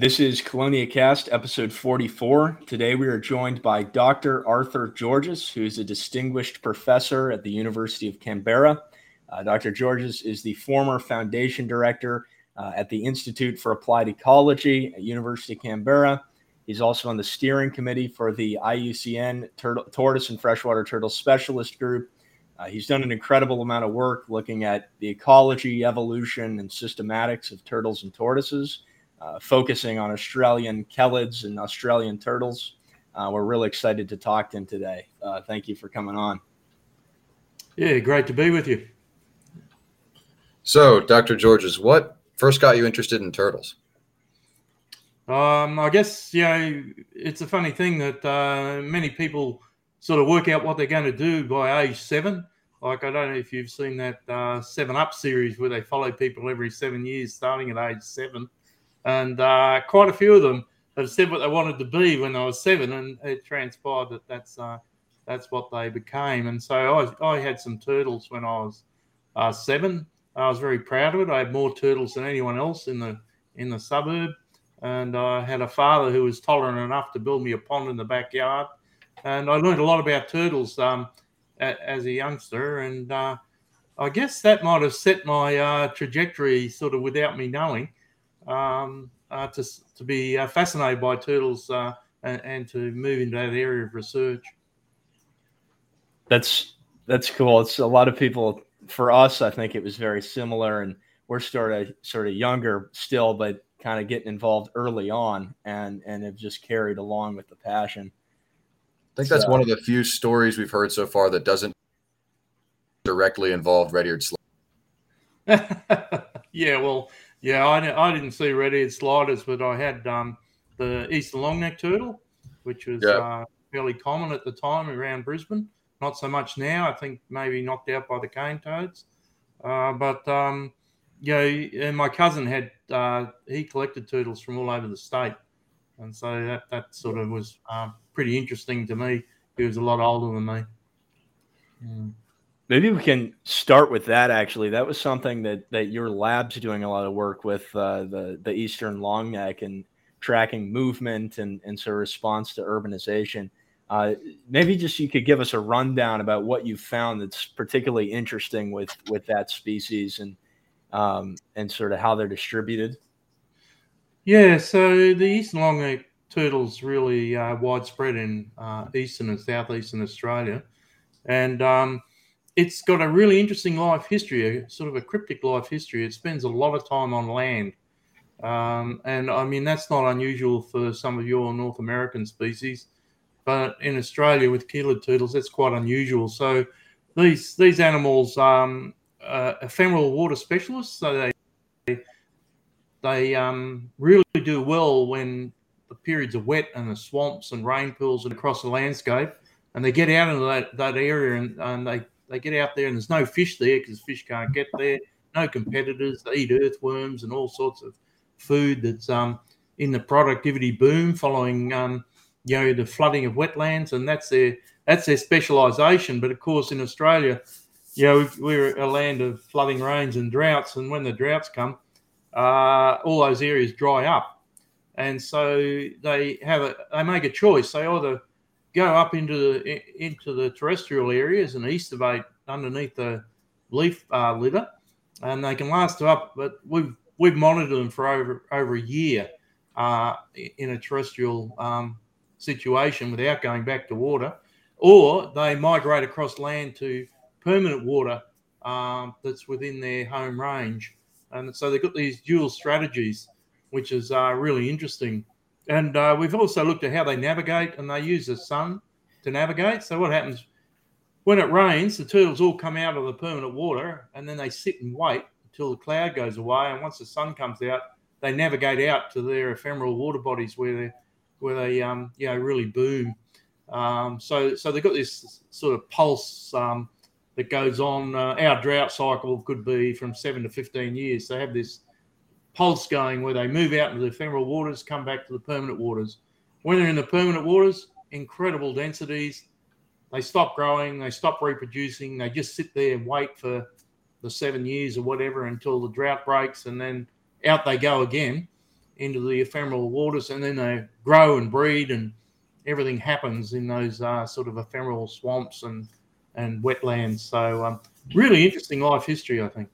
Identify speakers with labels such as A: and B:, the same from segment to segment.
A: This is CheloniaCast, episode 44. Today we are joined by Dr. Arthur Georges, who is a distinguished professor at the University of Canberra. Uh, Dr. Georges is the former foundation director uh, at the Institute for Applied Ecology at University of Canberra. He's also on the steering committee for the IUCN Turtle, Tortoise and Freshwater Turtle Specialist Group. Uh, he's done an incredible amount of work looking at the ecology, evolution, and systematics of turtles and tortoises, uh, focusing on Australian chelids and Australian turtles. Uh, we're really excited to talk to him today. Uh, thank you for coming on.
B: Yeah, great to be with you.
C: So, Dr. Georges, what first got you interested in turtles?
B: Um, I guess you know it's a funny thing that uh, many people sort of work out what they're going to do by age seven. Like I don't know if you've seen that uh, Seven Up series where they follow people every seven years, starting at age seven, and uh, quite a few of them have said what they wanted to be when they were seven, and it transpired that that's uh, that's what they became. And so I, I had some turtles when I was uh, seven. I was very proud of it. I had more turtles than anyone else in the in the suburb, and I had a father who was tolerant enough to build me a pond in the backyard. And I learned a lot about turtles um, as a youngster, and uh, I guess that might have set my uh, trajectory sort of without me knowing um, uh, to to be uh, fascinated by turtles uh, and, and to move into that area of research.
A: That's that's cool. It's a lot of people for us, I think it was very similar, and we're sort of sort of younger still, but kind of getting involved early on, and and have just carried along with the passion.
C: I think that's one of the few stories we've heard so far that doesn't directly involve red-eared
B: sliders. yeah, well, yeah, I, I didn't see red-eared sliders, but I had um, the eastern long-neck turtle, which was yeah. uh, fairly common at the time around Brisbane. Not so much now. I think maybe knocked out by the cane toads. Uh, but um, yeah, and my cousin had uh, he collected turtles from all over the state, and so that that sort of was uh, pretty interesting to me. He was a lot older than me.
A: Mm. Maybe we can start with that. Actually, that was something that that your lab's doing a lot of work with uh, the the eastern long neck and tracking movement and and sort of response to urbanization. Uh, maybe just you could give us a rundown about what you found that's particularly interesting with with that species and um, and sort of how they're distributed.
B: Yeah, so the eastern longneck turtle's really uh, widespread in uh, eastern and southeastern Australia, and um, it's got a really interesting life history, a sort of a cryptic life history. It spends a lot of time on land. Um, and I mean, that's not unusual for some of your North American species but in Australia with chelid turtles, that's quite unusual. So these these animals um, uh, ephemeral water specialists, so they they um, really do well when the periods are wet and the swamps and rain pools and across the landscape, and they get out into that, that area and, and they, they get out there and there's no fish there because fish can't get there, no competitors, they eat earthworms and all sorts of food that's um, in the productivity boom following um, you know the flooding of wetlands, and that's their that's their specialisation. But of course, in Australia, you know we're a land of flooding rains and droughts, and when the droughts come, uh, all those areas dry up, and so they have a they make a choice. They either go up into the into the terrestrial areas and excavate underneath the leaf uh, litter, and they can last up. But we've we've monitored them for over over a year uh, in a terrestrial um, situation without going back to water, or they migrate across land to permanent water um, that's within their home range. And so they've got these dual strategies, which is uh, really interesting. And uh, we've also looked at how they navigate, and they use the sun to navigate. So what happens when it rains? The turtles all come out of the permanent water, and then they sit and wait until the cloud goes away. And once the sun comes out, they navigate out to their ephemeral water bodies where they're where they um, you know really boom. Um, so so they've got this sort of pulse um, that goes on. Uh, our drought cycle could be from seven to fifteen years. They have this pulse going where they move out into the ephemeral waters, come back to the permanent waters. When they're in the permanent waters, incredible densities. They stop growing, they stop reproducing, they just sit there and wait for the seven years or whatever until the drought breaks, and then out they go again into the ephemeral waters, and then they grow and breed, and everything happens in those uh, sort of ephemeral swamps and and wetlands. So, um, really interesting life history, I think.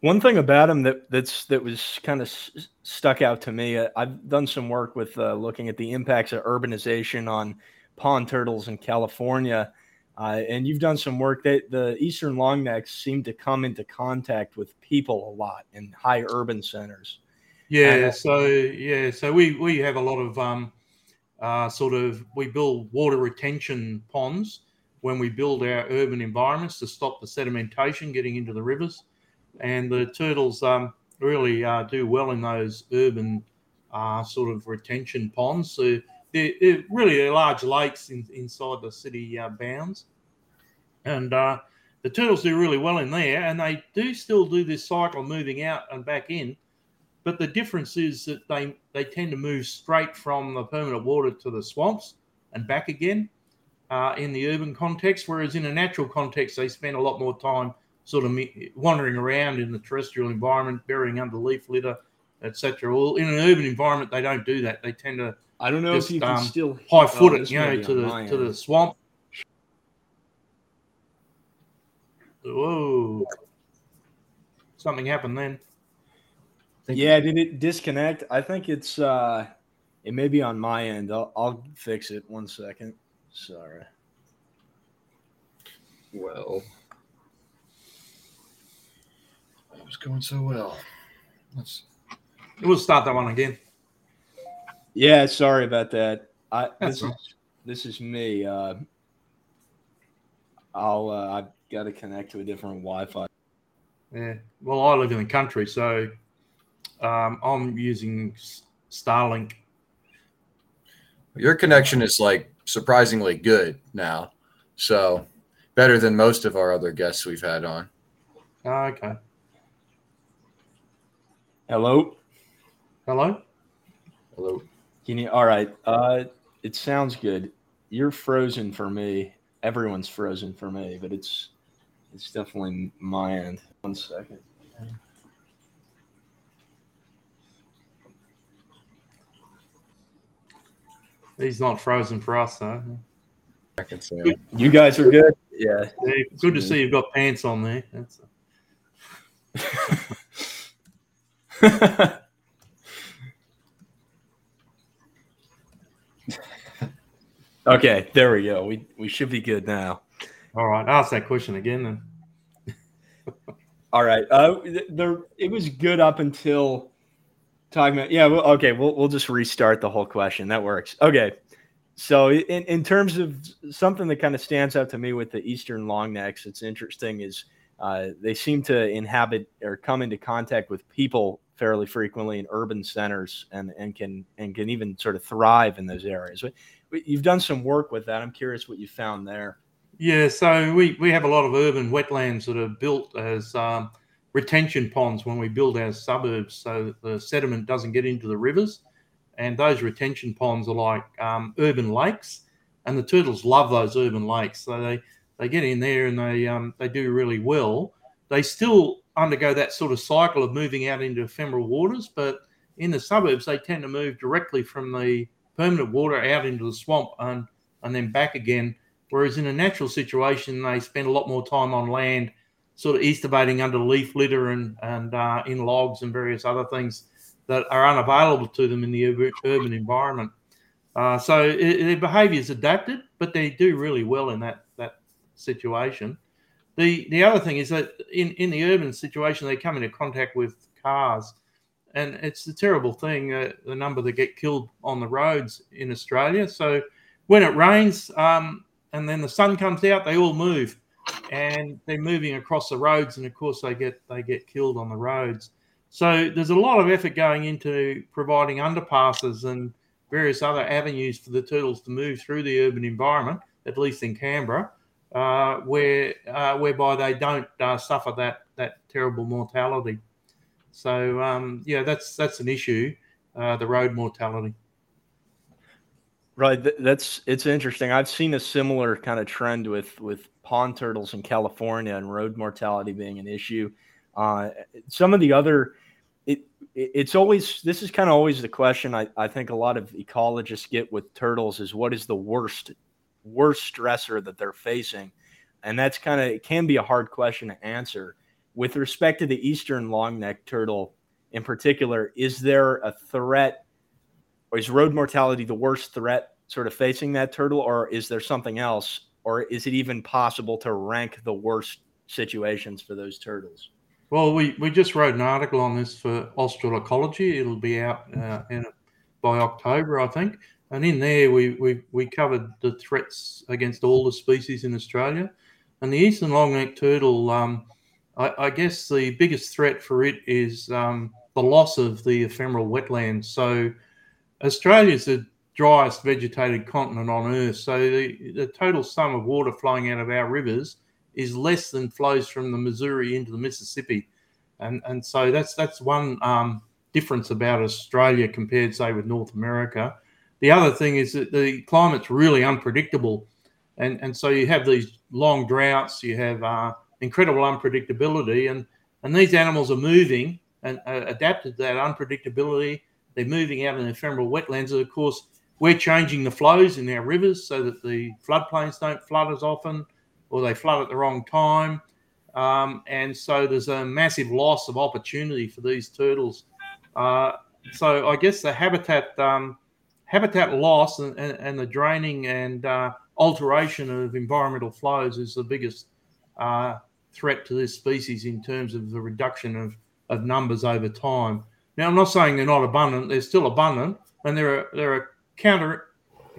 A: One thing about him that that's that was kind of s- stuck out to me. Uh, I've done some work with uh, looking at the impacts of urbanization on pond turtles in California, uh, and you've done some work that the eastern longnecks seem to come into contact with people a lot in high urban centers.
B: Yeah, and, so yeah, so we we have a lot of um, uh, sort of we build water retention ponds when we build our urban environments to stop the sedimentation getting into the rivers and the turtles um, really uh, do well in those urban uh, sort of retention ponds. So they're, they're really large lakes in, inside the city uh, bounds, and uh, the turtles do really well in there. And they do still do this cycle moving out and back in. But the difference is that they, they tend to move straight from the permanent water to the swamps and back again uh, in the urban context, whereas in a natural context, they spend a lot more time sort of wandering around in the terrestrial environment, burying under leaf litter, etc. Well, in an urban environment, they don't do that. They tend to
A: I don't know just, if you can um, still
B: high foot oh, it, you know, to the to the swamp. Whoa! Something happened then.
A: Yeah, did it disconnect? I think it's uh it may be on my end. I'll, I'll fix it. One second. Sorry.
C: Well, was going so well. Let's.
B: We'll start that one again.
A: Yeah, sorry about that. I this is this is me. Uh, I'll uh, I've got to connect to a different Wi-Fi.
B: Yeah. Well, I live in the country, so um, I'm using Starlink.
C: Your connection is like surprisingly good now, so better than most of our other guests we've had on.
B: Oh, okay.
A: Hello.
B: Hello.
C: Hello.
A: Can you? All right. Uh, it sounds good. You're frozen for me. Everyone's frozen for me, but it's it's definitely my end. One second.
B: He's not frozen for us, though.
C: I can see
A: You guys are good. Yeah.
B: yeah good to see you've got pants on there. That's.
A: okay, there we go. We we should be good now.
B: All right, I'll ask that question again then.
A: All right. Uh, there it was good up until talking about yeah. Well, okay, we'll we'll just restart the whole question. That works. Okay. So in, in terms of something that kind of stands out to me with the eastern longnecks, it's interesting is uh, they seem to inhabit or come into contact with people fairly frequently in urban centers and, and can and can even sort of thrive in those areas. You've done some work with that. I'm curious what you found there.
B: Yeah, so we, we have a lot of urban wetlands that are built as um, retention ponds when we build our suburbs so the sediment doesn't get into the rivers. And those retention ponds are like um, urban lakes, and the turtles love those urban lakes. So they, they get in there and they um, they do really well. They still undergo that sort of cycle of moving out into ephemeral waters. But in the suburbs, they tend to move directly from the permanent water out into the swamp and, and then back again. Whereas in a natural situation, they spend a lot more time on land, sort of estivating under leaf litter and, and uh, in logs and various other things that are unavailable to them in the urban, environment. Uh, so it, their behaviour is adapted, but they do really well in that that situation. The the other thing is that in, in the urban situation, they come into contact with cars, and it's a terrible thing. Uh, the number that get killed on the roads in Australia. So when it rains, um, and then the sun comes out, they all move, and they're moving across the roads, and of course they get they get killed on the roads. So there's a lot of effort going into providing underpasses and various other avenues for the turtles to move through the urban environment, at least in Canberra where uh, whereby they don't uh, suffer that that terrible mortality. So um, yeah, that's that's an issue, uh, the road mortality.
A: Right, that's it's interesting. I've seen a similar kind of trend with with pond turtles in California and road mortality being an issue. Uh, some of the other it, it's always this is kind of always the question I, I think a lot of ecologists get with turtles is what is the worst worst stressor that they're facing and that's kind of it can be a hard question to answer with respect to the eastern long-necked turtle in particular is there a threat or is road mortality the worst threat sort of facing that turtle or is there something else or is it even possible to rank the worst situations for those turtles
B: well, we, we just wrote an article on this for Austral Ecology. It'll be out uh, in, by October, I think. And in there, we, we, we covered the threats against all the species in Australia. And the eastern long-necked turtle, um, I, I, guess the biggest threat for it is um, the loss of the ephemeral wetlands. So Australia is the driest vegetated continent on Earth. So the, the total sum of water flowing out of our rivers – is less than flows from the Missouri into the Mississippi, and and so that's that's one um, difference about Australia compared, say, with North America. The other thing is that the climate's really unpredictable, and and so you have these long droughts, you have uh, incredible unpredictability, and and these animals are moving and uh, adapted to that unpredictability. They're moving out in ephemeral wetlands, and of course, we're changing the flows in our rivers so that the floodplains don't flood as often or they flood at the wrong time. Um, and so there's a massive loss of opportunity for these turtles. Uh, so I guess the habitat um, habitat loss and, and, and, the draining and uh, alteration of environmental flows is the biggest uh, threat to this species in terms of the reduction of, of numbers over time. Now I'm not saying they're not abundant; they're still abundant, and there are there are counter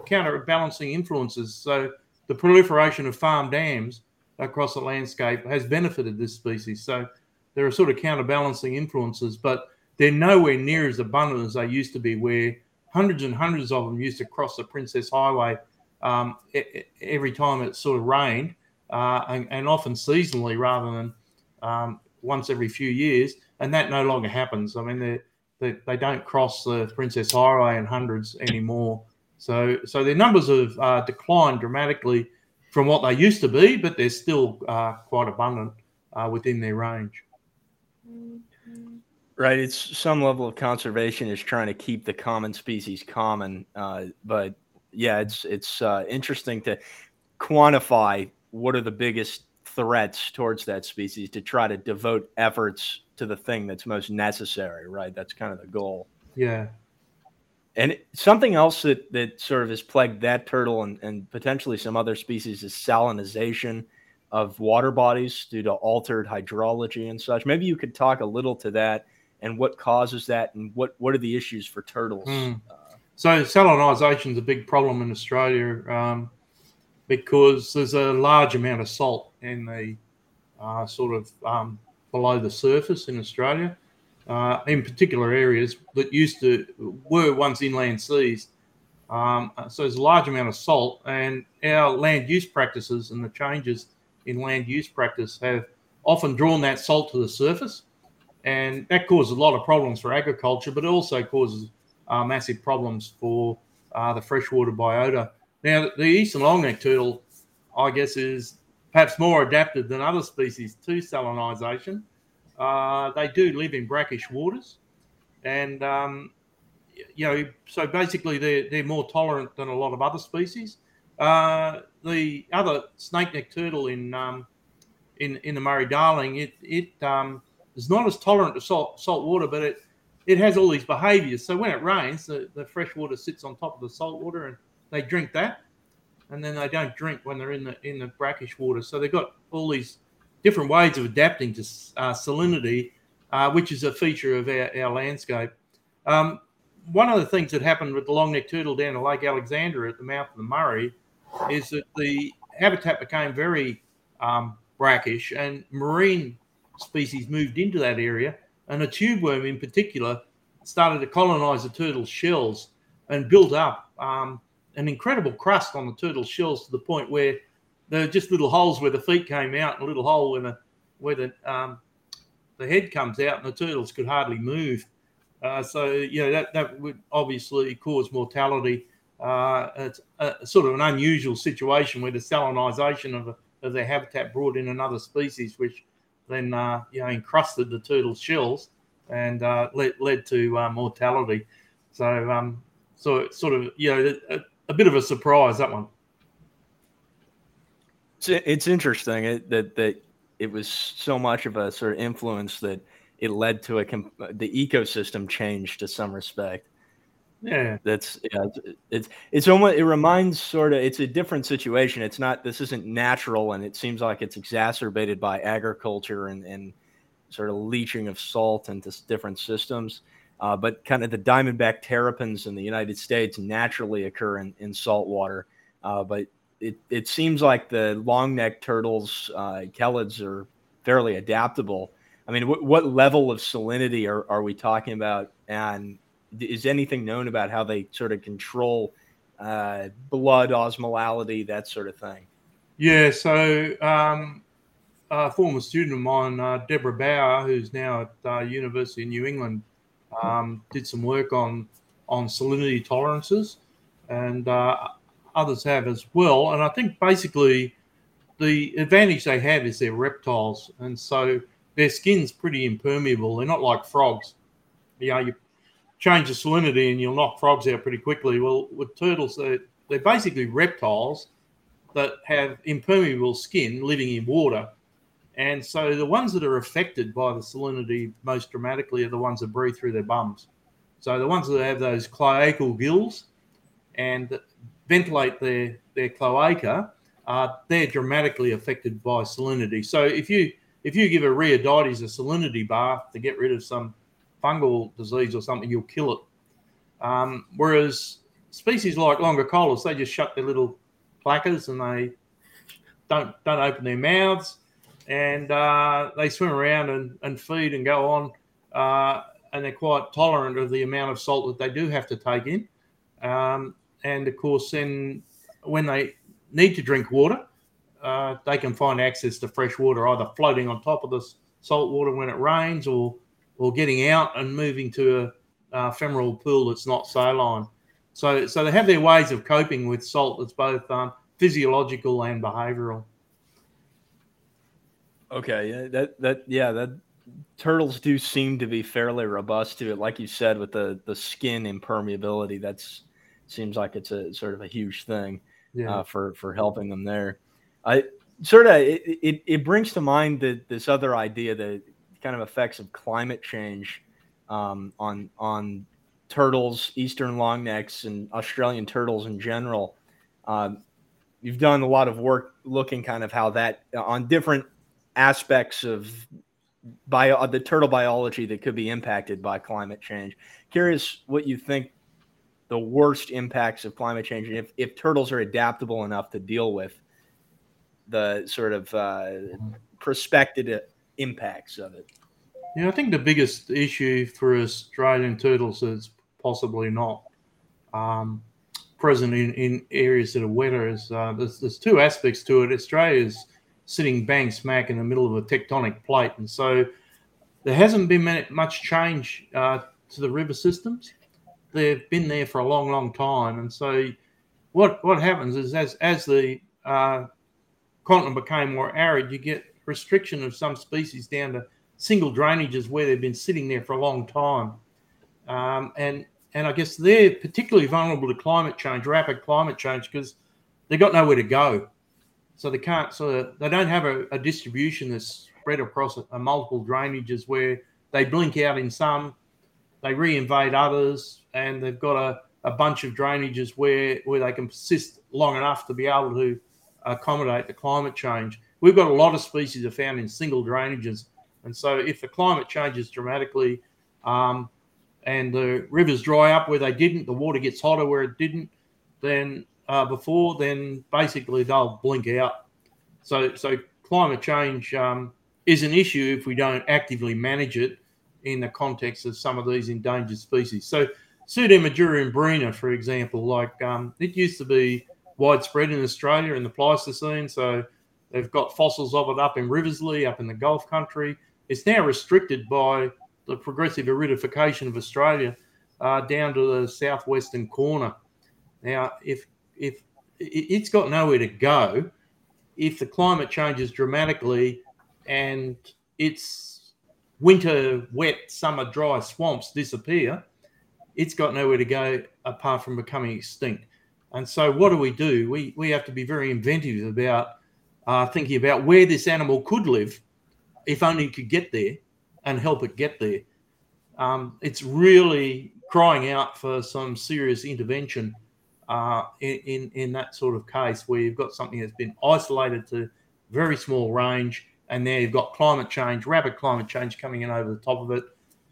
B: counterbalancing influences. So the proliferation of farm dams across the landscape has benefited this species. So there are sort of counterbalancing influences, but they're nowhere near as abundant as they used to be, where hundreds and hundreds of them used to cross the Princes Highway um, every time it sort of rained, uh, and, and, often seasonally rather than um, once every few years. And that no longer happens. I mean, they, they don't cross the Princes Highway in hundreds anymore. So, so their numbers have uh, declined dramatically from what they used to be, but they're still uh, quite abundant uh, within their range.
A: Right. It's some level of conservation is trying to keep the common species common, uh, but yeah, it's it's uh, interesting to quantify what are the biggest threats towards that species to try to devote efforts to the thing that's most necessary. Right. That's kind of the goal.
B: Yeah.
A: And something else that, that sort of has plagued that turtle and, and potentially some other species is salinization of water bodies due to altered hydrology and such. Maybe you could talk a little to that and what causes that and what, what are the issues for turtles? Mm. Uh,
B: so salinization is a big problem in Australia um, because there's a large amount of salt in the uh, sort of um, below the surface in Australia uh, in particular areas that used to were once inland seas. Um, so there's a large amount of salt, and our land use practices and the changes in land use practice have often drawn that salt to the surface, and that causes a lot of problems for agriculture, but it also causes uh, massive problems for uh, the freshwater biota. Now, the eastern longneck turtle, I guess, is perhaps more adapted than other species to salinization uh, they do live in brackish waters, and um, you know, so basically they're they're more tolerant than a lot of other species. Uh, the other snake neck turtle in um, in in the Murray Darling, it it um, is not as tolerant to salt salt water, but it it has all these behaviours. So when it rains, the, the fresh water sits on top of the salt water, and they drink that, and then they don't drink when they're in the in the brackish water. So they've got all these different ways of adapting to uh, salinity, uh, which is a feature of our, our landscape. Um, one of the things that happened with the long neck turtle down at Lake Alexandrina at the mouth of the Murray is that the habitat became very um, brackish and marine species moved into that area. And a tube worm in particular started to colonize the turtle's shells and built up um, an incredible crust on the turtle's shells to the point where there are just little holes where the feet came out and a little hole where the where the um, the head comes out and the turtles could hardly move. Uh, so you know that that would obviously cause mortality. Uh, it's a, sort of an unusual situation where the salinization of, a, of their habitat brought in another species, which then uh, you know encrusted the turtle's shells and uh, led led to uh, mortality. So um, so it's sort of you know a, a, bit of a surprise that one.
A: It's, it's interesting that that it was so much of a sort of influence that it led to a the ecosystem change to some respect.
B: Yeah,
A: that's yeah. It's, it's it's almost it reminds sort of it's a different situation. It's not this isn't natural, and it seems like it's exacerbated by agriculture and and sort of leaching of salt into different systems. Uh, but kind of the diamondback terrapins in the United States naturally occur in, in salt water. Uh, but it, it seems like the long neck turtles, uh, chelids, are fairly adaptable. I mean, w- what level of salinity are, are we talking about? And is anything known about how they sort of control uh, blood osmolality, that sort of thing?
B: Yeah, so um, a former student of mine, uh, Deborah Bower, who's now at uh, University of New England, um, did some work on on salinity tolerances, and uh, others have as well. And I think basically the advantage they have is they're reptiles, and so their skin's pretty impermeable. They're not like frogs. You know, you change the salinity and you'll knock frogs out pretty quickly. Well, with turtles, they're, they're basically reptiles that have impermeable skin living in water and so the ones that are affected by the salinity most dramatically are the ones that breathe through their bums. So the ones that have those cloacal gills and ventilate their, their cloaca, uh, they're dramatically affected by salinity. So if you if you give a Rheodytes a salinity bath to get rid of some fungal disease or something, you'll kill it. Um, whereas species like Longicollis, they just shut their little cloacas and they don't don't open their mouths and uh, they swim around and, and feed and go on. Uh, and they're quite tolerant of the amount of salt that they do have to take in. Um, and of course, then when they need to drink water, uh, they can find access to fresh water either floating on top of the salt water when it rains or or getting out and moving to a, a ephemeral pool that's not saline. So, so they have their ways of coping with salt that's both um, physiological and behavioural.
A: Okay, yeah, that that yeah, that turtles do seem to be fairly robust to it, like you said, with the the skin impermeability. That's seems like it's a sort of a huge thing yeah. uh, for for helping them there. I sort of it, it, it brings to mind that this other idea that kind of effects of climate change um, on on turtles, eastern longnecks, and Australian turtles in general. Um, you've done a lot of work looking kind of how that on different aspects of bio the turtle biology that could be impacted by climate change. Curious what you think the worst impacts of climate change and if, if turtles are adaptable enough to deal with the sort of uh, prospected impacts of it.
B: Yeah, I think the biggest issue for Australian turtles is possibly not um, present in, in areas that are wetter. Is uh, there's, there's two aspects to it. Australia's sitting bang smack in the middle of a tectonic plate. And so there hasn't been much change uh, to the river systems. They've been there for a long, long time. And so what what happens is as as the uh, continent became more arid, you get restriction of some species down to single drainages where they've been sitting there for a long time. Um, and and I guess they're particularly vulnerable to climate change, rapid climate change, because they've got nowhere to go. So they can't, so they don't have a, a distribution that's spread across a, a multiple drainages where they blink out in some, they reinvade others, and they've got a, a bunch of drainages where, where they can persist long enough to be able to accommodate the climate change. We've got a lot of species are found in single drainages. And so if the climate changes dramatically um, and the rivers dry up where they didn't, the water gets hotter where it didn't, then uh, before, then basically they'll blink out. So, so climate change um, is an issue if we don't actively manage it in the context of some of these endangered species. So, Pseudemydura umbrina, for example, like um, it used to be widespread in Australia in the Pleistocene. So, they've got fossils of it up in Riversleigh, up in the Gulf country. It's now restricted by the progressive aridification of Australia uh, down to the southwestern corner. Now, if if it's got nowhere to go if the climate changes dramatically and its winter wet, summer dry swamps disappear, it's got nowhere to go apart from becoming extinct. And so, what do we do? We we have to be very inventive about uh, thinking about where this animal could live, if only it could get there, and help it get there. Um, it's really crying out for some serious intervention uh, in, in, in that sort of case where you've got something that's been isolated to very small range, and now you've got climate change, rapid climate change coming in over the top of it.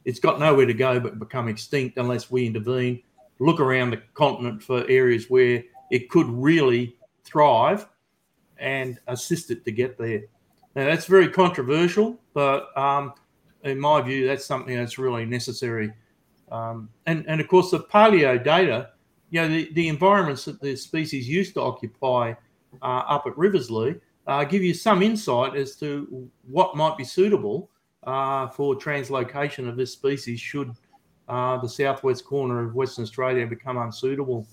B: It's got nowhere to go but become extinct unless we intervene. Look around the continent for areas where it could really thrive and assist it to get there. Now, that's very controversial, but um, in my view, that's something that's really necessary. Um, and, and of course, the paleo data, you know, the, the environments that the species used to occupy uh, up at Riversleigh uh, give you some insight as to what might be suitable uh, for translocation of this species should uh, the southwest corner of Western Australia become unsuitable.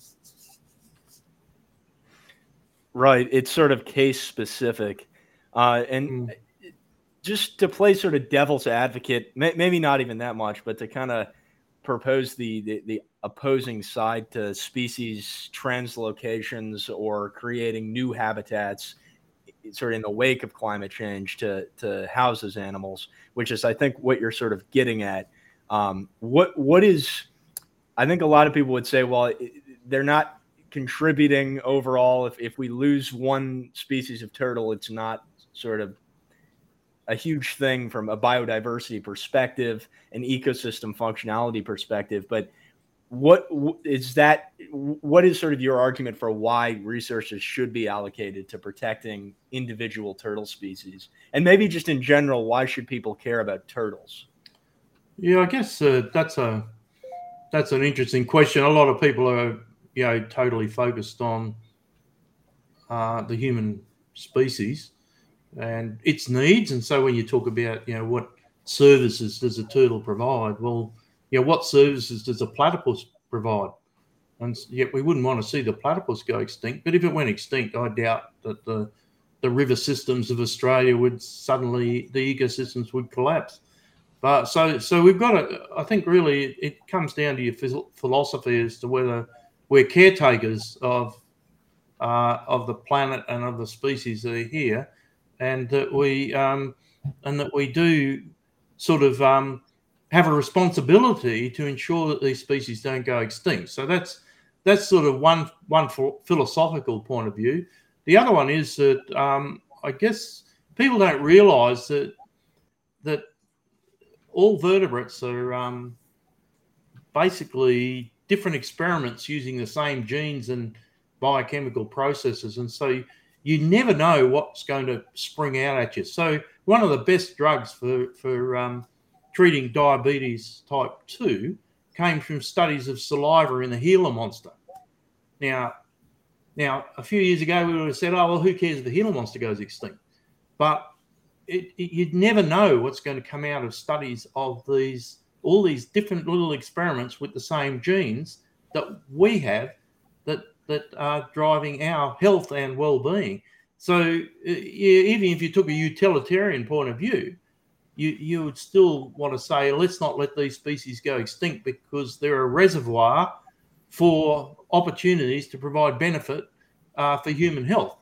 A: Right. It's sort of case specific. Uh, and mm. just to play sort of devil's advocate, maybe not even that much, but to kind of propose the, the, the opposing side to species translocations or creating new habitats sort of in the wake of climate change to to house those animals, which is I think what you're sort of getting at. Um, what what is I think a lot of people would say, well, they're not contributing overall. If if we lose one species of turtle, it's not sort of a huge thing from a biodiversity perspective, an ecosystem functionality perspective, but what is that what is sort of your argument for why resources should be allocated to protecting individual turtle species? And maybe just in general why should people care about turtles?
B: Yeah i guess uh, that's a that's an interesting question. A lot of people are you know totally focused on uh, the human species and its needs and so when you talk about you know what services does a turtle provide well you know, what services does a platypus provide? And yet we wouldn't want to see the platypus go extinct. But if it went extinct, I doubt that the the river systems of Australia would suddenly the ecosystems would collapse. But so so we've got to. I think really it comes down to your philosophy as to whether we're caretakers of uh, of the planet and of the species that are here, and that we um, and that we do sort of um, have a responsibility to ensure that these species don't go extinct. So that's that's sort of one one philosophical point of view. The other one is that um, I guess people don't realise that that all vertebrates are um, basically different experiments using the same genes and biochemical processes, and so you never know what's going to spring out at you. So one of the best drugs for for um, treating diabetes type 2 came from studies of saliva in the Gila monster. Now, now a few years ago, we would have said, oh, well, who cares if the Gila monster goes extinct? But it, it, you'd never know what's going to come out of studies of these, all these different little experiments with the same genes that we have that, that are driving our health and well-being. So uh, even if you took a utilitarian point of view, you you would still want to say let's not let these species go extinct because they're a reservoir for opportunities to provide benefit uh, for human health.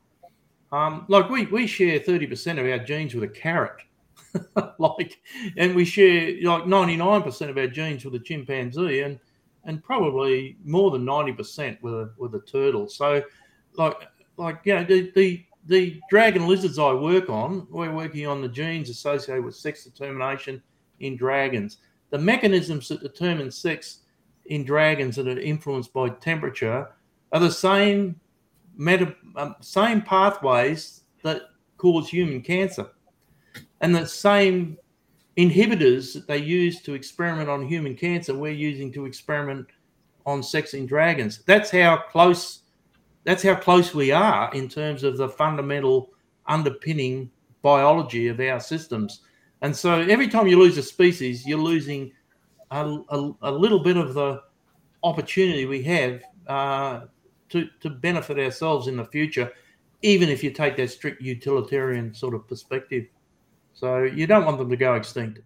B: Um, like we we share thirty percent of our genes with a carrot, like, and we share like ninety nine percent of our genes with a chimpanzee, and and probably more than ninety percent with a with a turtle. So, like like you know the the the dragon lizards I work on, we're working on the genes associated with sex determination in dragons. The mechanisms that determine sex in dragons that are influenced by temperature are the same meta, um, same pathways that cause human cancer, and the same inhibitors that they use to experiment on human cancer. We're using to experiment on sex in dragons. That's how close that's how close we are in terms of the fundamental underpinning biology of our systems. And so every time you lose a species, you're losing a, a, a little bit of the opportunity we have uh, to, to benefit ourselves in the future, even if you take that strict utilitarian sort of perspective. So you don't want them to go extinct.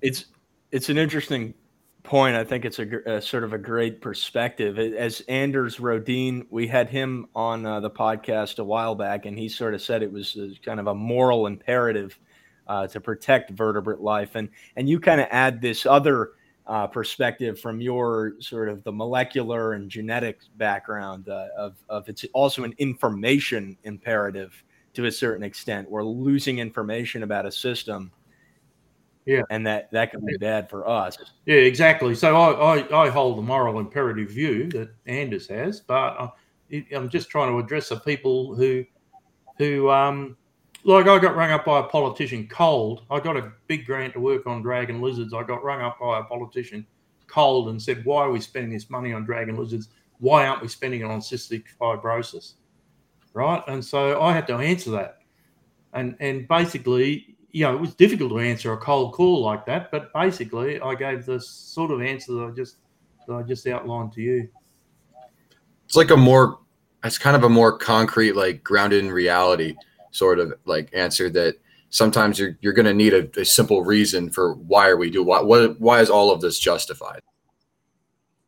A: it's it's an interesting point. I think it's a, a, sort of a great perspective. As Anders Rhodin, we had him on uh, the podcast a while back, and he sort of said it was kind of a moral imperative uh, to protect vertebrate life. And and you kind of add this other uh, perspective from your sort of the molecular and genetic background uh, of of it's also an information imperative to a certain extent. We're losing information about a system
B: yeah,
A: and that that can be bad for us.
B: Yeah, exactly. So I I, I hold the moral imperative view that Anders has, but I, I'm just trying to address the people who who um like I got rung up by a politician cold. I got a big grant to work on dragon lizards. I got rung up by a politician cold and said, "Why are we spending this money on dragon lizards? Why aren't we spending it on cystic fibrosis?" Right, and so I had to answer that, and and basically you know, it was difficult to answer a cold call like that, but basically, I gave the sort of answer that I just that I just outlined to you.
C: It's like a more, it's kind of a more concrete, like grounded in reality sort of like answer that sometimes you're you're going to need a, a, simple reason for why are we doing why, what why is all of this justified?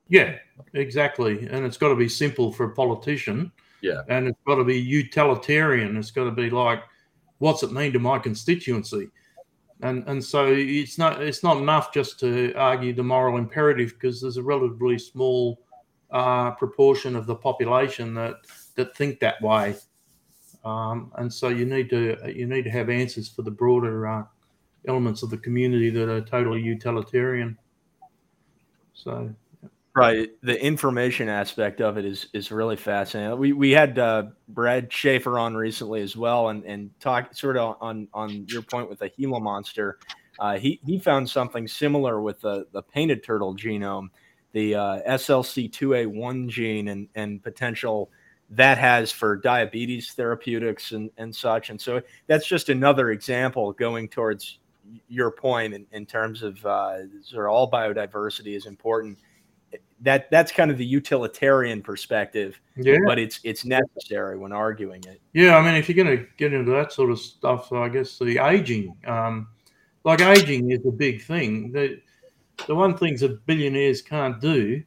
B: Yeah, exactly, and it's got to be simple for a politician.
C: Yeah,
B: and it's got to be utilitarian. It's got to be like what's it mean to my constituency? And and so it's not it's not enough just to argue the moral imperative because there's a relatively small uh, proportion of the population that that think that way. Um, and so you need to you need to have answers for the broader uh, elements of the community that are totally utilitarian. So
A: Right. The information aspect of it is is really fascinating. We we had uh, Brad Shaffer on recently as well, and and talk sort of on on your point with the Gila monster. Uh, he he found something similar with the the painted turtle genome, the uh, SLC2A1 gene, and and potential that has for diabetes therapeutics and and such. And so that's just another example going towards your point in, in terms of uh, sort of all biodiversity is important that that's kind of the utilitarian perspective.
B: Yeah.
A: But it's it's necessary when arguing it.
B: Yeah, I mean, if you're going to get into that sort of stuff, I guess the aging, um, like aging, is a big thing. The the one things that billionaires can't do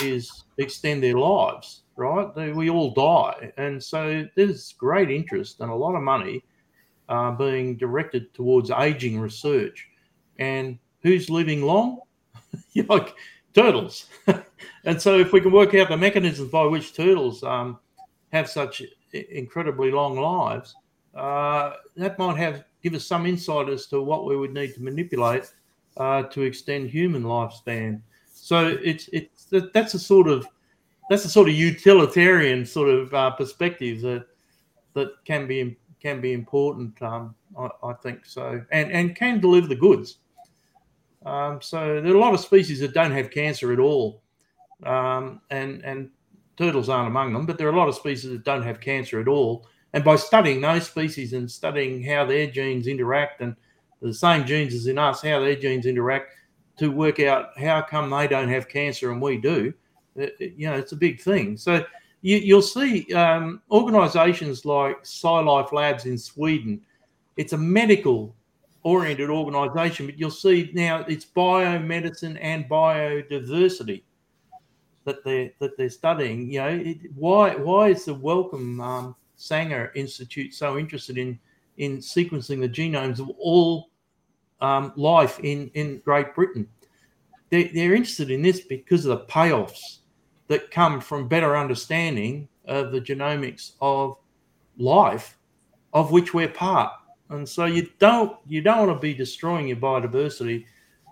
B: is extend their lives. Right? They, we all die, and so there's great interest and a lot of money uh, being directed towards aging research. And who's living long? like turtles. and so, if we can work out the mechanisms by which turtles um, have such incredibly long lives, uh, that might have give us some insight as to what we would need to manipulate uh, to extend human lifespan. So it's it's that's a sort of that's a sort of utilitarian sort of uh, perspective that that can be can be important. Um, I, I, think so, and and can deliver the goods. Um, so there are a lot of species that don't have cancer at all, um, and and turtles aren't among them. But there are a lot of species that don't have cancer at all. And by studying those species and studying how their genes interact and the same genes as in us, how their genes interact, to work out how come they don't have cancer and we do, it, uh, you know, it's a big thing. So you, will see um, organisations like SciLife Labs in Sweden. It's a medical oriented organization, but you'll see now it's biomedicine and biodiversity that they're that they're studying. You know, it, why why is the Wellcome um, Sanger Institute so interested in in sequencing the genomes of all um, life in in Great Britain? They're, they're interested in this because of the payoffs that come from better understanding of the genomics of life, of which we're part and so you don't you don't want to be destroying your biodiversity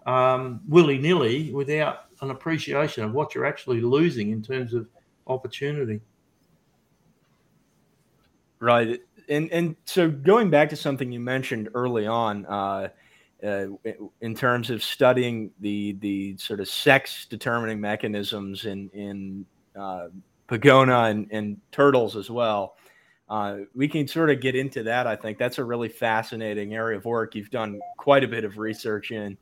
B: um, willy nilly without an appreciation of what you're actually losing in terms of opportunity.
A: Right, and and so going back to something you mentioned early on. Uh, uh, in terms of studying the the sort of sex determining mechanisms in in uh, Pogona and, and turtles as well uh, we can sort of get into that. I think that's a really fascinating area of work. You've done quite a bit of research in,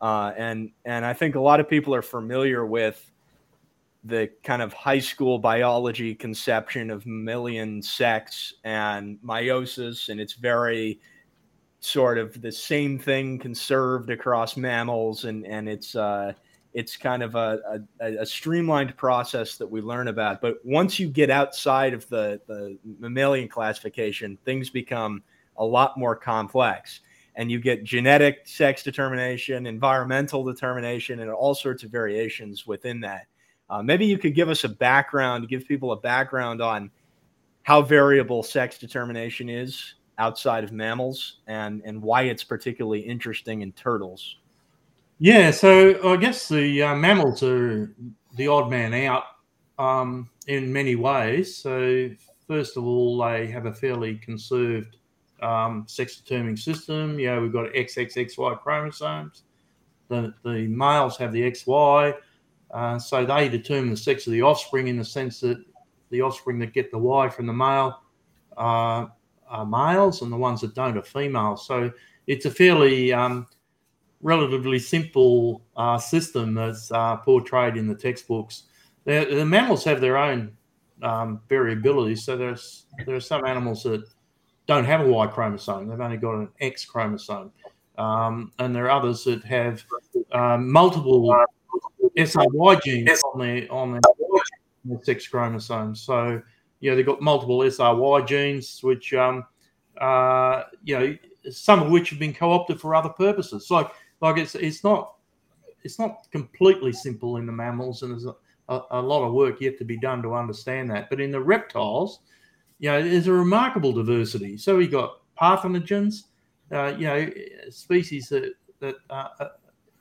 A: uh, and and I think a lot of people are familiar with the kind of high school biology conception of mammalian sex and meiosis, and it's very sort of the same thing conserved across mammals, and and it's uh, it's kind of a, a, a, streamlined process that we learn about. But once you get outside of the, the mammalian classification, things become a lot more complex. And you get genetic sex determination, environmental determination, and all sorts of variations within that. Uh, maybe you could give us a background, give people a background on how variable sex determination is outside of mammals and, and why it's particularly interesting in turtles.
B: Yeah, so I guess the uh, mammals are the odd man out um, in many ways. So, first of all, they have a fairly conserved um, sex determining system. Yeah, we've got XX XY chromosomes. The, the males have the XY. Uh, so, they determine the sex of the offspring in the sense that the offspring that get the Y from the male uh, are males and the ones that don't are females. So, it's a fairly um, relatively simple uh, system that's uh, portrayed in the textbooks. The, the mammals have their own um, variability. So there's there are some animals that don't have a Y chromosome; they've only got an X chromosome, um, and there are others that have um, multiple SRY genes on their on their, their sex chromosomes. So yeah, they've got multiple SRY genes, which um, uh, you know some of which have been co-opted for other purposes. So like it's it's not it's not completely simple in the mammals, and there's a, a, a, lot of work yet to be done to understand that. But in the reptiles, you know, there's a remarkable diversity. So we got parthenogens, uh, you know, species that that uh, uh,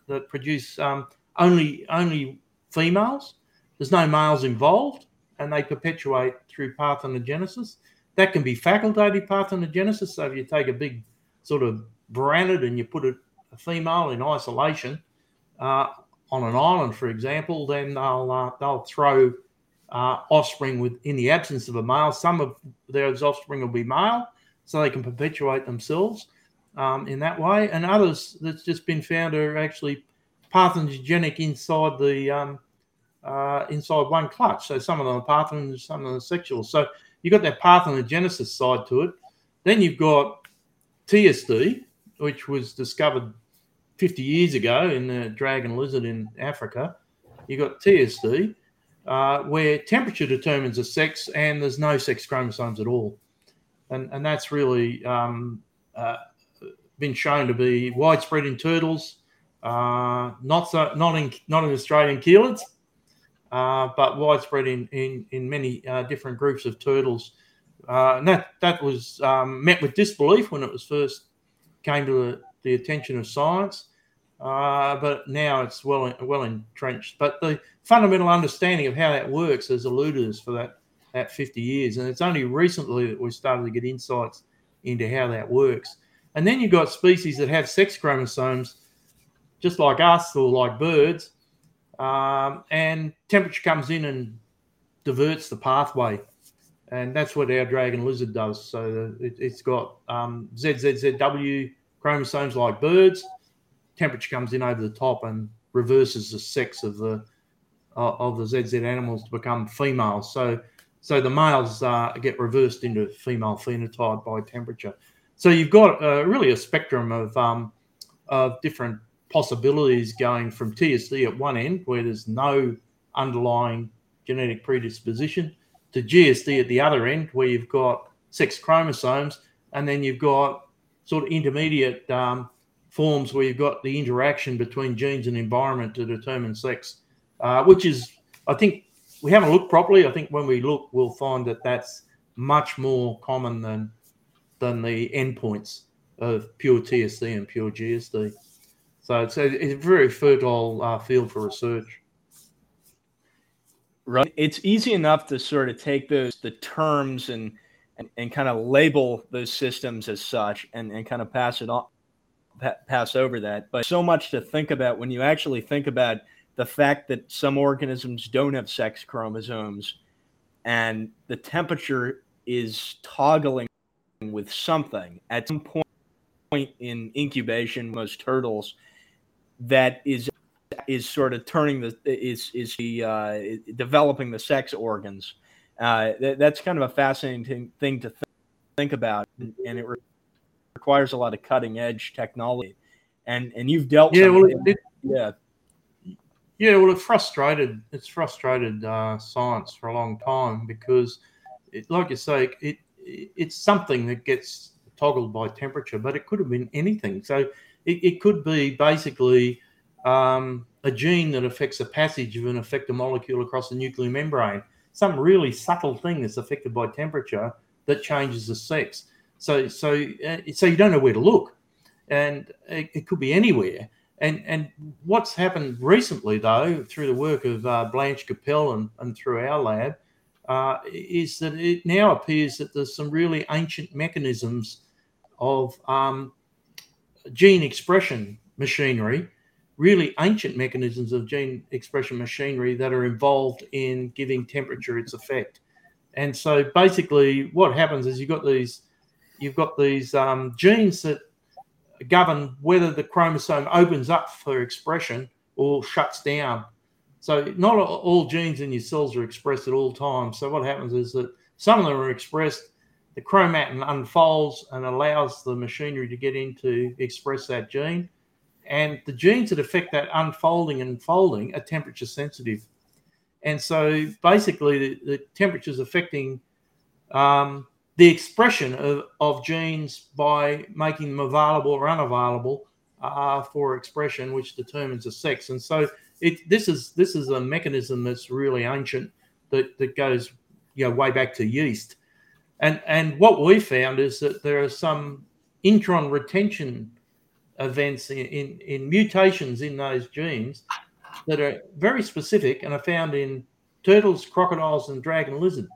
B: that produce um, only only females. There's no males involved, and they perpetuate through parthenogenesis. That can be facultative parthenogenesis. So if you take a big sort of varanid and you put it a female in isolation uh, on an island, for example, then they'll uh, they'll throw uh, offspring with in the absence of a male. Some of those offspring will be male, so they can perpetuate themselves um, in that way. And others that's just been found are actually parthenogenic inside the um, uh, inside one clutch. So some of them are parthenogenic, some of them are sexual. So you've got that parthenogenesis side to it. Then you've got TSD, which was discovered 50 years ago in the dragon lizard in Africa, You've got TSD, uh, where temperature determines the sex and there's no sex chromosomes at all. And, and that's really um, uh, been shown to be widespread in turtles, uh, not so not in not in Australian chelids, uh, but widespread in in, in many uh, different groups of turtles. Uh, and that that was um, met with disbelief when it was first came to the, the attention of science uh, but now it's well well entrenched. But the fundamental understanding of how that works has eluded us for that that 50 years, and it's only recently that we've started to get insights into how that works. And then you've got species that have sex chromosomes, just like us or like birds, um, and temperature comes in and diverts the pathway. And that's what our dragon lizard does. So it, has got um, ZZ ZW chromosomes like birds, temperature comes in over the top and reverses the sex of the uh, of the ZZ animals to become females. So so the males uh, get reversed into female phenotype by temperature. So you've got uh, really a spectrum of um, of different possibilities going from TSD at one end, where there's no underlying genetic predisposition, to GSD at the other end, where you've got sex chromosomes, and then you've got sort of intermediate um, forms where you've got the interaction between genes and environment to determine sex, uh, which is, I think, we haven't looked properly. I think when we look, we'll find that that's much more common than than the endpoints of pure TSD and pure GSD. So it's a, it's a very fertile uh, field for research.
A: Right. It's easy enough to sort of take those the terms and and, and kind of label those systems as such and, and kind of pass it on pa- pass over that. But so much to think about when you actually think about the fact that some organisms don't have sex chromosomes and the temperature is toggling with something at some point in incubation most turtles that is is sort of turning the is is the uh, developing the sex organs uh, that, that's kind of a fascinating thing to th- think about and it requires a lot of cutting edge technology, and and you've dealt.
B: Yeah, well,
A: it, yeah,
B: yeah. Well, it frustrated. It's frustrated uh, science for a long time because, it, like you say, it it's something that gets toggled by temperature, but it could have been anything. So it, it could be basically um, a gene that affects the passage of an effector molecule across the nuclear membrane. Some really subtle thing that's affected by temperature that changes the sex. So, so, uh, so you don't know where to look, and it, it, could be anywhere. And and what's happened recently, though, through the work of uh, Blanche Capel and, and through our lab, uh, is that it now appears that there's some really ancient mechanisms of um, gene expression machinery, really ancient mechanisms of gene expression machinery that are involved in giving temperature its effect. And so basically, what happens is you've got these you've got these um, genes that govern whether the chromosome opens up for expression or shuts down. So not all genes in your cells are expressed at all times. So what happens is that some of them are expressed, the chromatin unfolds and allows the machinery to get in to express that gene. And the genes that affect that unfolding and folding are temperature sensitive. And so basically, the, the temperature is affecting um, the expression of, of genes by making them available or unavailable uh, for expression, which determines the sex. And so it, this is this is a mechanism that's really ancient that, that goes you know way back to yeast. And and what we found is that there are some intron retention events in, in, in mutations in those genes that are very specific and are found in turtles, crocodiles, and dragon lizard.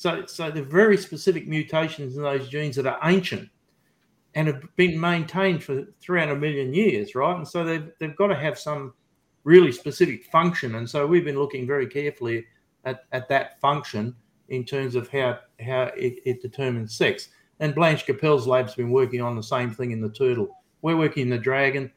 B: So, so they're very specific mutations in those genes that are ancient and have been maintained for 300 million years, right? And so they've, they've got to have some really specific function. And so we've been looking very carefully at, at that function in terms of how, how it, it determines sex. And Blanche Capel's lab's been working on the same thing in the turtle. We're working in the dragon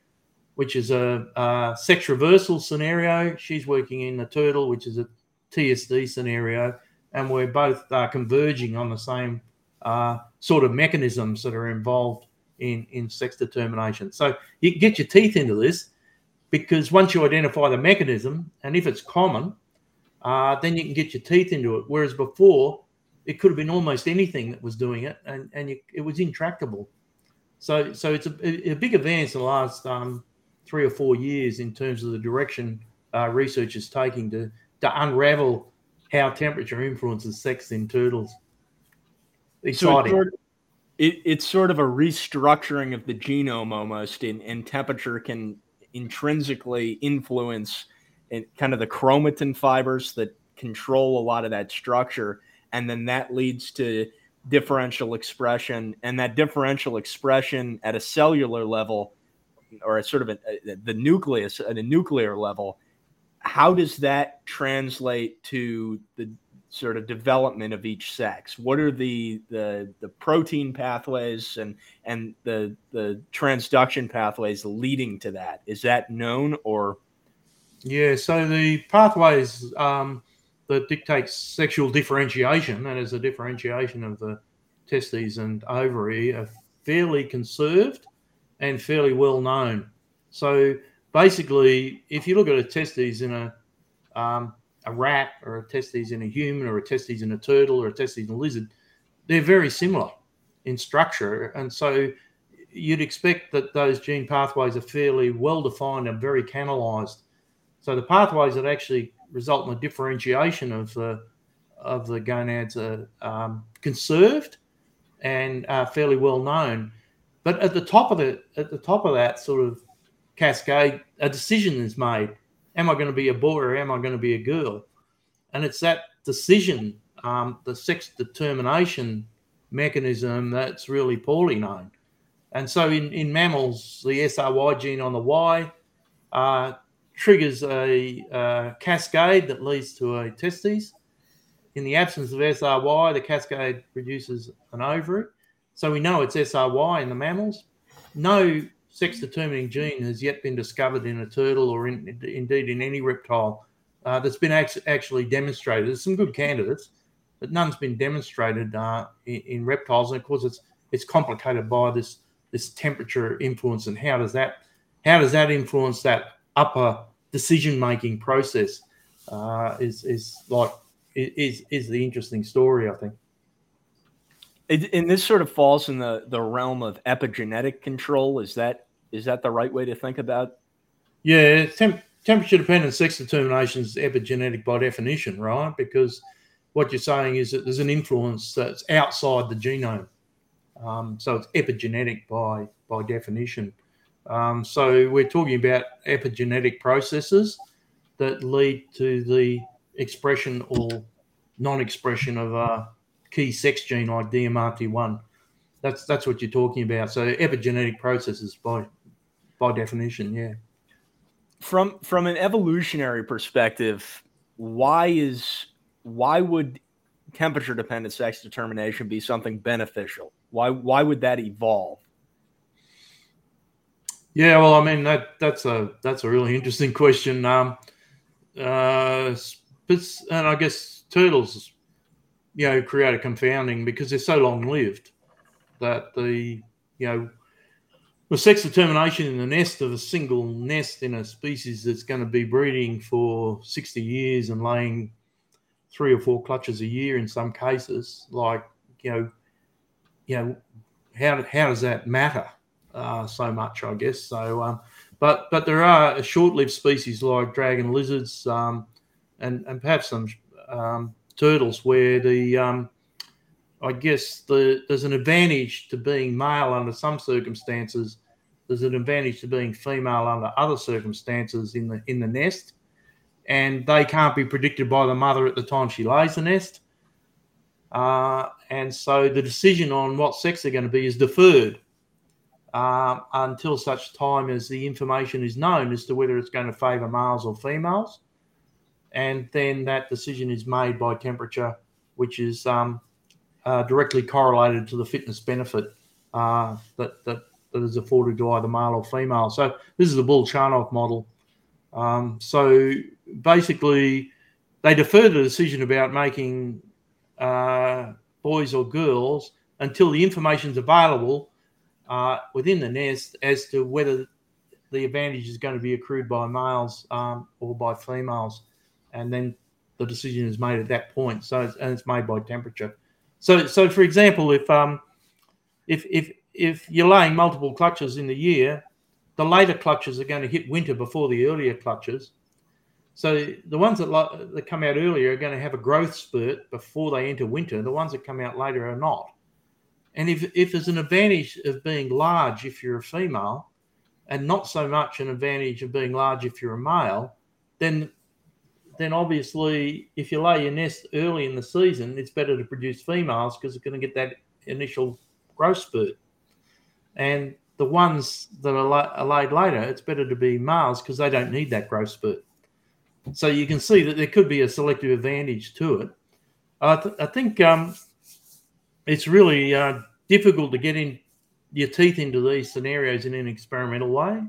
B: which is a, a, sex reversal scenario. She's working in the turtle, which is a TSD scenario, and we're both uh, converging on the same uh, sort of mechanisms that are involved in, in sex determination. So you get your teeth into this because once you identify the mechanism, and if it's common, uh, then you can get your teeth into it. Whereas before, it could have been almost anything that was doing it, and, and you, it was intractable. So, so it's a, a big advance in the last um, three or four years in terms of the direction uh, research is taking to to unravel how temperature influences sex in turtles. Exciting. So
A: it, it's sort of a restructuring of the genome almost, and, and temperature can intrinsically influence and kind of the chromatin fibers that control a lot of that structure, and then that leads to differential expression, and that differential expression at a cellular level or a sort of a, a, eh, the nucleus at a nuclear level, how does that translate to the sort of development of each sex? What are the the, the protein pathways and and the the transduction pathways leading to that? Is that known or?
B: Yeah, so the pathways um, that dictate sexual differentiation, that is the differentiation of the testes and ovary, are fairly conserved and fairly well known. So basically, if you look at a testes in a um, a rat or a testes in a human or a testes in a turtle or a testes in a lizard, they're very similar in structure, and so you'd expect that those gene pathways are fairly well defined and very canalized. So the pathways that actually result in the differentiation of the of the gonads are um, conserved and are fairly well known. But at the top of it, at the top of that sort of cascade, a decision is made: Am I going to be a boy or am I going to be a girl? And it's that decision, um, the sex determination mechanism, that's really poorly known. And so, in, in mammals, the SRY gene on the Y uh, triggers a uh, cascade that leads to a testes. In the absence of SRY, the cascade produces an ovary. So we know it's SRY in the mammals. No sex determining gene has yet been discovered in a turtle or in, indeed in any reptile uh, that's been actually demonstrated. There's some good candidates, but none's been demonstrated uh, in, in, reptiles. And of course, it's it's complicated by this this temperature influence and how does that how does that influence that upper decision making process uh, is is like is is the interesting story I think.
A: and this sort of falls in the the realm of epigenetic control. Is that is that the right way to think about?
B: Yeah, temp- temperature dependent sex determination is epigenetic by definition, right? Because what you're saying is that there's an influence that's outside the genome. Um, so it's epigenetic by by definition. Um, so we're talking about epigenetic processes that lead to the expression or non-expression of a key sex gene like DMRT1. That's that's what you're talking about. So epigenetic processes by by definition, yeah.
A: From from an evolutionary perspective, why is why would temperature dependent sex determination be something beneficial? Why why would that evolve?
B: Yeah, well, I mean that that's a that's a really interesting question. Um, uh, and I guess turtles, you know, create a confounding because they're so long lived that the you know the sex determination in the nest of a single nest in a species that's going to be breeding for 60 years and laying three or four clutches a year in some cases, like you know, you know, how how does that matter uh, so much? I guess so. Um, but but there are short-lived species like dragon lizards um, and and perhaps some um, turtles where the um, I guess the, there's an advantage to being male under some circumstances. There's an advantage to being female under other circumstances in the in the nest and they can't be predicted by the mother at the time she lays the nest. Uh, and so the decision on what sex they're going to be is deferred uh, until such time as the information is known as to whether it's going to favour males or females. And then that decision is made by temperature, which is um, uh, directly correlated to the fitness benefit uh, that, that, that is afforded to either male or female. So this is the Bull Charnov model. Um, so basically, they defer the decision about making uh, boys or girls until the information is available uh, within the nest as to whether the advantage is going to be accrued by males um, or by females, and then the decision is made at that point. So it's, and it's made by temperature. So so for example, if um if if if you're laying multiple clutches in the year, the later clutches are going to hit winter before the earlier clutches. So the ones that, that come out earlier are going to have a growth spurt before they enter winter. The ones that come out later are not. And if, if there's an advantage of being large if you're a female, and not so much an advantage of being large if you're a male, then then obviously if you lay your nest early in the season, it's better to produce females because it's going to get that initial growth spurt. And the ones that are, la- are laid later, it's better to be males because they don't need that growth spurt. So you can see that there could be a selective advantage to it. I, th- I think um, it's really uh, difficult to get in your teeth into these scenarios in an experimental way.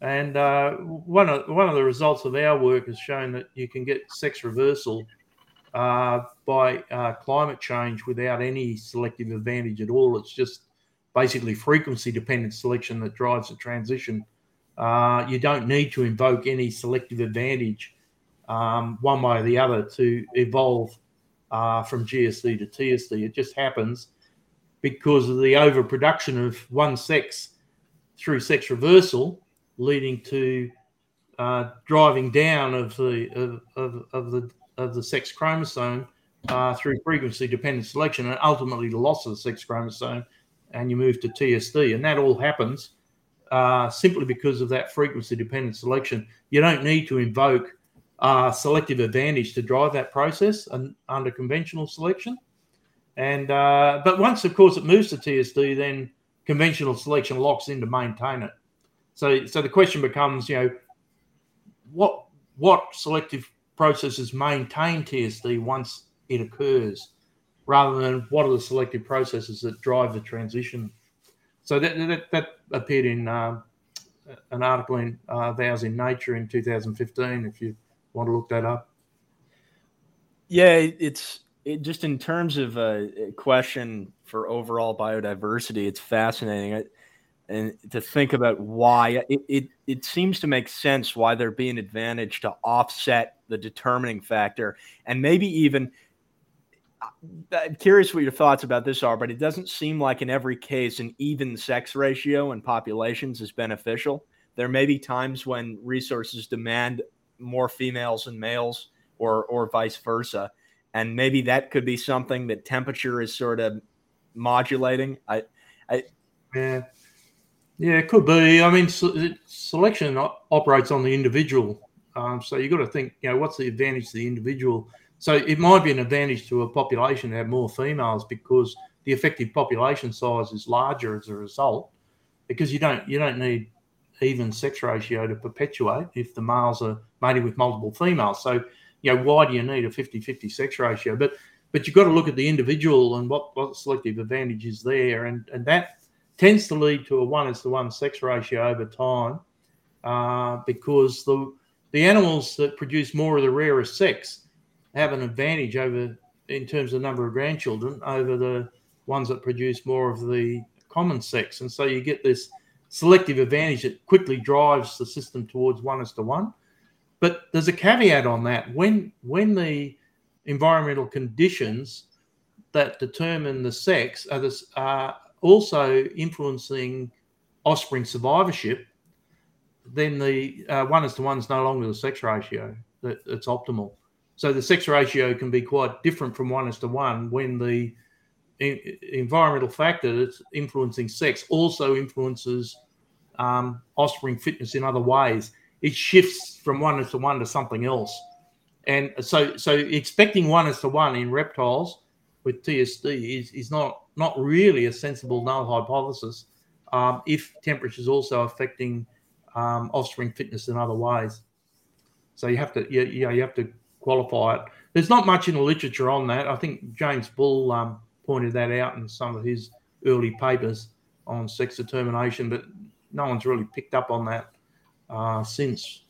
B: And uh, one of one of the results of our work has shown that you can get sex reversal uh, by uh, climate change without any selective advantage at all. It's just basically frequency dependent selection that drives the transition. Uh, you don't need to invoke any selective advantage um, one way or the other to evolve uh, from GSD to TSD. It just happens because of the overproduction of one sex through sex reversal, leading to uh, driving down of the of, of, of, the of the sex chromosome uh, through frequency dependent selection, and ultimately the loss of the sex chromosome and you move to TSD. And that all happens uh, simply because of that frequency dependent selection. You don't need to invoke uh, selective advantage to drive that process and, under conventional selection. And uh, but once, of course, it moves to TSD, then conventional selection locks in to maintain it. So, so the question becomes, you know, what what selective processes maintain TSD once it occurs? Rather than what are the selective processes that drive the transition. So that that, that appeared in uh, an article in uh, Vows in Nature in 2015. If you want to look that up.
A: Yeah, it's it, just in terms of a question for overall biodiversity, it's fascinating. I, and to think about why it, it, it seems to make sense why there'd be an advantage to offset the determining factor and maybe even I'm curious what your thoughts about this are, but it doesn't seem like in every case an even sex ratio in populations is beneficial. There may be times when resources demand more females and males, or or vice versa, and maybe that could be something that temperature is sort of modulating. I, I
B: yeah, yeah, it could be. I mean, selection operates on the individual, um, so you've got to think. You know, what's the advantage to the individual? So it might be an advantage to a population to have more females because the effective population size is larger as a result. Because you don't you don't need even sex ratio to perpetuate if the males are mating with multiple females. So, you know, why do you need a 50-50 sex ratio? But but you've got to look at the individual and what, what selective advantage is there. And, and that tends to lead to a one is to one sex ratio over time uh, because the, the animals that produce more of the rarer sex have an advantage over in terms of the number of grandchildren over the ones that produce more of the common sex. And so you get this selective advantage that quickly drives the system towards one is to one. But there's a caveat on that. When when the environmental conditions that determine the sex are, this, are also influencing offspring survivorship, then the uh, one is to one is no longer the sex ratio that it's optimal. So the sex ratio can be quite different from one is to one when the environmental factor that's influencing sex also influences um, offspring fitness in other ways. It shifts from one is to one to something else. And so, so expecting one is to one in reptiles with TSD is, is not, not really a sensible null hypothesis um, if temperature is also affecting um, offspring fitness in other ways. So you have to, you, you, know, you have to qualify it. There's not much in the literature on that. I think James Bull um, pointed that out in some of his early papers on sex determination, but no one's really picked up on that uh, since.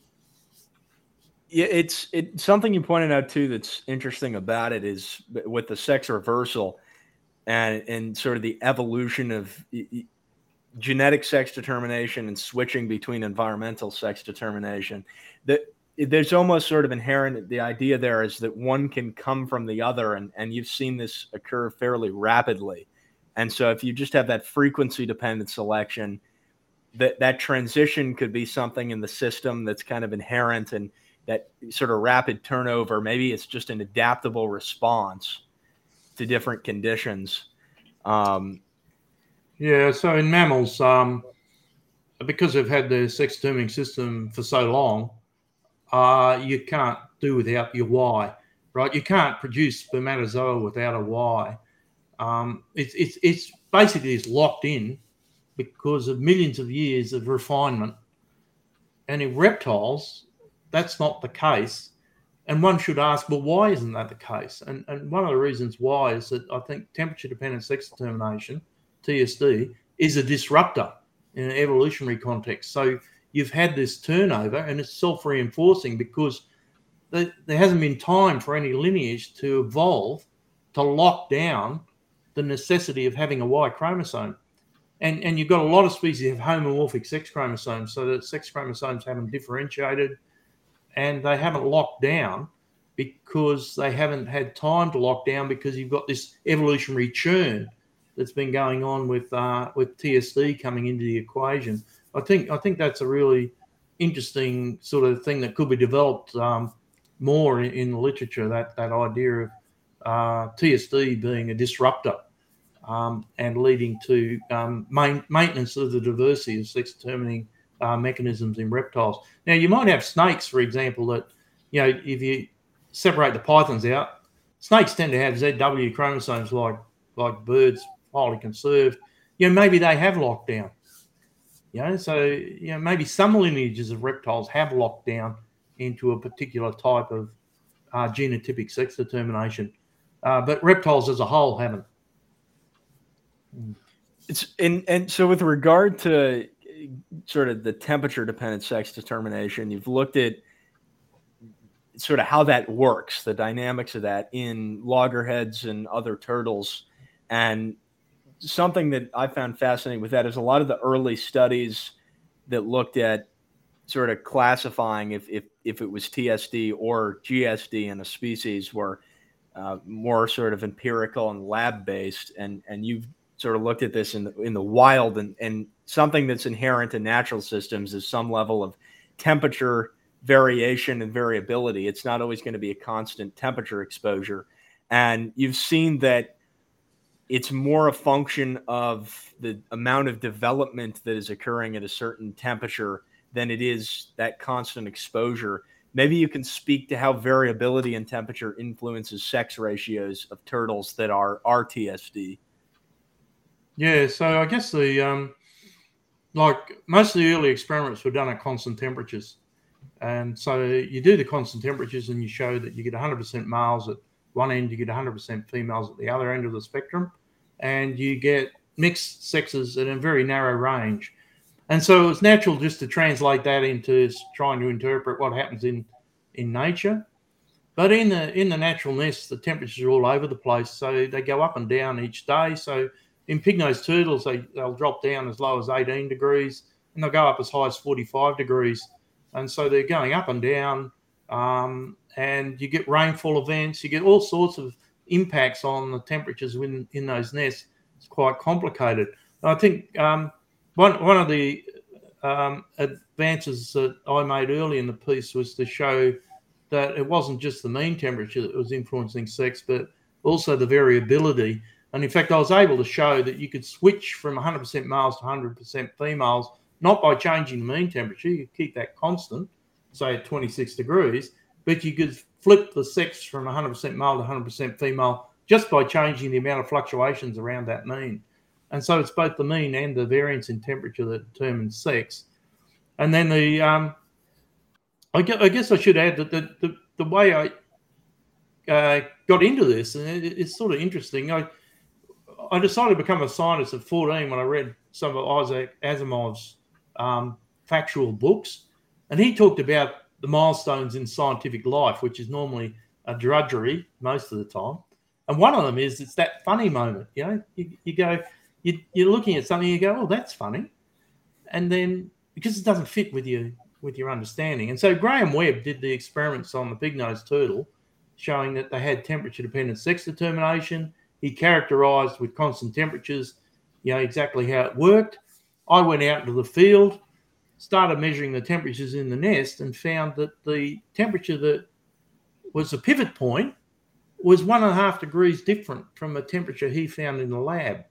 A: Yeah, it's it's something you pointed out too. That's interesting about it is with the sex reversal, and and sort of the evolution of genetic sex determination and switching between environmental sex determination. That there's almost sort of inherent the idea there is that one can come from the other and, and you've seen this occur fairly rapidly. And so if you just have that frequency dependent selection that that transition could be something in the system that's kind of inherent and that sort of rapid turnover maybe it's just an adaptable response to different conditions. Um,
B: yeah so in mammals um, because they've had the sex determining system for so long uh, you can't do without your Y, right? You can't produce spermatozoa without a Y. Um, it's, it's, it's basically it's locked in because of millions of years of refinement. And in reptiles, that's not the case. And one should ask, well, why isn't that the case? And, and one of the reasons why is that I think temperature dependent sex determination, TSD, is a disruptor in an evolutionary context. So you've had this turnover and it's self reinforcing because there hasn't been time for any lineage to evolve to lock down the necessity of having a Y chromosome. And, and you've got a lot of species have homomorphic sex chromosomes, so that sex chromosomes haven't differentiated and they haven't locked down because they haven't had time to lock down because you've got this evolutionary churn that's been going on with uh, with TSD coming into the equation. I think I think that's a really interesting sort of thing that could be developed um, more in, in, the literature. That that idea of uh, TSD being a disruptor um, and leading to um, main, maintenance of the diversity of sex determining uh, mechanisms in reptiles. Now you might have snakes, for example, that you know if you separate the pythons out, snakes tend to have ZW chromosomes like like birds, highly conserved. You know maybe they have lockdown you know, so you know maybe some lineages of reptiles have locked down into a particular type of uh, genotypic sex determination, uh, but reptiles as a whole haven't.
A: It's and and so with regard to sort of the temperature dependent sex determination, you've looked at sort of how that works, the dynamics of that in loggerheads and other turtles, and something that I found fascinating with that is a lot of the early studies that looked at sort of classifying if if, if it was TSD or GSD in a species were uh, more sort of empirical and lab based, and and you've sort of looked at this in the, in the wild, and and something that's inherent in natural systems is some level of temperature variation and variability. It's not always going to be a constant temperature exposure, and you've seen that it's more a function of the amount of development that is occurring at a certain temperature than it is that constant exposure. Maybe you can speak to how variability in temperature influences sex ratios of turtles that are RTSD.
B: Yeah, so I guess the um, like most of the early experiments were done at constant temperatures, and so you do the constant temperatures and you show that you get 100% males at one end, you get 100% females at the other end of the spectrum, and you get mixed sexes in a very narrow range. And so it's natural just to translate that into trying to interpret what happens in in nature. But in the in the natural nest, the temperatures are all over the place, so they go up and down each day. So in pig-nosed turtles, they they'll drop down as low as 18 degrees, and they'll go up as high as 45 degrees. And so they're going up and down, um, and you get rainfall events, you get all sorts of impacts on the temperatures in, in those nests. is quite complicated. And I think um, one one of the um, advances that I made early in the piece was to show that it wasn't just the mean temperature that was influencing sex, but also the variability. And in fact, I was able to show that you could switch from 100% males to 100% females, not by changing the mean temperature, you keep that constant, say at 26 degrees, but you could flip the sex from 100% male to 100% female just by changing the amount of fluctuations around that mean. And so it's both the mean and the variance in temperature that determines sex. And then the, um, I, guess, I should add that the, the, the way I uh, got into this, and it, it's sort of interesting. I, I decided to become a scientist at 14 when I read some of Isaac Asimov's um, factual books. And he talked about the milestones in scientific life, which is normally a drudgery most of the time. And one of them is it's that funny moment. You know, you, you go, you, you're looking at something, you go, "Oh, that's funny," and then because it doesn't fit with your with your understanding. And so Graham Webb did the experiments on the pig-nosed turtle, showing that they had temperature-dependent sex determination. He characterized with constant temperatures, you know, exactly how it worked. I went out into the field, started measuring the temperatures in the nest, and found that the temperature that was the pivot point was one and a half degrees different from the temperature he found in the lab.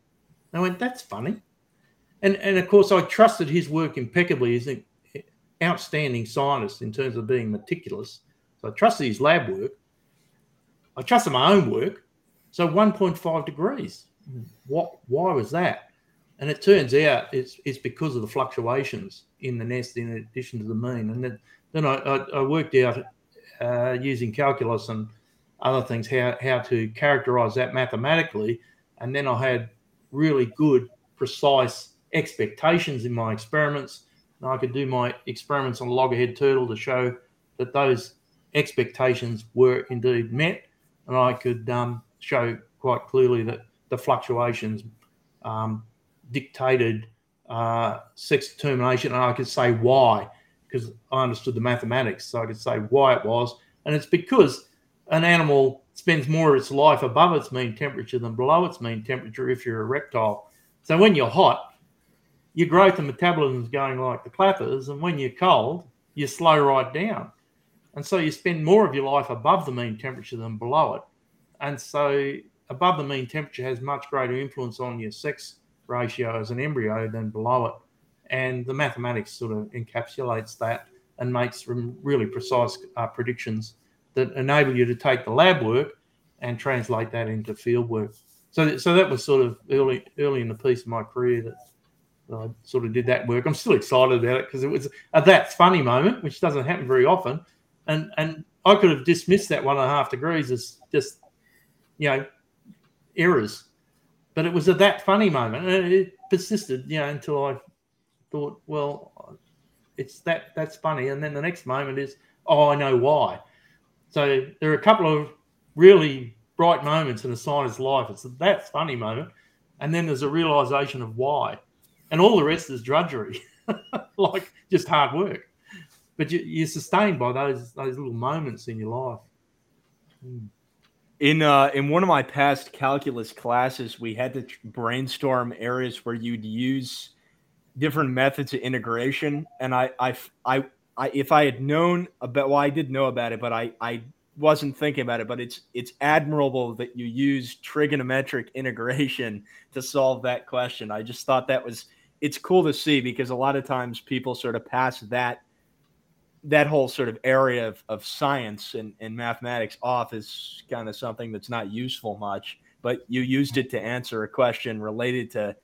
B: I went, that's funny. And, and of course, I trusted his work impeccably. He's an outstanding scientist in terms of being meticulous. So I trusted his lab work. I trusted my own work. So 1.5 degrees. What? Why was that? And it turns out it's it's because of the fluctuations in the nest in addition to the mean. And then, then I, I, I worked out uh, using calculus and other things how, how to characterize that mathematically. And then I had really good, precise expectations in my experiments. And I could do my experiments on loggerhead turtle to show that those expectations were indeed met. And I could um, show quite clearly that the fluctuations um, dictated uh, sex determination. And I could say why, because I understood the mathematics. So I could say why it was. And it's because an animal spends more of its life above its mean temperature than below its mean temperature if you're a reptile. So when you're hot, your growth and metabolism is going like the clappers, and when you're cold, you slow right down. And so you spend more of your life above the mean temperature than below it. And so above the mean temperature has much greater influence on your sex ratio as an embryo than below it. And the mathematics sort of encapsulates that and makes really precise uh, predictions that enable you to take the lab work and translate that into field work. So, so that was sort of early, early in the piece of my career that I sort of did that work. I'm still excited about it because it was a that funny moment, which doesn't happen very often, and and I could have dismissed that one and a half degrees as just, you know, errors, but it was a that funny moment, and it persisted, you know, until I thought, well, it's that that's funny, and then the next moment is, oh, I know why so there are a couple of really bright moments in a scientist's life. It's that funny moment, and then there's a realization of why, and all the rest is drudgery, like just hard work. But you, you're sustained by those those little moments in your life.
A: Mm. In uh, in one of my past calculus classes, we had to brainstorm areas where you'd use different methods of integration, and I I I, I if I had known about well, I did know about it, but I I wasn't thinking about it, but it's it's admirable that you use trigonometric integration to solve that question. I just thought that was it's cool to see because a lot of times people sort of pass that that whole sort of area of, of science and, and mathematics off is kind of something that's not useful much, but you used it to answer a question related to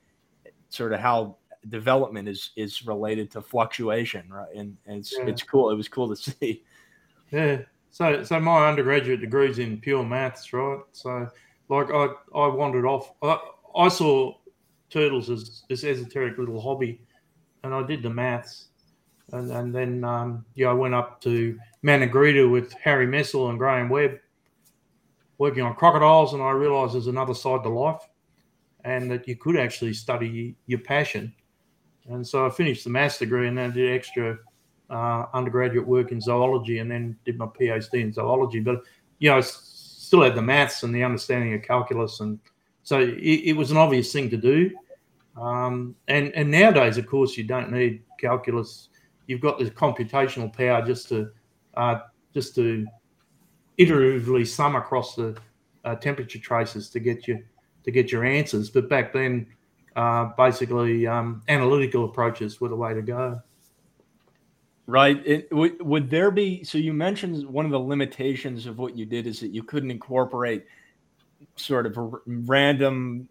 A: sort of how development is is related to fluctuation, right? And, and it's yeah. it's cool. It was cool to see.
B: Yeah, so, so my undergraduate degree's in pure maths, right? So, like, I I wandered off. I, I saw turtles as this esoteric little hobby, and I did the maths, and and then um, yeah, I went up to Maningrida with Harry Messel and Graham Webb, working on crocodiles, and I realised there's another side to life, and that you could actually study your passion, and so I finished the master's degree and then did extra uh, undergraduate work in zoology and then did my PhD in zoology. But you know, I still had the maths and the understanding of calculus, and so it, it was an obvious thing to do. Um, and and nowadays, of course, you don't need calculus. You've got the computational power just to uh, just to iteratively sum across the uh, temperature traces to get you to get your answers. But back then, uh, basically, um, analytical approaches were the way to go.
A: Right. It, would, would there be? So you mentioned one of the limitations of what you did is that you couldn't incorporate sort of r- random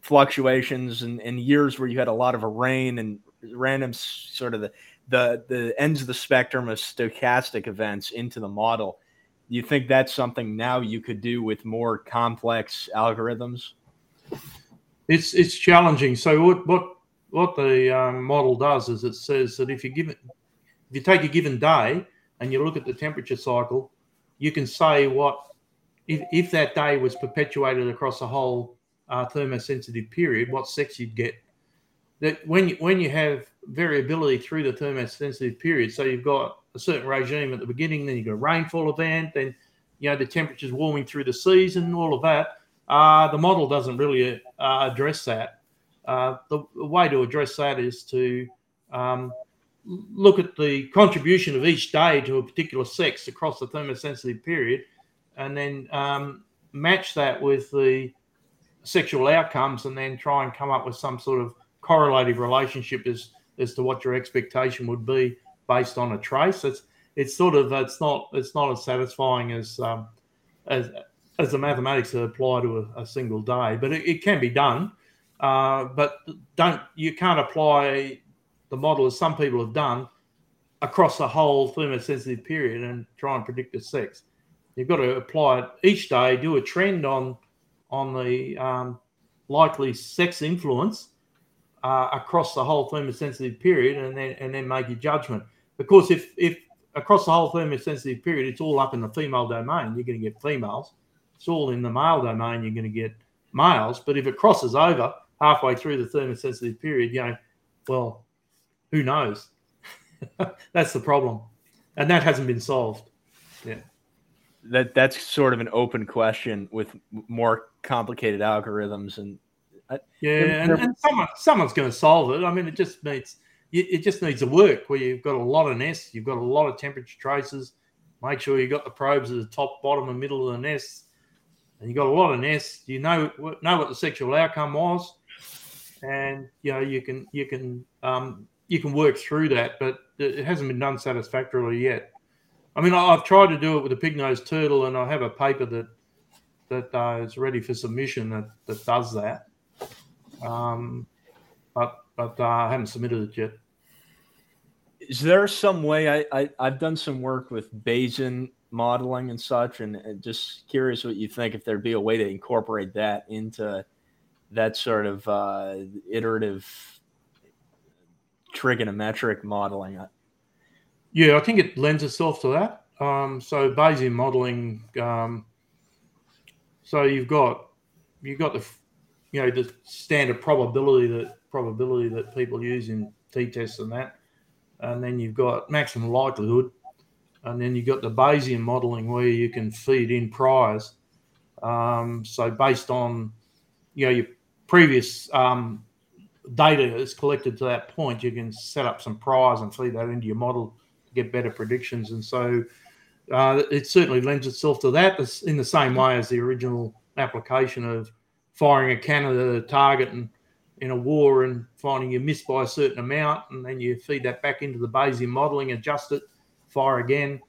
A: fluctuations and, and years where you had a lot of a rain and random sort of the, the the ends of the spectrum of stochastic events into the model. You think that's something now you could do with more complex algorithms?
B: It's it's challenging. So what what what the um, model does is it says that if you give it if you take a given day and you look at the temperature cycle, you can say what if, if that day was perpetuated across a whole uh, thermosensitive period, what sex you'd get. That when you, when you have variability through the thermosensitive period, so you've got a certain regime at the beginning, then you've got a rainfall event, then you know the temperature's warming through the season, all of that. Uh, the model doesn't really uh, address that. Uh, the, the, way to address that is to um, look at the contribution of each day to a particular sex across the thermosensitive period, and then um, match that with the sexual outcomes, and then try and come up with some sort of correlative relationship as as to what your expectation would be based on a trace. It's it's sort of it's not it's not as satisfying as um, as as the mathematics that apply to a, a single day, but it, it can be done. Uh, but don't you can't apply the model, as some people have done, across the whole thermosensitive period and try and predict the sex. You've got to apply it each day, do a trend on on the um, likely sex influence uh, across the whole thermosensitive period, and then and then make your judgment. Of course, if if across the whole thermosensitive period, it's all up in the female domain, you're going to get females. It's all in the male domain, you're going to get males. But if it crosses over halfway through the thermosensitive period, you know, well, who knows? that's the problem, and that hasn't been solved. Yeah,
A: that that's sort of an open question with more complicated algorithms and.
B: Uh, yeah, and, and someone, someone's going to solve it. I mean, it just needs it just needs a work where you've got a lot of nests, you've got a lot of temperature traces. Make sure you've got the probes at the top, bottom, and middle of the nests, and you've got a lot of nests. You know know what the sexual outcome was, and you know you can you can um, you can work through that, but it hasn't been done satisfactorily yet. I mean, I've tried to do it with a pig nosed turtle, and I have a paper that that uh, is ready for submission that, that does that. Um, but but uh, I haven't submitted it yet.
A: Is there some way I, I have done some work with Bayesian modeling and such, and, and, just curious what you think if there'd be a way to incorporate that into that sort of uh, iterative trigonometric modeling.
B: Yeah, I think it lends itself to that. Um, so Bayesian modeling. Um, so you've got you've got the you know the standard probability that probability that people use in t tests and that. And then you've got maximum likelihood. And then you've got the bayesian modeling where you can feed in priors. Um, so based on you know your previous um, data is collected to that point you can set up some priors and feed that into your model to get better predictions. And so uh, it certainly lends itself to that. In the same way as the original application of firing a cannon at a target and in a war and finding you miss by a certain amount, and then you feed that back into the Bayesian modeling, adjust it, fire again,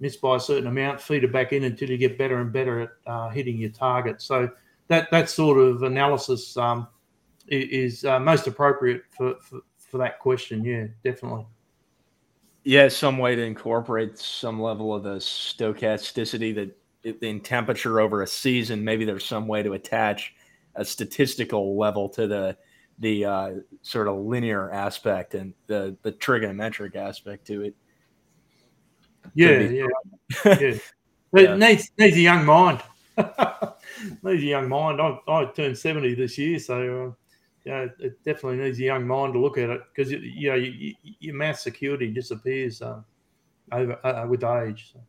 B: miss by a certain amount, feed it back in until you get better and better at uh, hitting your target. So that that sort of analysis um, is uh, most appropriate for, for for that question. Yeah, definitely.
A: Yeah, some way to incorporate some level of the stochasticity that in temperature over a season, maybe there's some way to attach a statistical level to the the uh, sort of linear aspect and the the trigonometric aspect to it.
B: Yeah, yeah, yeah. But yeah. needs needs a young mind. needs a young mind. I I turned seventy this year, so uh, yeah, it definitely needs a young mind to look at it because you know you, your math security disappears uh, over uh, with age. So.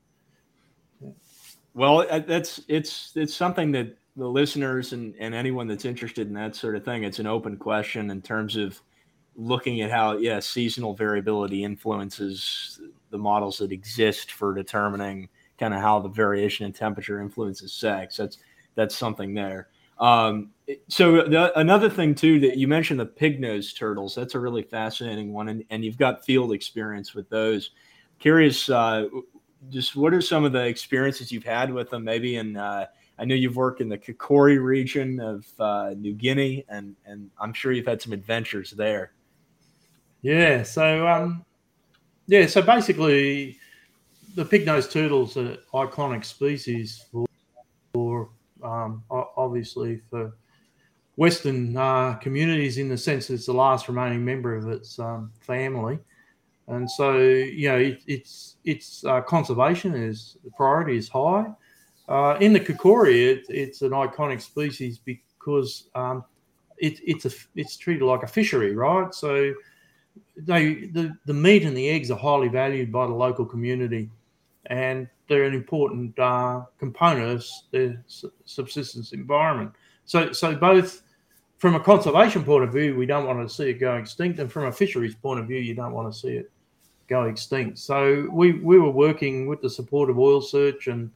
A: Well, uh, that's it's it's something that the listeners and, and anyone that's interested in that sort of thing, it's an open question in terms of looking at how yeah seasonal variability influences the models that exist for determining kind of how the variation in temperature influences sex. That's that's something there. Um, so the, another thing too that you mentioned the pig nose turtles. That's a really fascinating one, and, and you've got field experience with those. Curious, uh, just what are some of the experiences you've had with them? Maybe in uh, I know you've worked in the Kikori region of uh, New Guinea, and and I'm sure you've had some adventures there.
B: Yeah. So um, yeah. So basically, the pig-nosed turtles are iconic species for, for um, obviously for Western uh, communities in the sense it's the last remaining member of its um, family and so you know it, it's it's uh, conservation is the priority is high. Uh, in the Kikori, it, it's an iconic species because um, it, it's a it's treated like a fishery, right? So they the, the meat and the eggs are highly valued by the local community, and they're an important uh, component of their subsistence environment. So so both from a conservation point of view, we don't want to see it go extinct, and from a fisheries point of view, you don't want to see it go extinct. So we, we were working with the support of Oil Search and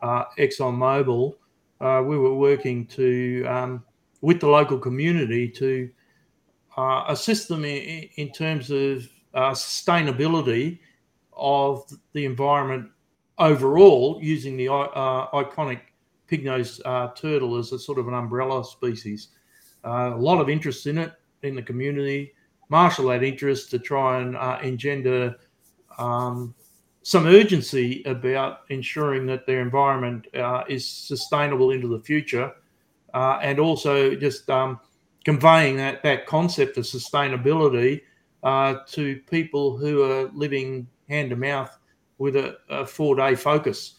B: uh, ExxonMobil. Uh, we were working to um, with the local community to uh, assist them in, in terms of uh, sustainability of the environment overall, using the uh, iconic pig-nosed uh, turtle as a sort of an umbrella species. A lot of interest in it in the community marshal that interest to try and uh, engender um, some urgency about ensuring that their environment uh, is sustainable into the future, uh, and also just um, conveying that that concept of sustainability uh, to people who are living hand to mouth with a, a four day focus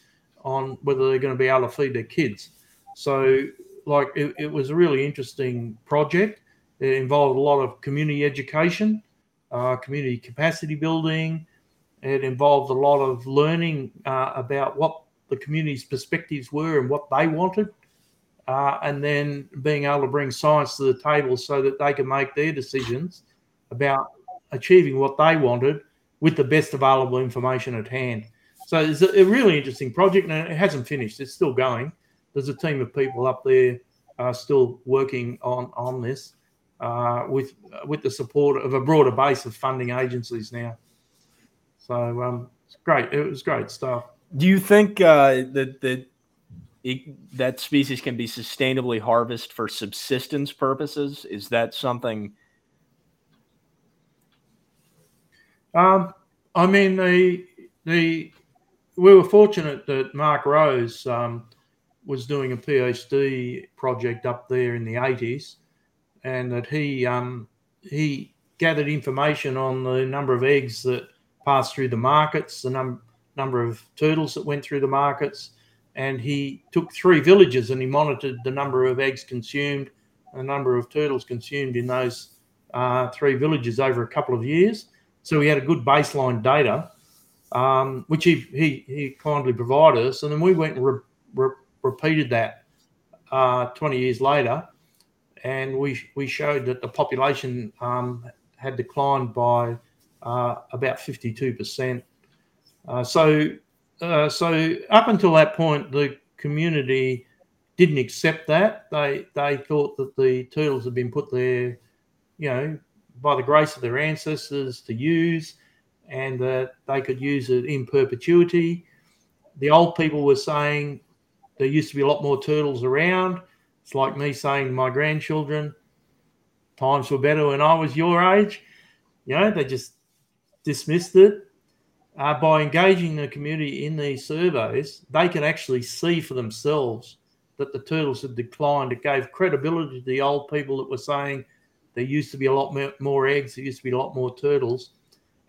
B: on whether they're going to be able to feed their kids. So, like, it, it was a really interesting project. It involved a lot of community education, uh, community capacity building. It involved a lot of learning uh, about what the community's perspectives were and what they wanted, uh, and then being able to bring science to the table so that they can make their decisions about achieving what they wanted with the best available information at hand. So it's a, really interesting project, and it hasn't finished. It's still going. There's a team of people up there uh, still working on on this uh, with with the support of a broader base of funding agencies now. So um, it's great. It was great stuff.
A: Do you think uh, that that it, that species can be sustainably harvested for subsistence purposes? Is that something?
B: Um, I mean, the the we were fortunate that Mark Rose um, was doing a PhD project up there in the eighties, and that he um, he gathered information on the number of eggs that passed through the markets, the num- number of turtles that went through the markets, and he took three villages and he monitored the number of eggs consumed the number of turtles consumed in those uh, three villages over a couple of years. So he had a good baseline data, um, which he, he, he kindly provided us. And then we went and re- re- repeated that uh, 20 years later. And we, we showed that the population um, had declined by uh, about 52%. Uh, so, uh, so up until that point, the community didn't accept that. They they thought that the turtles had been put there, you know, by the grace of their ancestors to use, and that they could use it in perpetuity. The old people were saying there used to be a lot more turtles around. It's like me saying to my grandchildren, times were better when I was your age. You know, they just dismissed it. Uh, by engaging the community in these surveys, they can actually see for themselves that the turtles had declined. It gave credibility to the old people that were saying there used to be a lot more eggs, there used to be a lot more turtles.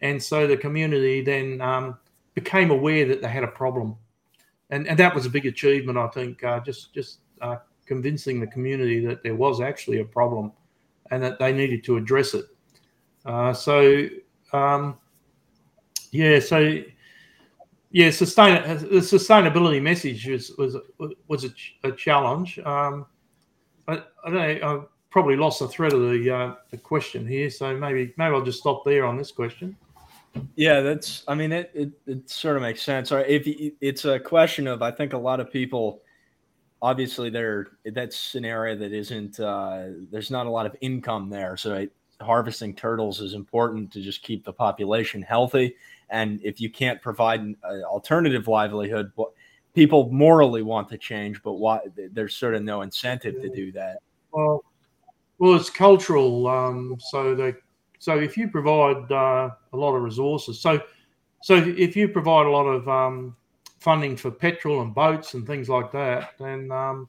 B: And so the community then um, became aware that they had a problem. And, and that was a big achievement, I think, uh, just, just uh, convincing the community that there was actually a problem and that they needed to address it. Uh, so, um, yeah, so yeah, sustain the sustainability message was was was a, a challenge. Um, I, I, don't know. I probably lost the thread of the uh, the question here, so maybe maybe I'll just stop there on this question.
A: Yeah, that's. I mean, it it, it sort of makes sense. Or if it's a question of, I think a lot of people, obviously, there that's an area that isn't. Uh, there's not a lot of income there, so it, harvesting turtles is important to just keep the population healthy and if you can't provide an alternative livelihood, people morally want to change, but why, there's sort of no incentive to do that.
B: Well, well, it's cultural. Um, so they, so if you provide uh, a lot of resources, so so if you provide a lot of um, funding for petrol and boats and things like that, then um,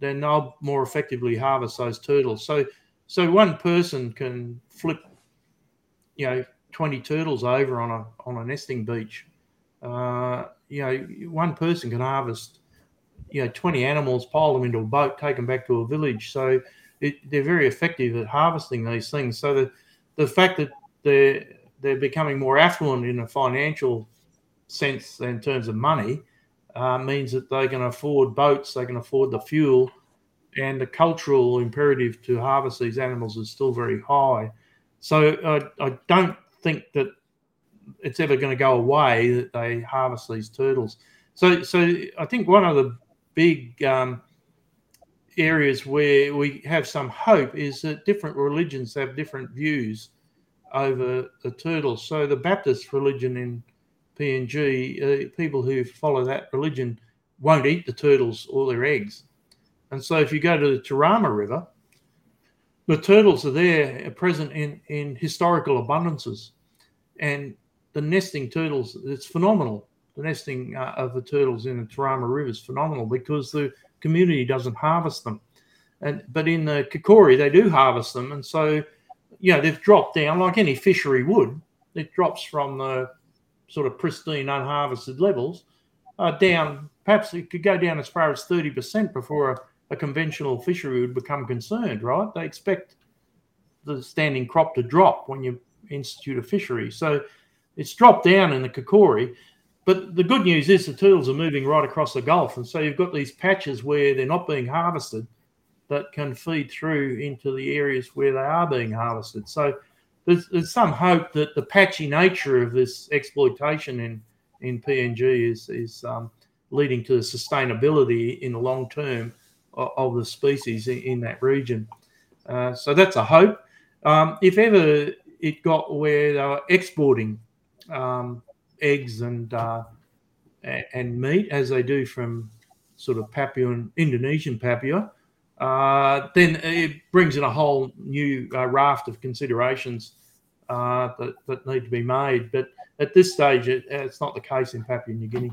B: then they'll more effectively harvest those turtles. So so one person can flip, you know, 20 turtles over on a on a nesting beach. Uh, you know, one person can harvest, you know, 20 animals, pile them into a boat, take them back to a village. So it, they're very effective at harvesting these things. So the the fact that they're they're becoming more affluent in a financial sense in terms of money uh, means that they can afford boats, they can afford the fuel, and the cultural imperative to harvest these animals is still very high. So uh, I don't think that it's ever going to go away that they harvest these turtles. So, so I think one of the big um, areas where we have some hope is that different religions have different views over the turtles. So, the Baptist religion in PNG, uh, people who follow that religion won't eat the turtles or their eggs. And so, if you go to the Turama River, the turtles are there, are present in, in historical abundances. And the nesting turtles, it's phenomenal. The nesting uh, of the turtles in the Turama River is phenomenal because the community doesn't harvest them. And But in the Kikori, they do harvest them. And so, you know, they've dropped down like any fishery would. It drops from the sort of pristine, unharvested levels uh, down. Perhaps it could go down as far as 30% before a a conventional fishery would become concerned, right? They expect the standing crop to drop when you institute a fishery. So it's dropped down in the Kikori. But the good news is the turtles are moving right across the Gulf. And so you've got these patches where they're not being harvested that can feed through into the areas where they are being harvested. So there's, there's some hope that the patchy nature of this exploitation in, in PNG is, is um, leading to the sustainability in the long term of the species in, that region. Uh, so that's a hope. Um, if ever it got where they were exporting um, eggs and uh, and meat as they do from sort of Papua and Indonesian Papua, uh, then it brings in a whole new uh, raft of considerations uh, that, that need to be made. But at this stage, it, it's not the case in Papua New Guinea.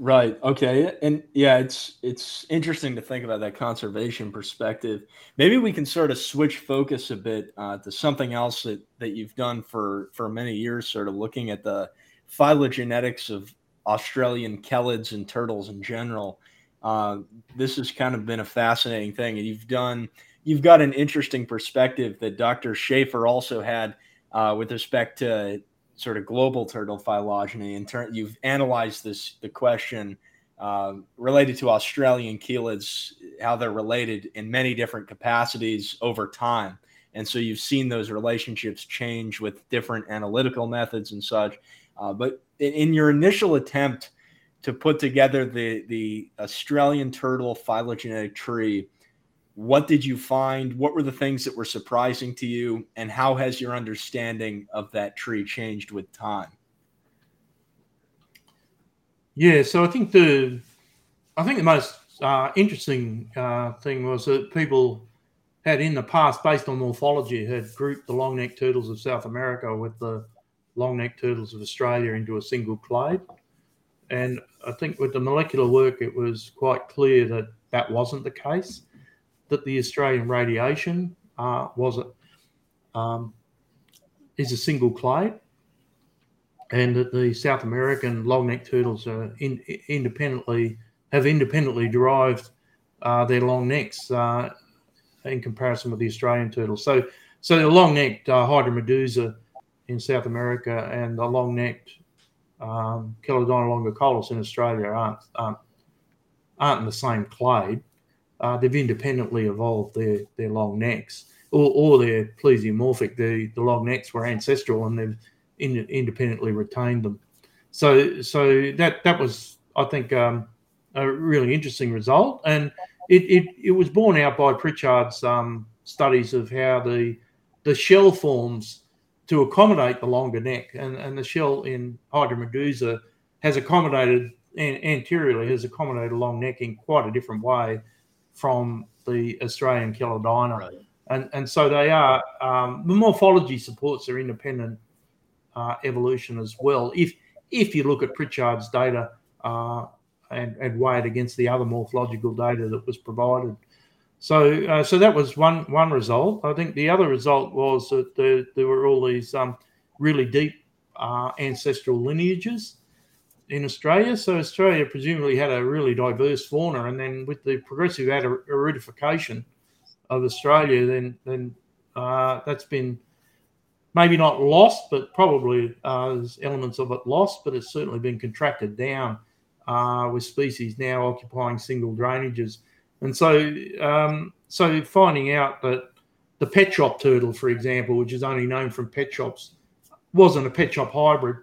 A: Right. Okay. And yeah, it's it's interesting to think about that conservation perspective. Maybe we can sort of switch focus a bit uh, to something else that that you've done for for many years, sort of looking at the phylogenetics of Australian chelids and turtles in general. uh, this has kind of been a fascinating thing, and you've done you've got an interesting perspective that Dr. Shaffer also had uh, with respect to sort of global turtle phylogeny. In turn, you've analyzed this the question uh, related to Australian chelids, how they're related in many different capacities over time. And so you've seen those relationships change with different analytical methods and such. Uh, but in, in, your initial attempt to put together the, the Australian turtle phylogenetic tree, what did you find? What were the things that were surprising to you? And how has your understanding of that tree changed with time?
B: Yeah, so I think the I think the most uh, interesting uh, thing was that people had in the past, based on morphology, had grouped the long necked turtles of South America with the long necked turtles of Australia into a single clade. And I think with the molecular work, it was quite clear that that wasn't the case, that the Australian radiation uh, was a, um, is a single clade and that the South American long-necked turtles are in, independently have independently derived uh, their long necks uh, in comparison with the Australian turtles. So, so the long-necked uh, Hydromedusa in South America and the long-necked um, Chelodina longicollis in Australia aren't, aren't aren't in the same clade. Uh, they've independently evolved their their long necks, or, or they're plesiomorphic. The the long necks were ancestral, and they've in, independently retained them. So so that that was I think um, a really interesting result, and it, it, it was borne out by Pritchard's um, studies of how the the shell forms to accommodate the longer neck, and, and the shell in Hydromedusa has accommodated anteriorly has accommodated a long neck in quite a different way from the Australian Chelodina. Right. And, and so they are, um, the morphology supports their independent uh, evolution as well. If if you look at Pritchard's data uh, and, and weigh it against the other morphological data that was provided. So uh, so that was one one result. I think the other result was that there, there were all these um, really deep uh, ancestral lineages in Australia. So Australia presumably had a really diverse fauna, and then with the progressive aridification of Australia, then then uh, that's been maybe not lost, but probably uh, there's elements of it lost, but it's certainly been contracted down uh, with species now occupying single drainages. And so, um, so finding out that the pet shop turtle, for example, which is only known from pet shops, wasn't a pet shop hybrid,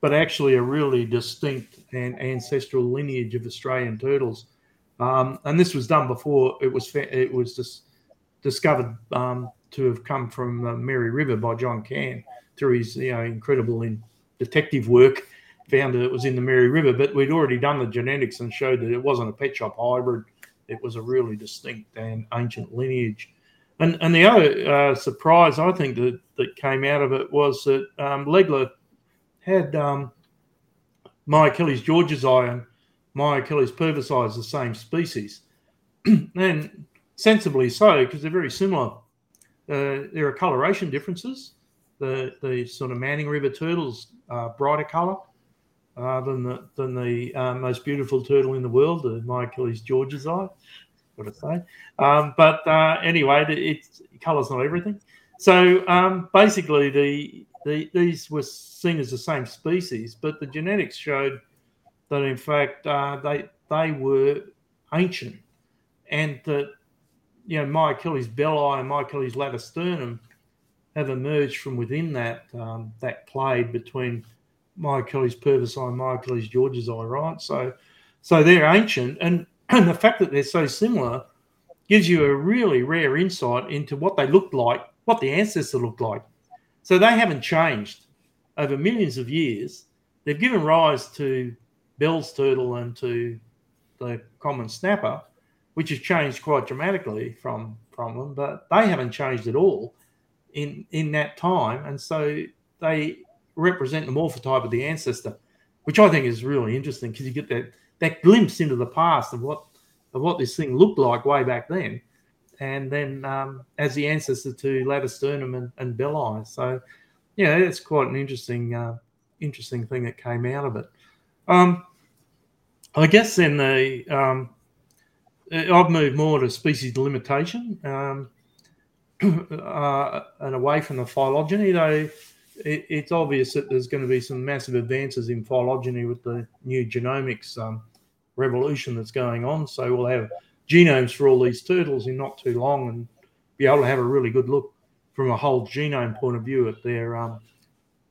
B: but actually a really distinct and ancestral lineage of Australian turtles. Um, and this was done before it was it was just discovered um, to have come from the Mary River by John Cann through his you know incredible in detective work. Found that it was in the Mary River, but we'd already done the genetics and showed that it wasn't a pet shop hybrid. It was a really distinct and ancient lineage. And and the other uh, surprise I think that that came out of it was that um, Legler had um, Myuchelys georgesi and Myuchelys purvisi as the same species, and sensibly so because they're very similar uh, there are coloration differences. The the sort of Manning River turtles are brighter color uh, than the than the uh, most beautiful turtle in the world, the Myuchelys georgesi. What to say? Um, but uh, anyway, it's color's not everything. So um, basically, the, the these were seen as the same species, but the genetics showed that in fact uh, they they were ancient, and that you know, Myuchelys bellii and Myuchelys latisternum have emerged from within that um, that clade between Myuchelys purvisi and Myuchelys georgesi, right? So, so they're ancient, and, and the fact that they're so similar gives you a really rare insight into what they looked like, what the ancestor looked like. So they haven't changed over millions of years. They've given rise to Bell's turtle and to the common snapper, which has changed quite dramatically from from them, but they haven't changed at all in in that time, and so they represent the morphotype of the ancestor, which I think is really interesting because you get that that glimpse into the past of what of what this thing looked like way back then, and then um, as the ancestor to latisternum and, and bellii. So, yeah, it's quite an interesting uh, interesting thing that came out of it. Um, I guess then the um, I've moved more to species limitation um, uh, and away from the phylogeny, though it, it's obvious that there's going to be some massive advances in phylogeny with the new genomics um, revolution that's going on. So we'll have genomes for all these turtles in not too long and be able to have a really good look from a whole genome point of view at their um,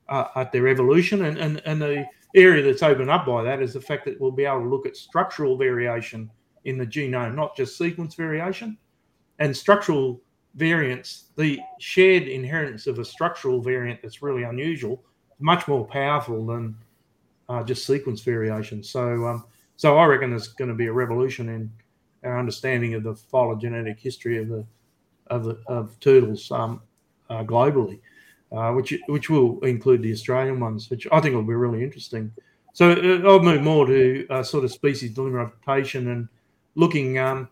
B: uh, at their evolution. And, and, and the area that's opened up by that is the fact that we'll be able to look at structural variation in the genome, not just sequence variation. And structural variants, the shared inheritance of a structural variant that's really unusual, much more powerful than uh, just sequence variation. So, um, so I reckon there's going to be a revolution in our understanding of the phylogenetic history of the of the of turtles um, uh, globally, uh, which which will include the Australian ones, which I think will be really interesting. So uh, I'll move more to uh, sort of species delimitation and looking um,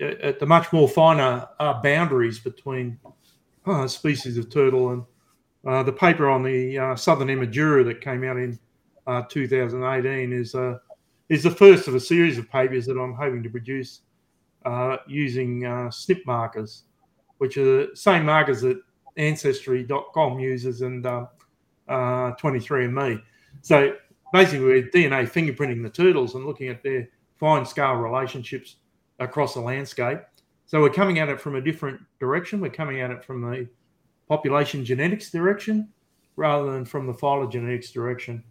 B: at the much more finer uh, boundaries between uh, species of turtle and the paper on the southern Emydura that came out in uh, 2018 is uh, is the first of a series of papers that I'm hoping to produce uh, using uh, SNP markers, which are the same markers that Ancestry.com uses and um, uh, 23andMe. So basically, we're DNA fingerprinting the turtles and looking at their fine scale relationships across the landscape. So we're coming at it from a different direction. We're coming at it from the population genetics direction rather than from the phylogenetics direction.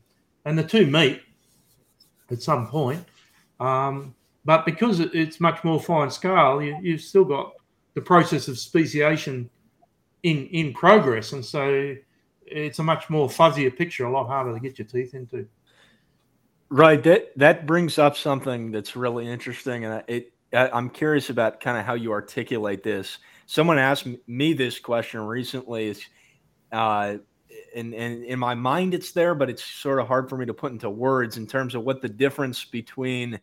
B: And the two meet at some point. Um, but because it's much more fine scale, you, have still got the process of speciation in, in progress. And so it's a much more fuzzier picture, a lot harder to get your teeth into.
A: Right. That that brings up something that's really interesting, and it I'm curious about kind of how you articulate this. Someone asked me this question recently. Is uh, and, and in my mind it's there, but it's sort of hard for me to put into words in terms of what the difference between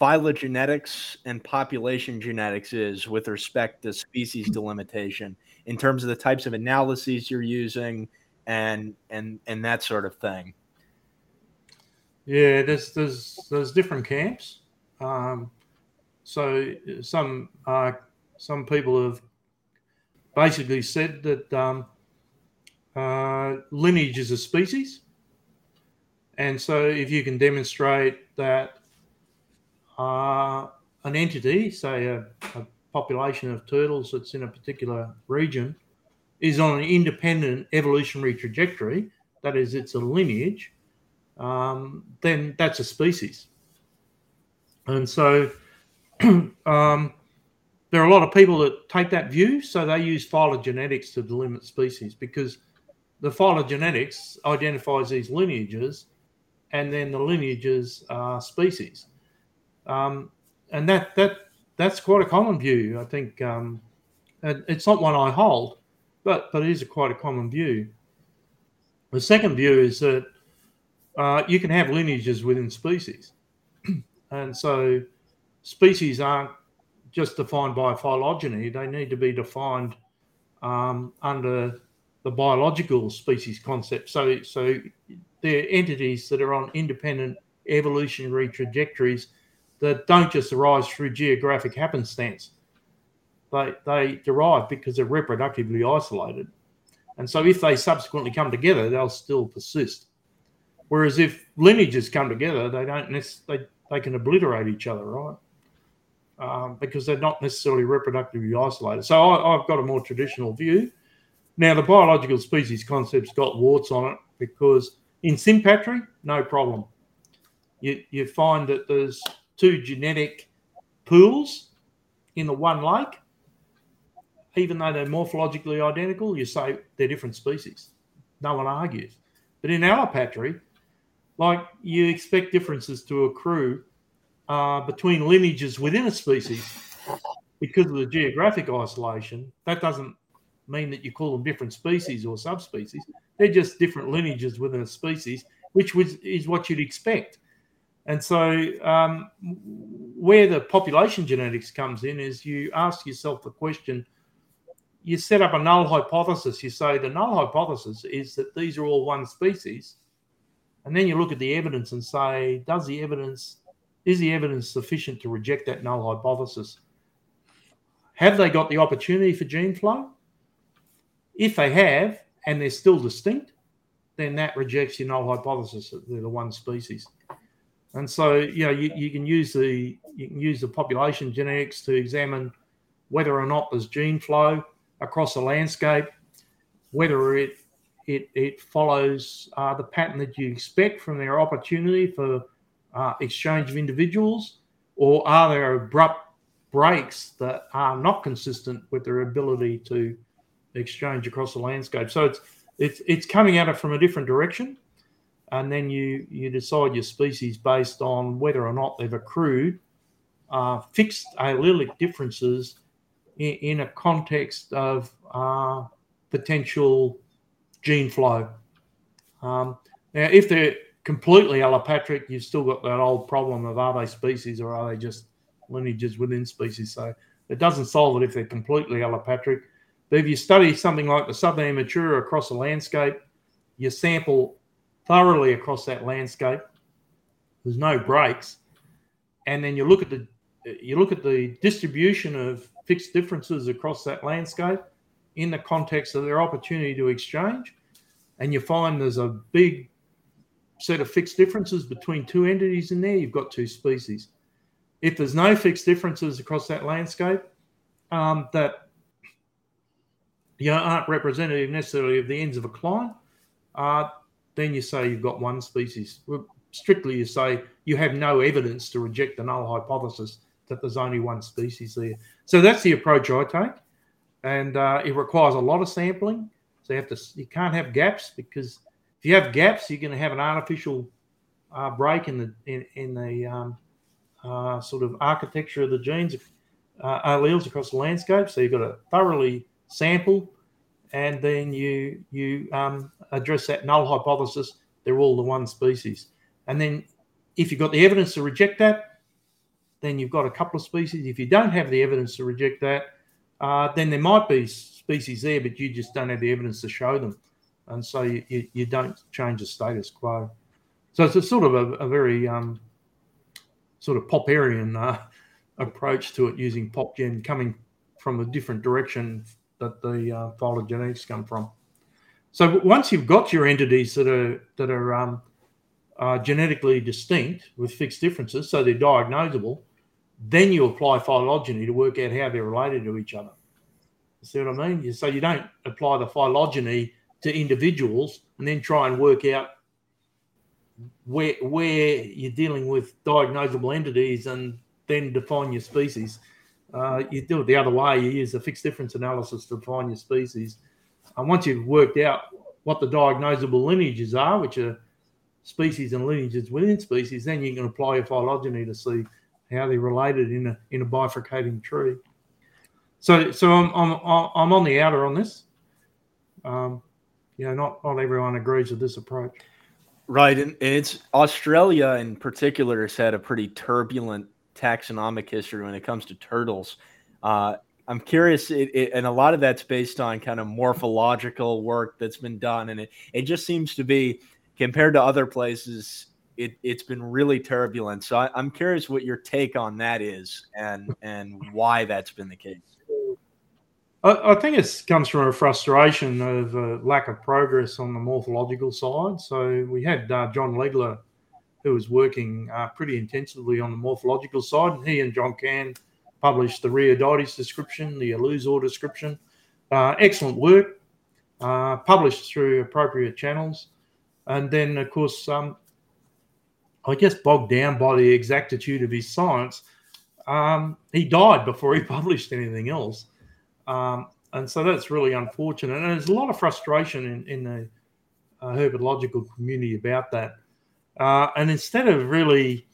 A: phylogenetics and population genetics is with respect to species delimitation in terms of the types of analyses you're using and and and that sort of thing.
B: Yeah, there's there's there's different camps. Um, so some uh, some people have basically said that um, uh, lineage is a species, and so if you can demonstrate that uh, an entity, say a, a population of turtles that's in a particular region, is on an independent evolutionary trajectory, that is, it's a lineage, um, then that's a species. And so um, there are a lot of people that take that view, so they use phylogenetics to delimit species because the phylogenetics identifies these lineages, and then the lineages are species, um, and that that that's quite a common view. I think um, it's not one I hold, but but it is a quite a common view. The second view is that uh, you can have lineages within species, and so species aren't just defined by phylogeny, they need to be defined um, under the biological species concept. So, so they're entities that are on independent evolutionary trajectories that don't just arise through geographic happenstance. They, they derive because they're reproductively isolated. And so if they subsequently come together, they'll still persist. Whereas if lineages come together, they don't they, they can obliterate each other, right? um, because they're not necessarily reproductively isolated. So I, have got a more traditional view. Now, the biological species concept's got warts on it because in sympatry, no problem. You, you find that there's two genetic pools in the one lake, even though they're morphologically identical, you say they're different species. No one argues. But in allopatry, like you expect differences to accrue uh, between lineages within a species because of the geographic isolation, that doesn't mean that you call them different species or subspecies. They're just different lineages within a species, which was, is what you'd expect. And so, um, where the population genetics comes in is you ask yourself the question you set up a null hypothesis. You say the null hypothesis is that these are all one species. And then you look at the evidence and say, does the evidence is the evidence sufficient to reject that null hypothesis? Have they got the opportunity for gene flow? If they have, and they're still distinct, then that rejects your null hypothesis that they're the one species. And so, you know, you, you can use the you can use the population genetics to examine whether or not there's gene flow across the landscape, whether it it, it follows uh, the pattern that you expect from their opportunity for uh, exchange of individuals, or are there abrupt breaks that are not consistent with their ability to exchange across the landscape? So it's it's it's coming at it from a different direction, and then you you decide your species based on whether or not they've accrued uh, fixed allelic differences in, in a context of uh, potential gene flow. Um, now, if they're completely allopatric, you've still got that old problem of are they species or are they just lineages within species? So it doesn't solve it if they're completely allopatric. But if you study something like the southern Emydura across a landscape, you sample thoroughly across that landscape. There's no breaks, and then you look at the you look at the distribution of fixed differences across that landscape in the context of their opportunity to exchange, and you find there's a big set of fixed differences between two entities in there, you've got two species. If there's no fixed differences across that landscape um, that you know, aren't representative necessarily of the ends of a cline, uh, then you say you've got one species. Strictly, you say you have no evidence to reject the null hypothesis that there's only one species there. So that's the approach I take, and uh, it requires a lot of sampling. So you have to you can't have gaps because if you have gaps, you're going to have an artificial uh, break in the in, in the um, uh, sort of architecture of the genes uh, alleles across the landscape. So you've got to thoroughly sample, and then you you um, address that null hypothesis. They're all the one species, and then if you've got the evidence to reject that, then you've got a couple of species. If you don't have the evidence to reject that, uh, then there might be species there, but you just don't have the evidence to show them and so you, you, you, don't change the status quo. So it's a sort of a, a very um, sort of Popperian uh, approach to it, using PopGen coming from a different direction that the uh, phylogenetics come from. So once you've got your entities that are that are um, uh, genetically distinct with fixed differences, so they're diagnosable, then you apply phylogeny to work out how they're related to each other. See what I mean? So you don't apply the phylogeny to individuals and then try and work out where where you're dealing with diagnosable entities and then define your species. Uh, you do it the other way. You use a fixed difference analysis to define your species. And once you've worked out what the diagnosable lineages are, which are species and lineages within species, then you can apply your phylogeny to see how they're related in a in a bifurcating tree. So so I'm I'm I'm on the outer on this. Um, you know, not not everyone agrees with this approach.
A: Right, and, and it's Australia in particular has had a pretty turbulent taxonomic history when it comes to turtles. Uh, I'm curious, it, it, and a lot of that's based on kind of morphological work that's been done, and it it just seems to be compared to other places. It, it's been really turbulent. So I, I'm curious what your take on that is, and and why that's been the case.
B: I, I think it comes from a frustration of a lack of progress on the morphological side. So we had uh, John Legler, who was working uh, pretty intensively on the morphological side, and he and John Cann published the Rheodytes description, the Elusor description. Uh, excellent work, uh, published through appropriate channels. And then, of course, um, I guess bogged down by the exactitude of his science, um, he died before he published anything else. Um, and so that's really unfortunate. And there's a lot of frustration in, in the uh, herpetological community about that. Uh, and instead of really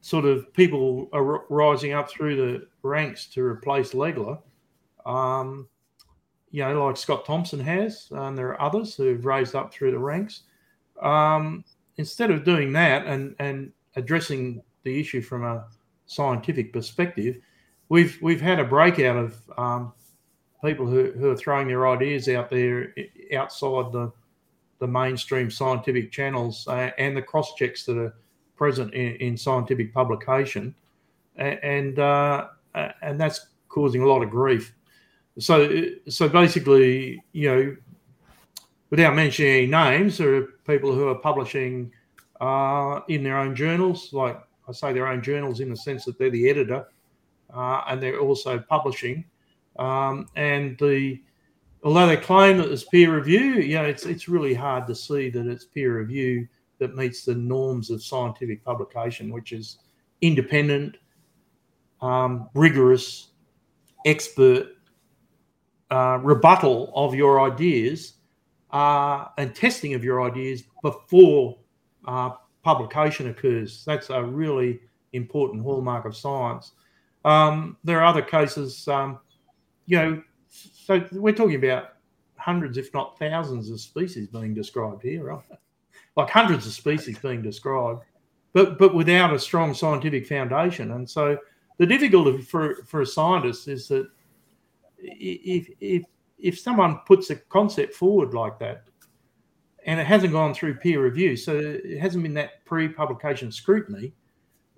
B: sort of people are rising up through the ranks to replace Legler, um, you know, like Scott Thomson has, and there are others who've raised up through the ranks. Um, instead of doing that and, and addressing the issue from a scientific perspective, we've we've had a breakout of um, people who, who are throwing their ideas out there outside the the mainstream scientific channels uh, and the cross checks that are present in, in scientific publication, and uh, and that's causing a lot of grief. So so basically, you know, without mentioning any names, there are people who are publishing uh, in their own journals, like I say, their own journals in the sense that they're the editor, uh, and they're also publishing. Um, and the although they claim that it's peer review, know, it's it's really hard to see that it's peer review that meets the norms of scientific publication, which is independent, um, rigorous, expert uh, rebuttal of your ideas uh, and testing of your ideas before uh, publication occurs. That's a really important hallmark of science. Um, there are other cases, um, you know, so we're talking about hundreds, if not thousands, of species being described here, right? Like hundreds of species being described, but but without a strong scientific foundation. And so the difficulty for for a scientist is that if if if someone puts a concept forward like that and it hasn't gone through peer review, so it hasn't been that pre-publication scrutiny,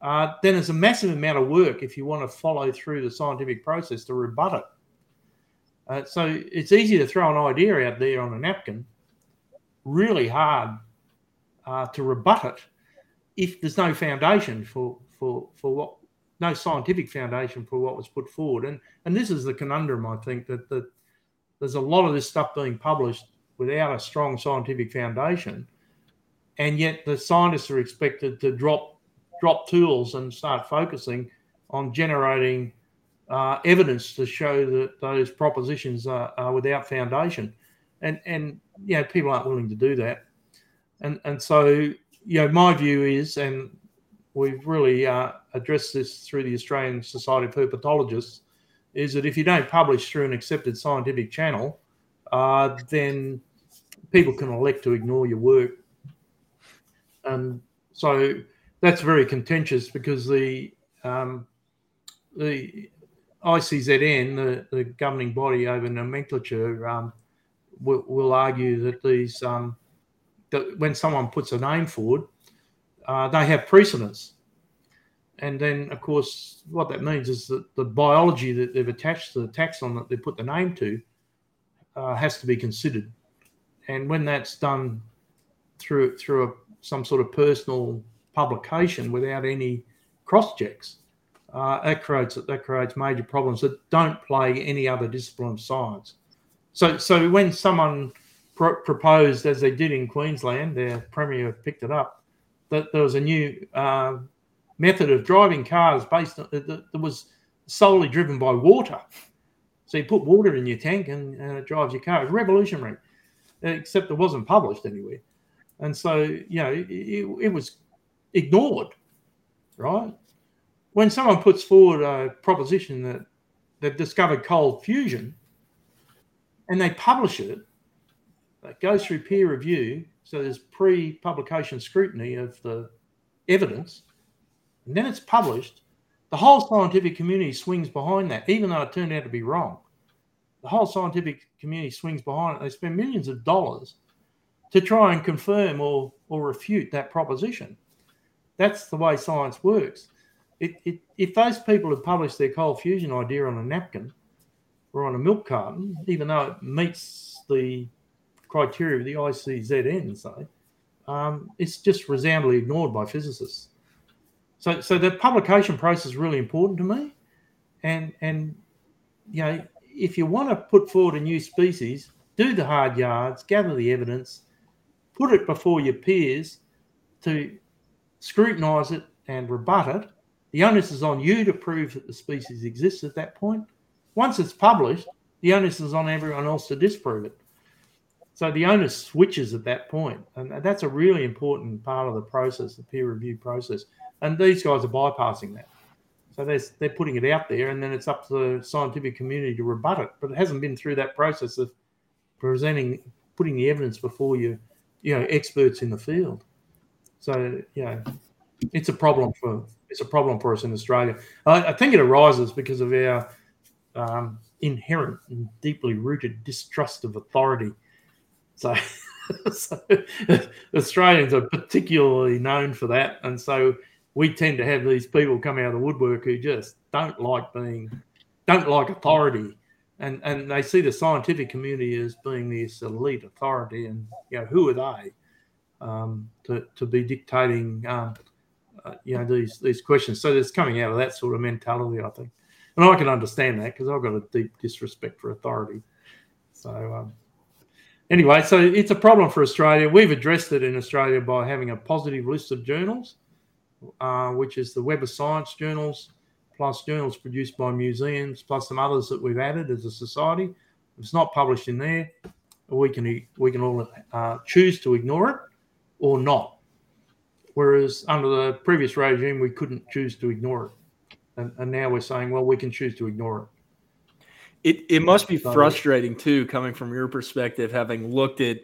B: uh, then it's a massive amount of work if you want to follow through the scientific process to rebut it. Uh, so it's easy to throw an idea out there on a napkin, really hard uh, to rebut it if there's no foundation for for for what no scientific foundation for what was put forward. And and this is the conundrum I think that that there's a lot of this stuff being published without a strong scientific foundation, and yet the scientists are expected to drop drop tools and start focusing on generating uh, evidence to show that those propositions are, are, without foundation, and and you know people aren't willing to do that, and and so you know my view is, and we've really uh, addressed this through the Australian Society of Herpetologists, is that if you don't publish through an accepted scientific channel, uh, then people can elect to ignore your work. And so that's very contentious because the um, the ICZN, the, the, governing body over nomenclature, um, will, will, argue that these um, that when someone puts a name forward, uh, they have precedence. And then, of course, what that means is that the biology that they've attached to the taxon that they put the name to uh, has to be considered and when that's done through through a, some sort of personal publication without any cross checks, uh, that creates that creates major problems that don't plague any other discipline of science. So so when someone pro- proposed, as they did in Queensland, their premier picked it up, that there was a new uh, method of driving cars based on, that, that was solely driven by water. So you put water in your tank and, and it drives your car. It's revolutionary except it wasn't published anywhere. And so, you know, it, it, was ignored, right? When someone puts forward a proposition that they've discovered cold fusion and they publish it, it goes through peer review. So there's pre publication scrutiny of the evidence, and then it's published. The whole scientific community swings behind that, even though it turned out to be wrong the whole scientific community swings behind it. They spend millions of dollars to try and confirm or, or refute that proposition. That's the way science works. It, it, if those people had published their cold fusion idea on a napkin or on a milk carton, even though it meets the criteria of the ICZN, say, um, it's just resoundingly ignored by physicists. So, so the publication process is really important to me, and and you know if you want to put forward a new species, do the hard yards, gather the evidence, put it before your peers to scrutinise it and rebut it. The onus is on you to prove that the species exists at that point. Once it's published, the onus is on everyone else to disprove it. So the onus switches at that point, and that's a really important part of the process, the peer review process. And these guys are bypassing that. So they're, they're putting it out there, and then it's up to the scientific community to rebut it. But it hasn't been through that process of presenting, putting the evidence before you, you know, experts in the field. So yeah, it's a problem for it's a problem for us in Australia. I, I think it arises because of our um, inherent and deeply rooted distrust of authority. So so, Australians are particularly known for that, and so we tend to have these people come out of the woodwork who just don't like being, don't like authority, and and they see the scientific community as being this elite authority, and you know who are they um, to to be dictating, um, uh, you know these these questions. So it's coming out of that sort of mentality, I think, and I can understand that because I've got a deep disrespect for authority. So. Um, anyway, so it's a problem for Australia. We've addressed it in Australia by having a positive list of journals uh, which is the Web of Science journals, plus journals produced by museums, plus some others that we've added as a society. If it's not published in there, we can we can all uh, choose to ignore it or not. Whereas under the previous regime, we couldn't choose to ignore it, and, and now we're saying, well, we can choose to ignore it.
A: It, it must be frustrating too, coming from your perspective, having looked at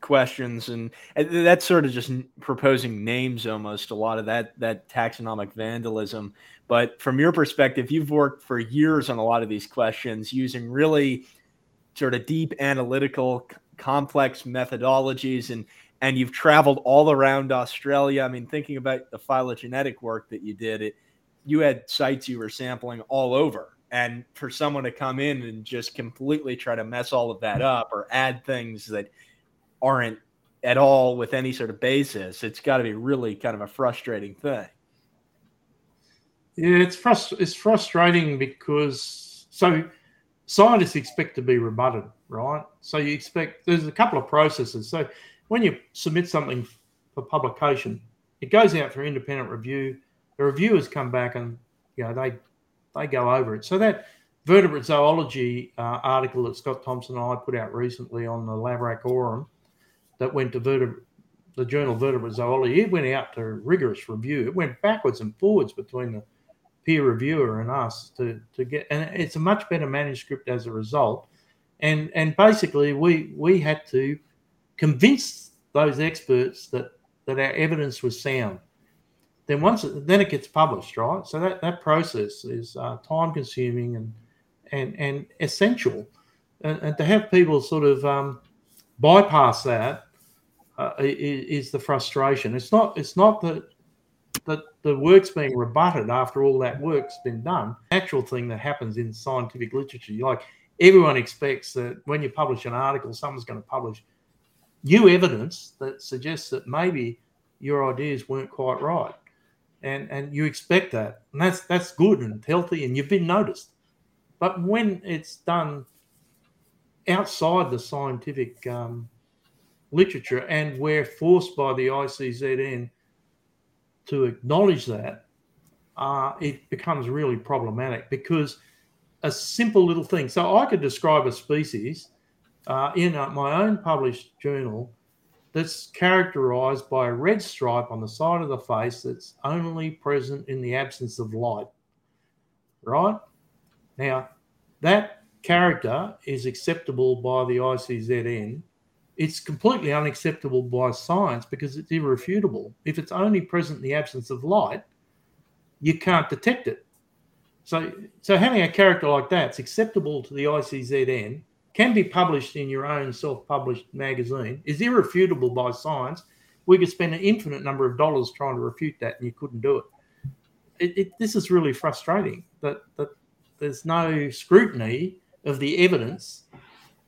A: questions and, and that's sort of just proposing names almost a lot of that that taxonomic vandalism but from your perspective you've worked for years on a lot of these questions using really sort of deep analytical complex methodologies and and you've traveled all around Australia I mean thinking about the phylogenetic work that you did it you had sites you were sampling all over and for someone to come in and just completely try to mess all of that up or add things that aren't at all with any sort of basis, it's got to be really kind of a frustrating thing.
B: Yeah, it's frust- it's frustrating because so scientists expect to be rebutted, right? So you expect there's a couple of processes. So when you submit something for publication, it goes out for independent review. The reviewers come back and you know they they go over it. So that vertebrate zoology uh, article that Scott Thomson and I put out recently on the Laverack aurum that went to vertebra- the journal Vertebrate Zoology. It went out to rigorous review. It went backwards and forwards between the peer reviewer and us to, to get, and it's a much better manuscript as a result. And and basically, we we had to convince those experts that that our evidence was sound. Then once it, then it gets published, right? So that that process is uh, time consuming and and and essential, and, and to have people sort of um, bypass that uh, is the frustration. It's not. It's not that that the work's being rebutted after all that work's been done. Actual thing that happens in scientific literature, like everyone expects that when you publish an article, someone's going to publish new evidence that suggests that maybe your ideas weren't quite right, and and you expect that, and that's that's good and healthy, and you've been noticed. But when it's done outside the scientific um, literature, and we're forced by the ICZN to acknowledge that, uh, it becomes really problematic because a simple little thing. So I could describe a species uh, in a, my own published journal that's characterized by a red stripe on the side of the face that's only present in the absence of light. Right? Now, that character is acceptable by the ICZN it's completely unacceptable by science because it's irrefutable. If it's only present in the absence of light, you can't detect it. So, so having a character like that's acceptable to the ICZN, can be published in your own self-published magazine, is irrefutable by science. We could spend an infinite number of dollars trying to refute that, and you couldn't do it. it, it this is really frustrating that that there's no scrutiny of the evidence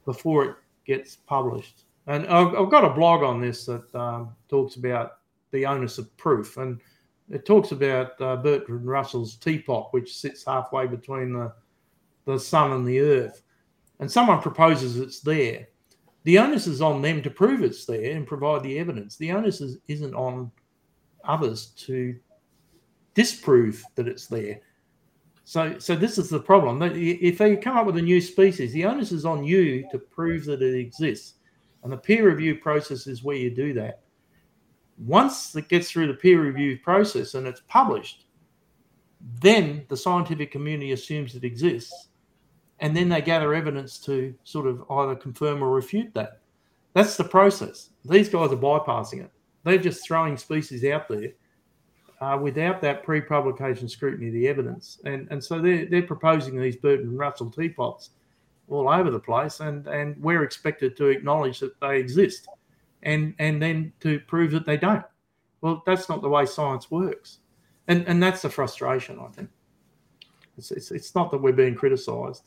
B: before it gets published. And I've, I've got a blog on this that um, talks about the onus of proof, and it talks about uh, Bertrand Russell's teapot, which sits halfway between the the sun and the earth. And someone proposes it's there. The onus is on them to prove it's there and provide the evidence. The onus is, isn't on others to disprove that it's there. So, so this is the problem. If they come up with a new species, the onus is on you to prove that it exists. And the peer review process is where you do that. Once it gets through the peer review process and it's published, then the scientific community assumes it exists. And then they gather evidence to sort of either confirm or refute that. That's the process. These guys are bypassing it. They're just throwing species out there uh, without that pre-publication scrutiny of the evidence. And, and so they're, they're proposing these Bertrand Russell teapots all over the place, and and we're expected to acknowledge that they exist, and and then to prove that they don't. Well, that's not the way science works, and and that's the frustration. I think it's it's, it's not that we're being criticised.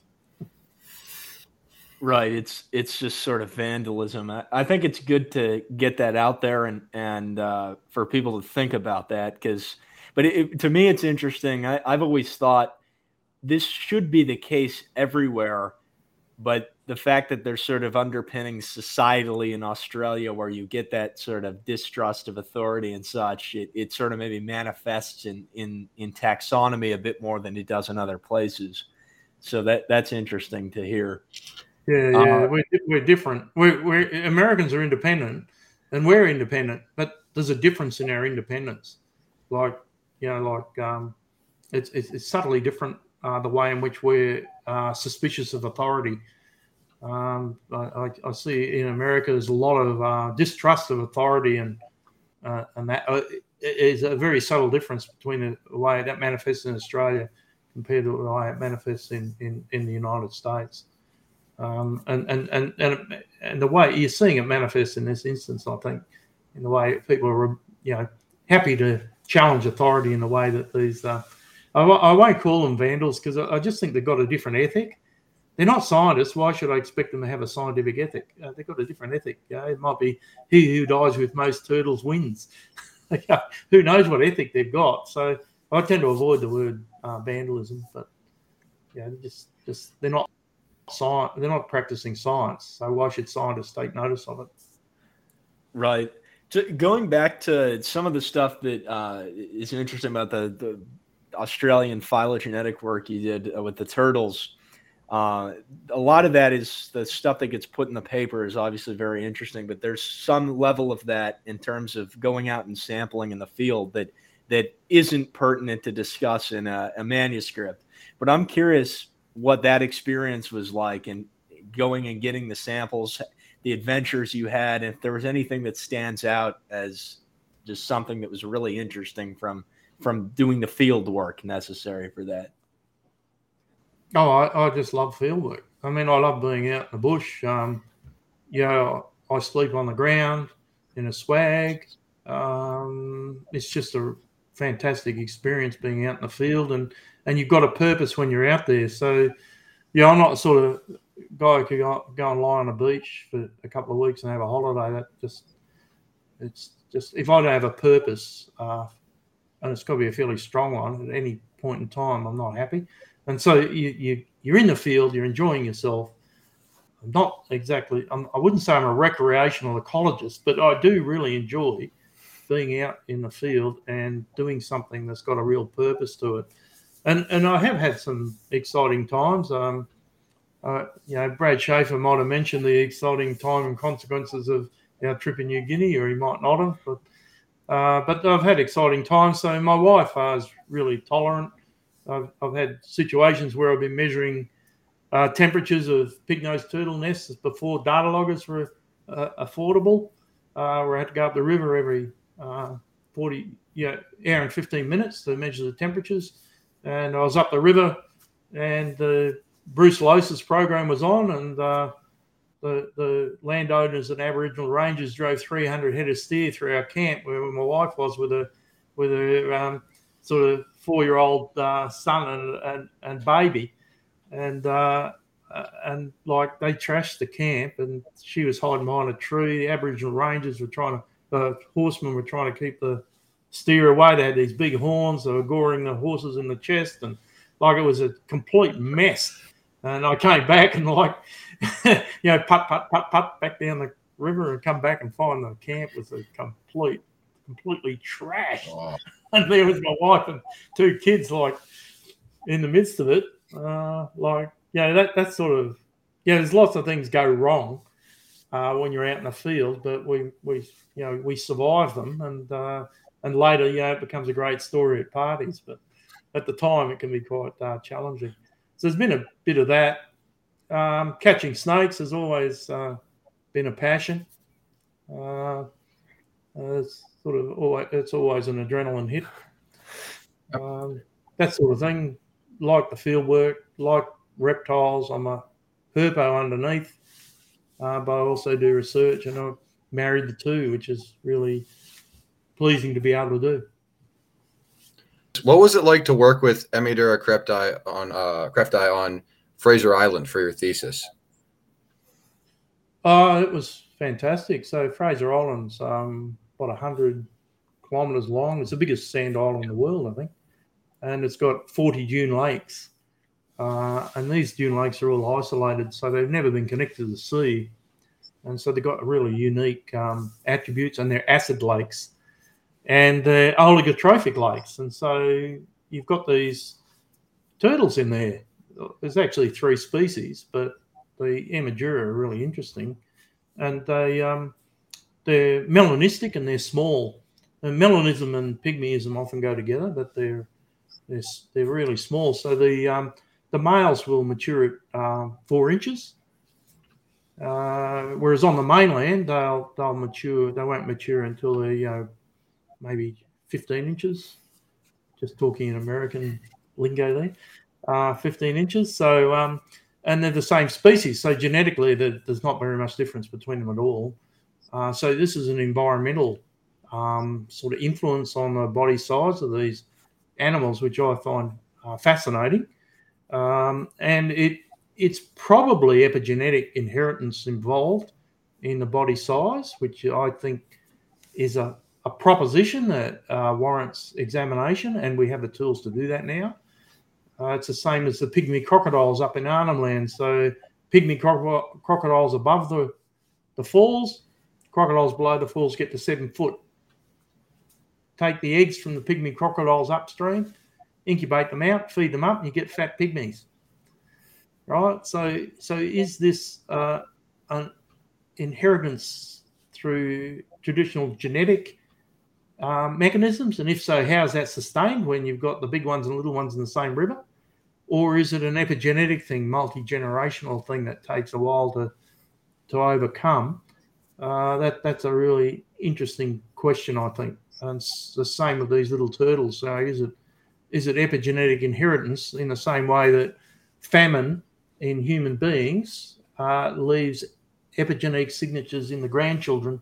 A: Right. It's it's just sort of vandalism. I, I, think it's good to get that out there and and uh, for people to think about that because, but it, to me, it's interesting. I, I've always thought this should be the case everywhere, but the fact that there's sort of underpinning societally in Australia where you get that sort of distrust of authority and such, it, it sort of maybe manifests in, in in taxonomy a bit more than it does in other places. So that that's interesting to hear.
B: Yeah, yeah, uh, we're, we're different. We're, we're Americans are independent, and we're independent, but there's a difference in our independence. Like you know, like um, it's, it's, it's subtly different uh, the way in which we're uh, suspicious of authority. Um, I, I, see in America there's a lot of uh, distrust of authority, and uh, and that uh, is a very subtle difference between the way that manifests in Australia compared to the way it manifests in, in, in the United States. Um, and, and, and, and, and the way you're seeing it manifest in this instance, I think, in the way people are, you know, happy to challenge authority in the way that these, uh, I, I won't call them vandals because I, I just think they've got a different ethic. They're not scientists. Why should I expect them to have a scientific ethic? Uh, they've got a different ethic. it might be he who dies with most turtles wins. who knows what ethic they've got? So I tend to avoid the word uh, vandalism, but yeah, just just they're not science. They're not practicing science. So why should scientists take notice of it?
A: Right. So going back to some of the stuff that uh, is interesting about the, the Australian phylogenetic work you did uh, with the turtles. Uh, a lot of that is the stuff that gets put in the paper is obviously very interesting, but there's some level of that in terms of going out and sampling in the field that that isn't pertinent to discuss in a, a manuscript. But I'm curious what that experience was like and going and getting the samples, the adventures you had, if there was anything that stands out as just something that was really interesting from from doing the field work necessary for that.
B: Oh, I, I just love field work. I mean, I love being out in the bush. Um, you know, I sleep on the ground in a swag. Um, it's just a fantastic experience being out in the field and and you've got a purpose when you're out there. So, yeah, I'm not the sort of guy who could go, go and lie on a beach for a couple of weeks and have a holiday. That just, it's just, if I don't have a purpose, uh, and it's got to be a fairly strong one at any point in time, I'm not happy. And so you, you you're in the field, you're enjoying yourself. I'm not exactly, I'm, I wouldn't say I'm a recreational ecologist, but I do really enjoy being out in the field and doing something that's got a real purpose to it and and I have had some exciting times. Um, uh, you know, Brad Shaffer might have mentioned the exciting time and consequences of our trip in New Guinea, or he might not have. But uh, but I've had exciting times. So my wife is really tolerant. I've, I've had situations where I've been measuring uh, temperatures of pig-nosed turtle nests before data loggers were uh, affordable. Uh, where I had to go up the river every uh, 40, yeah, hour and 15 minutes to measure the temperatures and I was up the river, and the brucellosis program was on, and uh, the the landowners and Aboriginal rangers drove 300 head of steer through our camp where my wife was with a with a um, sort of four year old uh, son and, and, and baby, and uh, and like they trashed the camp, and she was hiding behind a tree. The Aboriginal rangers were trying to, the horsemen were trying to keep the steer away. They had these big horns. They were goring the horses in the chest, and like it was a complete mess. And I came back and like, you know, put put put put back down the river and come back and find the camp was a complete, completely trash. Wow. And there was my wife and two kids like in the midst of it. Uh, like, yeah, you know, that that's sort of yeah. There's lots of things go wrong uh, when you're out in the field, but we we you know we survive them and. Uh, and later, you know, it becomes a great story at parties. But at the time, it can be quite uh, challenging. So there's been a bit of that. Um, catching snakes has always uh, been a passion. Uh, it's sort of always, it's always an adrenaline hit. Um, that sort of thing. Like the field work, like reptiles. I'm a herpo underneath, uh, but I also do research and I've married the two, which is really pleasing to be able to do.
C: What was it like to work with Emydura krefftii on uh, krefftii on Fraser Island for your thesis?
B: Uh, it was fantastic. So Fraser Island's um, about hundred kilometres long. It's the biggest sand island in the world, I think, and it's got forty dune lakes. Uh, and these dune lakes are all isolated, so they've never been connected to the sea, and so they've got really unique um, attributes, and they're acid lakes, and they're oligotrophic lakes, and so you've got these turtles in there. There's actually three species, but the Emydura are really interesting, and they um, they're melanistic and they're small. And melanism and pygmyism often go together, but they're they're, they're really small. So the um, the males will mature at uh, four inches, uh, whereas on the mainland they'll they'll mature. They won't mature until they uh, maybe 15 inches. Just talking in American lingo there, uh, 15 inches. So um, and they're the same species. So genetically, there's not very much difference between them at all. Uh, so this is an environmental um, sort of influence on the body size of these animals, which I find uh, fascinating. Um, and it it's probably epigenetic inheritance involved in the body size, which I think is a, a proposition that uh, warrants examination, and we have the tools to do that now. Uh, it's the same as the pygmy crocodiles up in Arnhem Land. So pygmy cro- crocodiles above the, the falls, crocodiles below the falls get to seven foot. Take the eggs from the pygmy crocodiles upstream, incubate them out, feed them up, and you get fat pygmies. Right. So, so is this uh, an inheritance through traditional genetic um, mechanisms? And if so, how is that sustained when you've got the big ones and little ones in the same river? Or is it an epigenetic thing, multi generational thing that takes a while to to overcome? Uh, that that's a really interesting question, I think. And it's the same with these little turtles. So is it is it epigenetic inheritance in the same way that famine in human beings uh, leaves epigenetic signatures in the grandchildren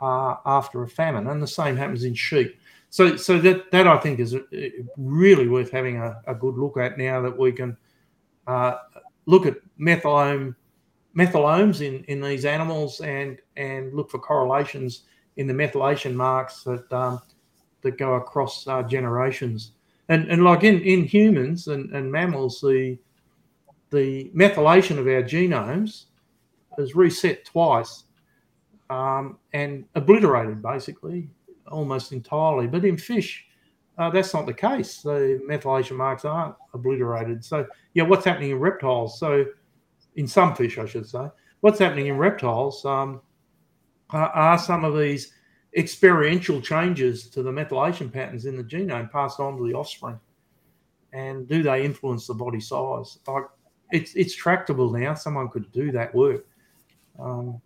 B: uh, after a famine, and the same happens in sheep. So, so that that I think is uh, really worth having a, a good look at now that we can uh, look at methylome methylomes in, in these animals and and look for correlations in the methylation marks that um, that go across uh, generations. And and like in, in humans and, and mammals, the the methylation of our genomes is reset twice um, and obliterated basically almost entirely. But in fish, uh, that's not the case. The methylation marks aren't obliterated. So, yeah, what's happening in reptiles? So, in some fish, I should say, what's happening in reptiles um, are, are some of these experiential changes to the methylation patterns in the genome passed on to the offspring. And do they influence the body size? Like it's it's tractable now. Someone could do that work. Um,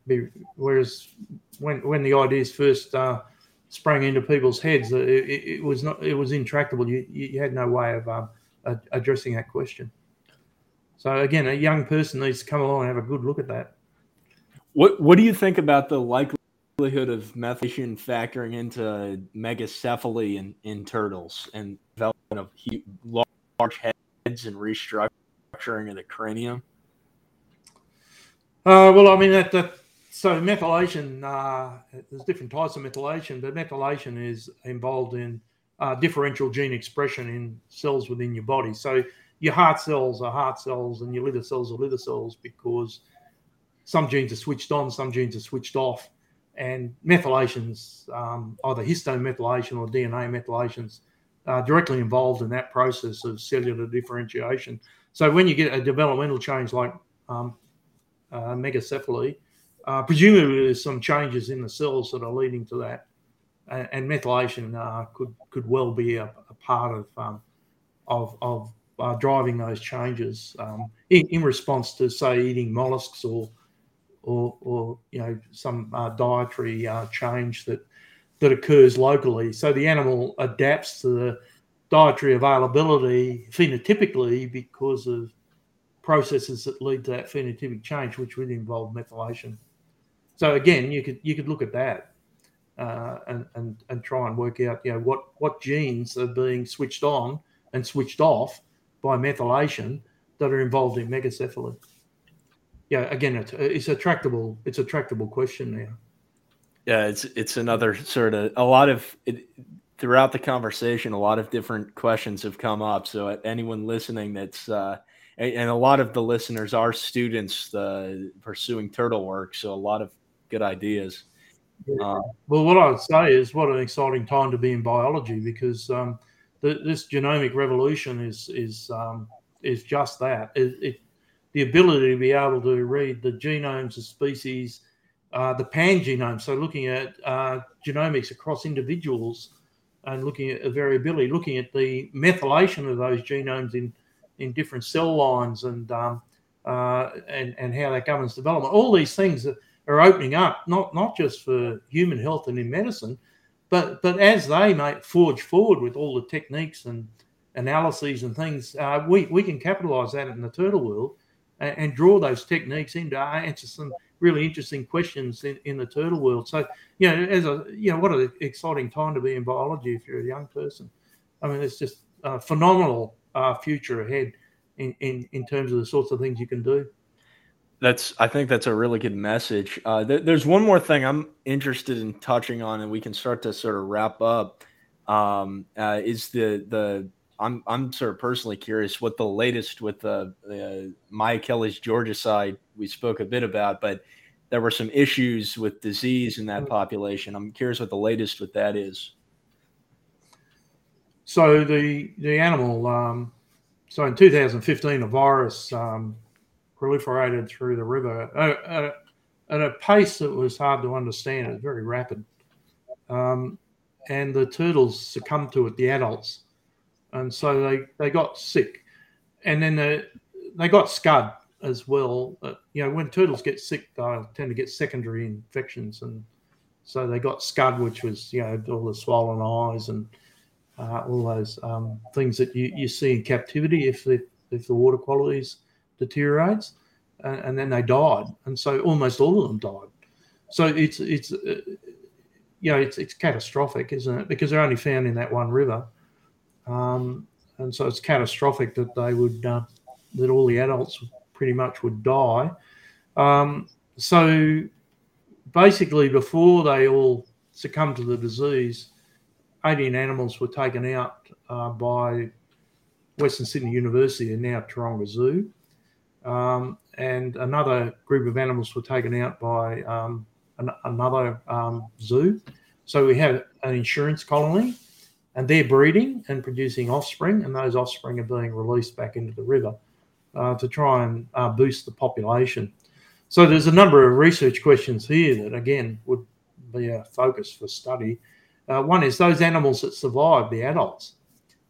B: whereas when when the ideas first uh, sprang into people's heads, it, it, it, was not it was intractable. You you had no way of um, addressing that question. So again, a young person needs to come along and have a good look at that.
A: What What do you think about the likelihood of methylation factoring into megacephaly in, in turtles and development of large heads and restructuring of the cranium?
B: Uh, well, I mean that that so methylation. Uh, there's different types of methylation, but methylation is involved in uh, differential gene expression in cells within your body. So your heart cells are heart cells, and your liver cells are liver cells because some genes are switched on, some genes are switched off, and methylations, um, either histone methylation or DNA methylations, are directly involved in that process of cellular differentiation. So when you get a developmental change like um, uh, megacephaly, uh, presumably there's some changes in the cells that are leading to that, and, and methylation uh, could could well be a, a part of um, of, of uh, driving those changes um, in, in, response to say eating mollusks or or, or you know some uh, dietary uh, change that that occurs locally. So the animal adapts to the dietary availability phenotypically because of processes that lead to that phenotypic change, which would involve methylation. So again, you could you could look at that uh, and, and and try and work out you know what what genes are being switched on and switched off by methylation that are involved in megacephaly. Yeah, again, it's, it's a tractable it's a tractable question there.
A: Yeah, it's it's another sort of a lot of it, throughout the conversation, a lot of different questions have come up. So anyone listening, that's uh, and a lot of the listeners are students uh, pursuing turtle work, so a lot of good ideas.
B: Uh, well, what I would say is, what an exciting time to be in biology because um, the, this genomic revolution is is um, is just that. It, it, the ability to be able to read the genomes of species, uh, the pangenome, so looking at uh, genomics across individuals and looking at the variability, looking at the methylation of those genomes in in different cell lines and um, uh, and and how that governs development. All these things are opening up, not not just for human health and in medicine, but but as they forge forward with all the techniques and analyses and things, uh, we we can capitalise that in the turtle world and, and, draw those techniques in to answer some really interesting questions in, in the turtle world. So you know, as a you know, what an exciting time to be in biology if you're a young person. I mean, it's just a phenomenal uh, future ahead in, in in terms of the sorts of things you can do.
A: That's I think that's a really good message. Uh, th- there's one more thing I'm interested in touching on, and we can start to sort of wrap up. Um, uh, is the the I'm I'm sort of personally curious what the latest with the, the georgesi we spoke a bit about, but there were some issues with disease in that mm. population. I'm curious what the latest with that is.
B: So the the animal, um, so in 2015, a virus um, proliferated through the river at, at, a pace that was hard to understand. It was very rapid. Um, and the turtles succumbed to it, the adults. And so they, they got sick. And then they, they got scud as well. Uh, you know, when turtles get sick, they tend to get secondary infections. And so they got scud, which was, you know, all the swollen eyes and uh, all those um, things that you, you see in captivity if the, if the water quality deteriorates, and, and, then they died, and so almost all of them died. So it's it's uh, you know it's it's catastrophic, isn't it? Because they're only found in that one river, um, and so it's catastrophic that they would uh, that all the adults pretty much would die. Um, so basically, before they all succumbed to the disease, 18 animals were taken out uh, by Western Sydney University and now Taronga Zoo. Um, and another group of animals were taken out by um, an, another um, zoo. So we have an insurance colony, and they're breeding and producing offspring, and those offspring are being released back into the river uh, to try and uh, boost the population. So there's a number of research questions here that, again, would be a focus for study. Uh, one is those animals that survived, the adults.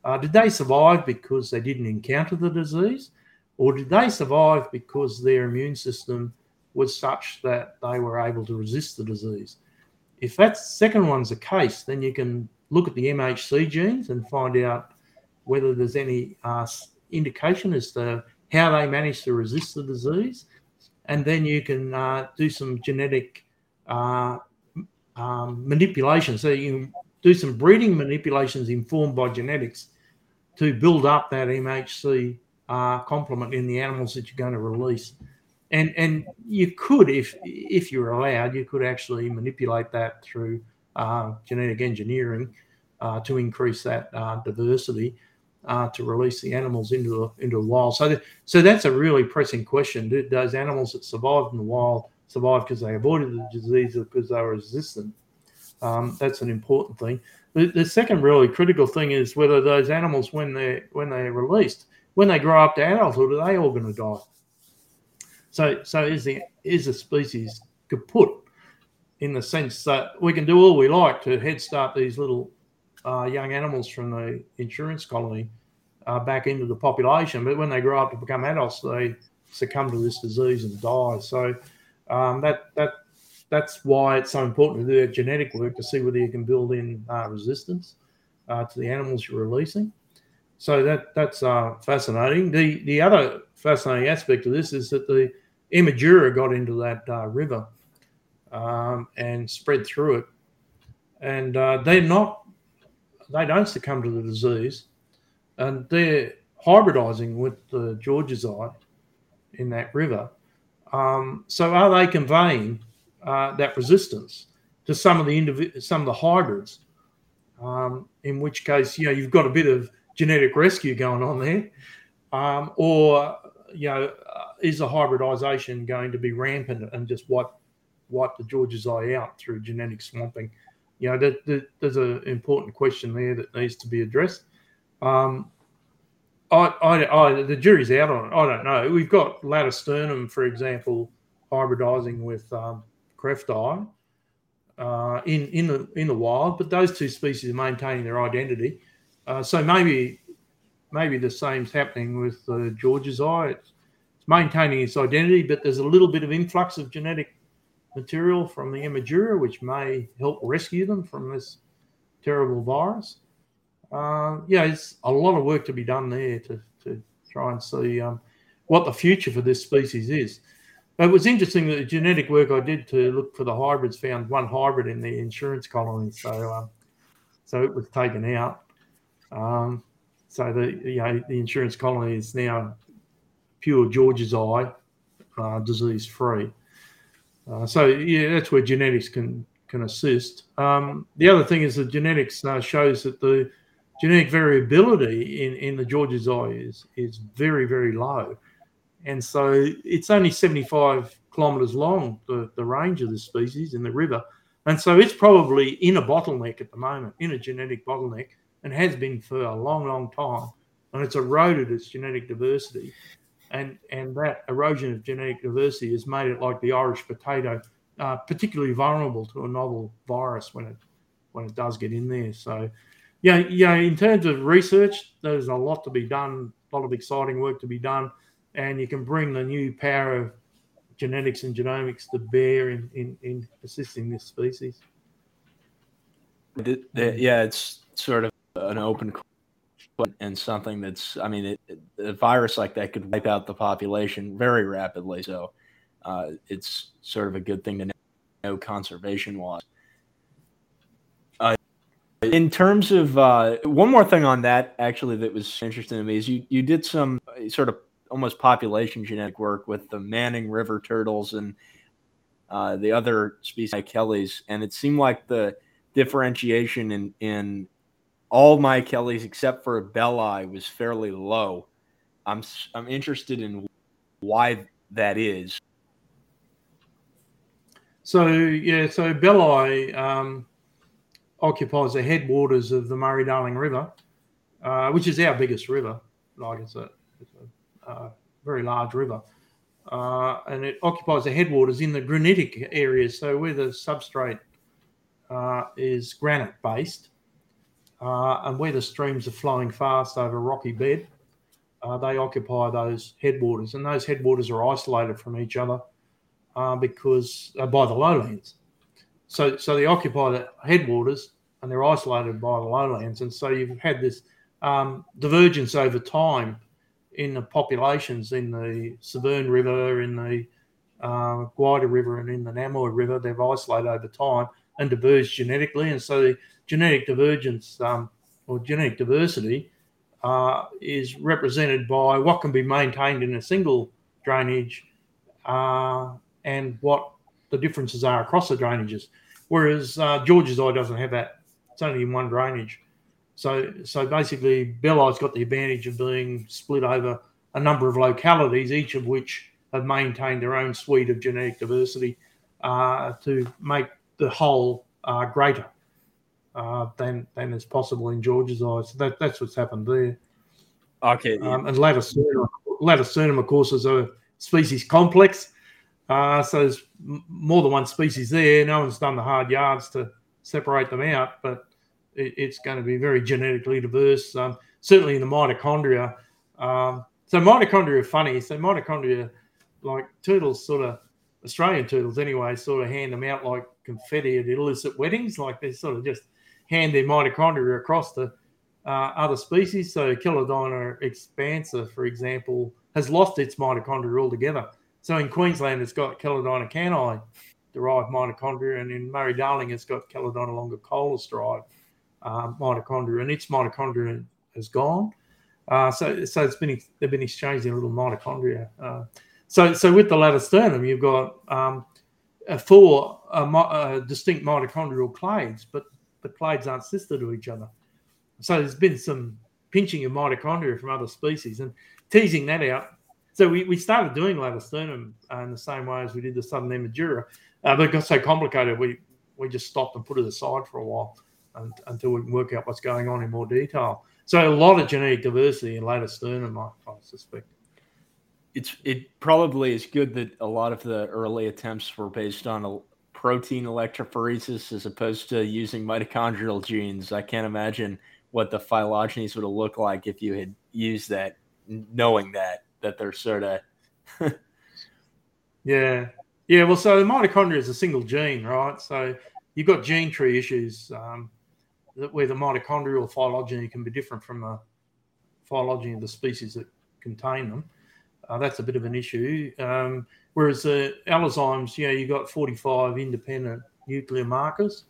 B: Uh, did they survive because they didn't encounter the disease? Or did they survive because their immune system was such that they were able to resist the disease? If that second one's the case, then you can look at the MHC genes and find out whether there's any uh, indication as to how they manage to resist the disease. And then you can uh, do some genetic uh, um, manipulation. So you can do some breeding manipulations informed by genetics to build up that MHC uh, complement in the animals that you're going to release. And and you could, if if you're allowed, you could actually manipulate that through genetic engineering uh, to increase that uh, diversity uh, to release the animals into the, into the wild. So th- so that's a really pressing question. Do those animals that survived in the wild survive because they avoided the disease or because they were resistant? Um, that's an important thing. The, the second really critical thing is whether those animals, when they when they're released, when they grow up to adulthood, are they all going to die? So, so is the is the species kaput in the sense that we can do all we like to head start these little uh, young animals from the insurance colony uh, back into the population, but when they grow up to become adults, they succumb to this disease and die. So um, that that that's why it's so important to do genetic work to see whether you can build in uh, resistance uh, to the animals you're releasing. so that that's uh, fascinating. The the other fascinating aspect of this is that the Emydura got into that uh, river um, and spread through it, and uh, they're not they don't succumb to the disease, and they're hybridizing with the georgesi in that river. Um, so are they conveying uh, that resistance to some of the indiv- some of the hybrids? Um, in which case, you know, you've got a bit of genetic rescue going on there, um, or you know, uh, is the hybridization going to be rampant and just wipe wipe the georgesi out through genetic swamping? You know, that, that, there's an important question there that needs to be addressed. Um, I, I, I, the jury's out on it. I don't know. We've got latisternum, for example, hybridizing with um, eye uh, in in the in the wild, but those two species are maintaining their identity. Uh, so maybe maybe the same's happening with the georgesi. It's, it's maintaining its identity, but there's a little bit of influx of genetic material from the Emydura, which may help rescue them from this terrible virus. Uh, yeah, it's a lot of work to be done there to, to try and see um, what the future for this species is. But it was interesting that the genetic work I did to look for the hybrids found one hybrid in the insurance colony, so um, so it was taken out. Um, so the you know, the insurance colony is now pure georgesi, uh, disease free. Uh, so yeah, that's where genetics can can assist. Um, the other thing is that genetics uh, shows that the genetic variability in, in the georgesi is, is very, very low. And so it's only 75 kilometres long, the, the range of this species in the river. And so it's probably in a bottleneck at the moment, in a genetic bottleneck, and has been for a long, long time. And it's eroded its genetic diversity. And, and that erosion of genetic diversity has made it like the Irish potato, uh, particularly vulnerable to a novel virus when it when it does get in there. So yeah, yeah. In terms of research, there's a lot to be done, a lot of exciting work to be done, and you can bring the new power of genetics and genomics to bear in in, in assisting this species.
A: Yeah, it's sort of an open and something that's, I mean, it, it, a virus like that could wipe out the population very rapidly. So uh, it's sort of a good thing to know conservation wise in terms of uh, one more thing on that, actually, that was interesting to me is you you did some uh, sort of almost population genetic work with the Manning River turtles and uh, the other species like Kellys, and it seemed like the differentiation in in all Myuchelys except for bellii was fairly low. I'm I'm interested in why that is.
B: So yeah, so bellii. Um occupies the headwaters of the Murray Darling River, uh, which is our biggest river. Like it's a, it's a uh, very large river. Uh, and it occupies the headwaters in the granitic areas, so where the substrate uh, is granite based, uh, and where the streams are flowing fast over a rocky bed, uh, they occupy those headwaters, and those headwaters are isolated from each other because by the lowlands. So, so they occupy the headwaters and they're isolated by the lowlands. And so you've had this um, divergence over time in the populations in the Severn River, in the uh, Gwydir River, and in the Namoi River. They've isolated over time and diverged genetically. And so genetic divergence um, or genetic diversity uh, is represented by what can be maintained in a single drainage uh, and what the differences are across the drainages. Whereas uh, georgesi doesn't have that; it's only in one drainage. So, so basically, Bellii's got the advantage of being split over a number of localities, each of which have maintained their own suite of genetic diversity uh, to make the whole uh, greater uh, than than is possible in George's eyes. That, that's what's happened there.
A: Okay.
B: Um, and Latisternum, Latisternum, of course, is a species complex. Uh, so there's more than one species there. No one's done the hard yards to separate them out, but it, it's going to be very genetically diverse. Um, certainly in the mitochondria. Um, so mitochondria are funny. So mitochondria, like turtles, sort of Australian turtles anyway, sort of hand them out like confetti at illicit weddings. Like they're sort of just hand their mitochondria across to uh, other species. So Chelodina expansa, for example, has lost its mitochondria altogether. So in Queensland, it's got Chelodina canni derived mitochondria, and in Murray Darling, it's got Chelodina longicollis derived um, mitochondria, and its mitochondria has gone. Uh, so, so it's been they've been exchanging little mitochondria. Uh, so, so with the latter latisternum, you've got um, four uh, distinct mitochondrial clades, but but clades aren't sister to each other. So there's been some pinching of mitochondria from other species and teasing that out. So we, we started doing latisternum uh, in the same way as we did the southern Emydura, uh, but it got so complicated we we just stopped and put it aside for a while and, until we can work out what's going on in more detail. So a lot of genetic diversity in latisternum, I, I suspect.
A: It's it probably is good that a lot of the early attempts were based on a protein electrophoresis as opposed to using mitochondrial genes. I can't imagine what the phylogenies would have looked like if you had used that, knowing that that they're sort of.
B: yeah, yeah. Well, so the mitochondria is a single gene, right? So you've got gene tree issues um, where the mitochondrial phylogeny can be different from the phylogeny of the species that contain them. Uh, that's a bit of an issue. Um, whereas the allozymes, you know, you've got 45 independent nuclear markers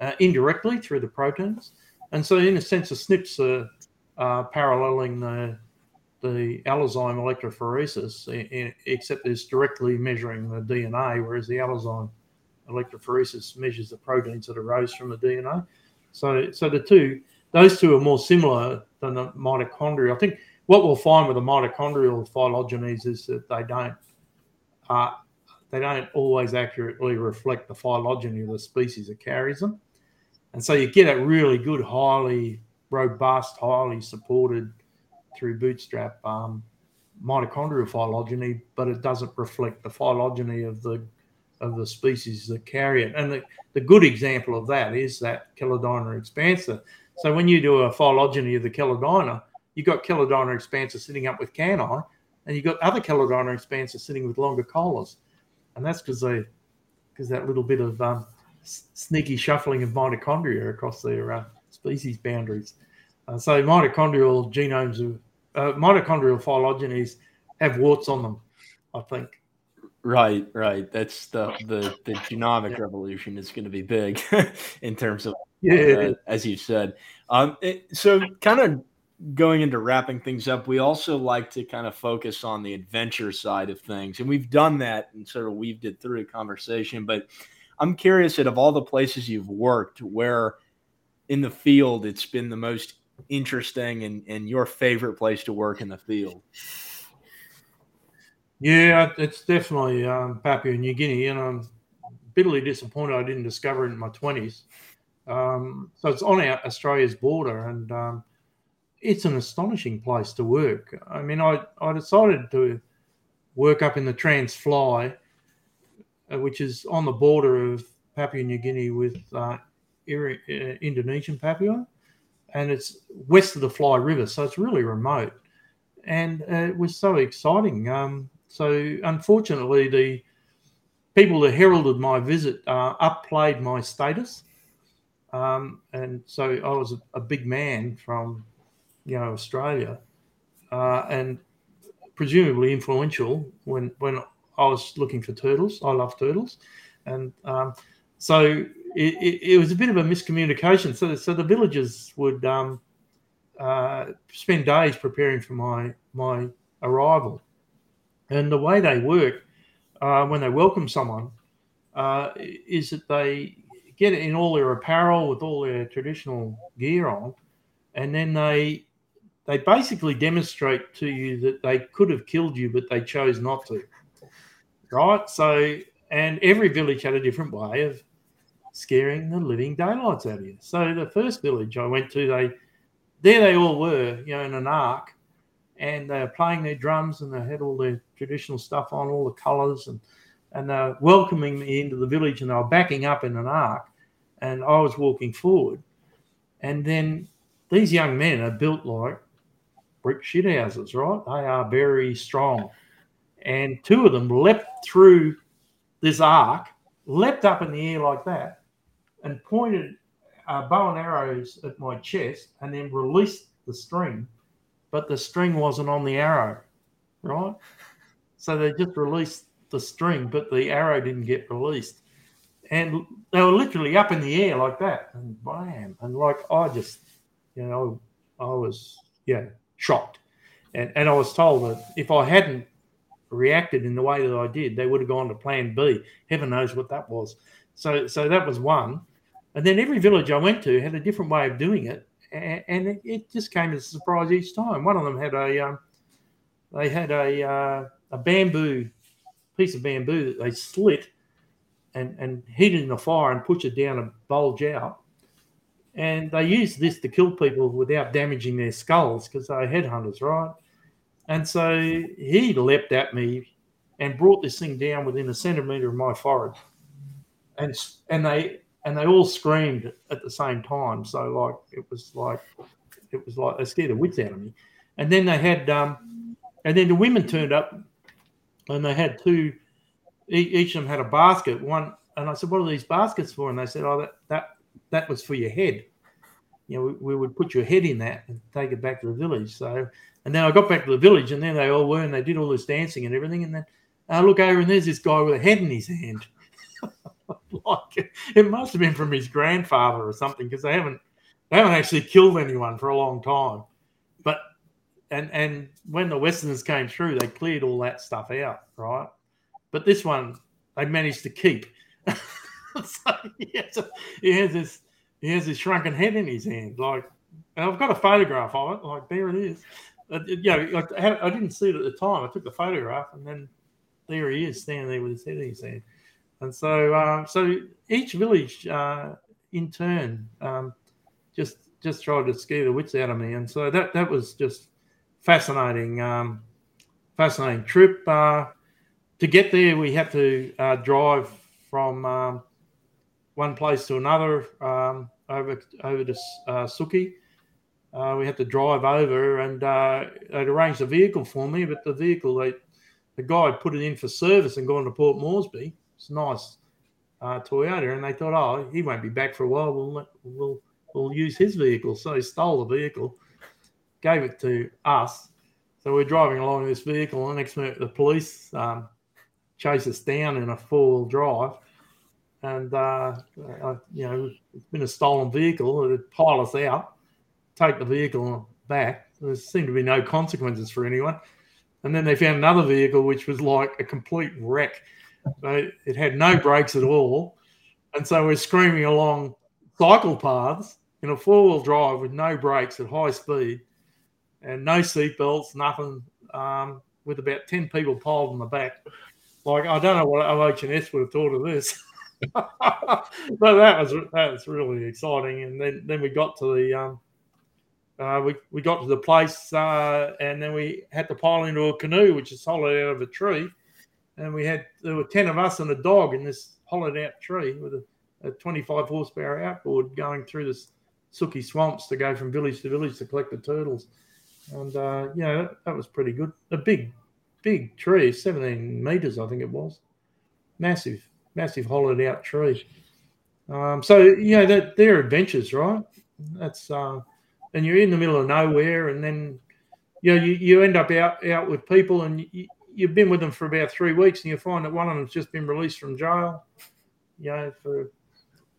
B: uh, indirectly through the proteins. And so, in a sense, the SNPs are uh, paralleling the the allozyme electrophoresis, except it's directly measuring the DNA, whereas the allozyme electrophoresis measures the proteins that arose from the DNA. So, so the two, those two are more similar than the mitochondria. I think what we'll find with the mitochondrial phylogenies is that they don't, uh, they don't always accurately reflect the phylogeny of the species that carries them. And so you get a really good, highly robust, highly supported through bootstrap um, mitochondrial phylogeny, but it doesn't reflect the phylogeny of the of the species that carry it. And the, the good example of that is that Chelodina expansa. So when you do a phylogeny of the Chelodina, you've got Chelodina expansa sitting up with canni, and you've got other Chelodina expansa sitting with longicollis. And that's because they because that little bit of um, sneaky shuffling of mitochondria across their uh, species boundaries. Uh, so mitochondrial genomes, of, uh, mitochondrial phylogenies have warts on them, I think.
A: Right, right. That's the the, the genomic yeah. revolution is going to be big in terms of yeah, uh, as you said. Um, it, so kind of going into wrapping things up, we also like to kind of focus on the adventure side of things, and we've done that and sort of weaved it through a conversation. But I'm curious that of all the places you've worked, where in the field it's been the most interesting and, and your favorite place to work in the field.
B: Yeah, it's definitely um, Papua New Guinea, and I'm bitterly disappointed I didn't discover it in my 20s. Um, so it's on our, Australia's border, and um, it's an astonishing place to work. I mean, I, I decided to work up in the Trans Fly uh, which is on the border of Papua New Guinea with uh, uh, Indonesian Papua, and it's west of the Fly River, so it's really remote. And uh, it was so exciting. Um, so unfortunately, the people that heralded my visit uh, upplayed my status, um, and so I was a, big man from, you know, Australia, uh, and presumably influential when when I was looking for turtles. I love turtles, and um, so it, it, it, was a bit of a miscommunication. So, so the villagers would um, uh, spend days preparing for my my arrival, and the way they work uh, when they welcome someone uh, is that they get in all their apparel with all their traditional gear on, and then they they basically demonstrate to you that they could have killed you, but they chose not to right? So, and every village had a different way of scaring the living daylights out of you. So, the first village I went to, they there they all were, you know, in an arc, and they were playing their drums and they had all their traditional stuff on, all the colours, and and they were welcoming me into the village, and they were backing up in an arc, and I was walking forward, and then these young men are built like brick shit houses, right? They are very strong and two of them leapt through this arc, leapt up in the air like that, and pointed uh, bow and arrows at my chest and then released the string, but the string wasn't on the arrow, right? So they just released the string, but the arrow didn't get released. And they were literally up in the air like that, and bam, and like I just, you know, I was yeah shocked, and and I was told that if I hadn't reacted in the way that I did, they would have gone to Plan B. Heaven knows what that was. So so that was one, and then every village I went to had a different way of doing it, and, it, just came as a surprise each time. One of them had a um, they had a uh, a bamboo piece of bamboo that they slit and, and heat it in a fire and push it down and bulge out. And they used this to kill people without damaging their skulls because they're headhunters, right? And so he leapt at me and brought this thing down within a centimeter of my forehead. And and they and they all screamed at the same time. So like it was like it was like they scared the wits out of me. And then they had um and then the women turned up and they had two. Each of them had a basket. One, and I said, "What are these baskets for?" And they said, "Oh, that that that was for your head. You know, we, we would put your head in that and take it back to the village." So, and then I got back to the village, and there they all were, and they did all this dancing and everything. And then I look over, and there's this guy with a head in his hand. like it must have been from his grandfather or something, because they haven't they haven't actually killed anyone for a long time. But and and when the Westerners came through, they cleared all that stuff out, right? But this one they managed to keep. so he has, he has this he has this shrunken head in his hand, like. And I've got a photograph of it, like there it is. Uh, yeah, like, I, I, didn't see it at the time. I took the photograph, and then there he is standing there with his head in his hand. And so, uh, so each village uh, in turn um, just just tried to scare the wits out of me, and so that that was just fascinating, um, fascinating trip. Uh, to get there, we had to uh, drive from um, one place to another um, over over to uh, Suki. Uh, we had to drive over, and uh, they'd arranged a vehicle for me, but the vehicle, they, the guy put it in for service and gone to Port Moresby. It's a nice uh, Toyota, and they thought, oh, he won't be back for a while. We'll we'll we'll use his vehicle. So he stole the vehicle gave it to us. So we're driving along in this vehicle, and the next minute the police um, chase us down in a four wheel drive. And, uh, uh, you know, it's been a stolen vehicle. They'd pile us out, take the vehicle back. There seemed to be no consequences for anyone. And then they found another vehicle which was like a complete wreck. It had no brakes at all. And so we're screaming along cycle paths in a four wheel drive with no brakes at high speed and no seatbelts, nothing, um, with about 10 people piled in the back. Like, I don't know what OH&S would have thought of this. but that was that was really exciting. And then, then we got to the um, uh, we, we got to the place uh, and then we had to pile into a canoe, which is hollowed out of a tree. And we had there were ten of us and a dog in this hollowed out tree with a, a 25 horsepower outboard going through the Suki swamps to go from village to village to collect the turtles and uh, yeah, that, that, was pretty good. A big, big tree, 17 meters, I think it was. Massive, massive hollowed out tree. Um, so you know that they're adventures, right? That's uh, and you're in the middle of nowhere, and then you know you, you end up out out with people, and you, you've been with them for about three weeks, and you find that one of them's just been released from jail, you know, for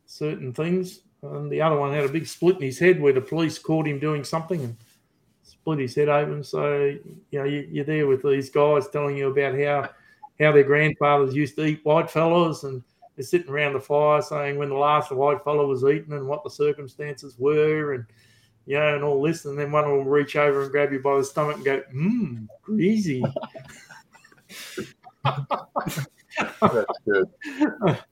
B: certain things, and the other one had a big split in his head where the police caught him doing something, and split his head open. So you know you, are there with these guys telling you about how how their grandfathers used to eat white fellows, and they're sitting around the fire saying when the last white fellow was eaten and what the circumstances were, and you know, and all this. And then one of them will reach over and grab you by the stomach and go, "Mmm, greasy."
C: That's good.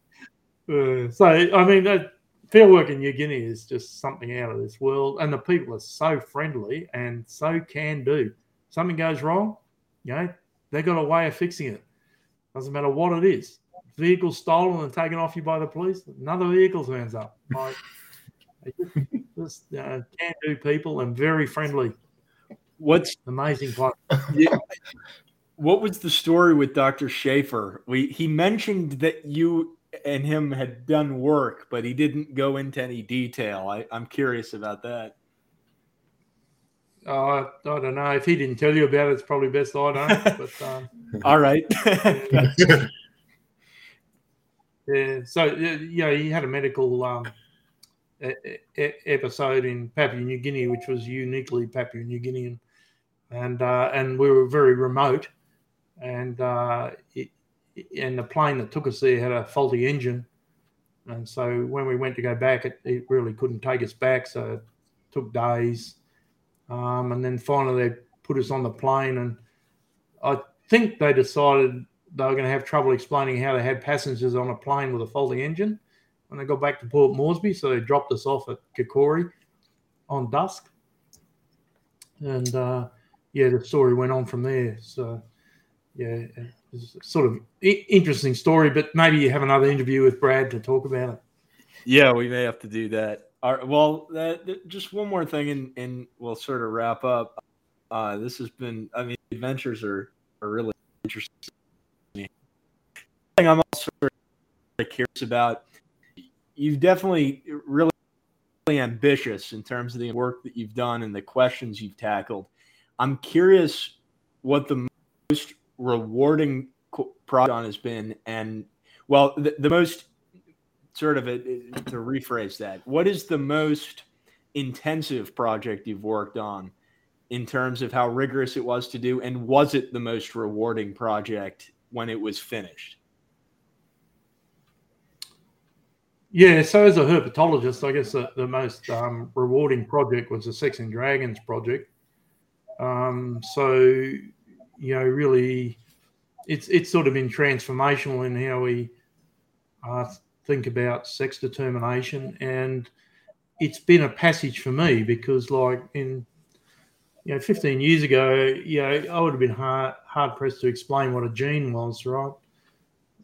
B: Uh, so I mean that Fieldwork in New Guinea is just something out of this world, and the people are so friendly and so can do. Something goes wrong, you know, they've got a way of fixing it. Doesn't matter what it is. Vehicle stolen and taken off you by the police, another vehicle turns up. Like, just uh, can do people and very friendly.
A: What's
B: amazing part?
A: Yeah. What was the story with Dr. Shaffer? We he mentioned that you and him had done work, but he didn't go into any detail. I, I'm curious about that.
B: Uh, I don't know. If he didn't tell you about it, it's probably best I don't. But um,
A: all right.
B: yeah. So yeah, he had a medical um, a- a- episode in Papua New Guinea, which was uniquely Papua New Guinean, and uh, and we were very remote, and uh, it, and the plane that took us there had a faulty engine, and so when we went to go back, it, it really couldn't take us back, so it took days um, and then finally, they put us on the plane, and I think they decided they were going to have trouble explaining how they had passengers on a plane with a faulty engine when they got back to Port Moresby. So they dropped us off at Kikori on dusk. And uh, yeah, the story went on from there. So yeah, it's sort of interesting story, but maybe you have another interview with Brad to talk about it.
A: Yeah, we may have to do that. All right. Well, that, just one more thing, and, and we'll sort of wrap up. Uh, this has been, I mean, adventures are, are really interesting. Thing I'm also curious about. You've definitely really really ambitious in terms of the work that you've done and the questions you've tackled. I'm curious what the most rewarding project on has been, and well, the, the most sort of a, to rephrase that, what is the most intensive project you've worked on in terms of how rigorous it was to do, and was it the most rewarding project when it was finished?
B: Yeah, so as a herpetologist, I guess the, the most um, rewarding project was the Sex and Dragons project. Um, so, you know, really, it's it's sort of been transformational in how we uh, think about sex determination. And it's been a passage for me because, like, in you know, 15 years ago, you know, I would have been hard hard pressed to explain what a gene was, right?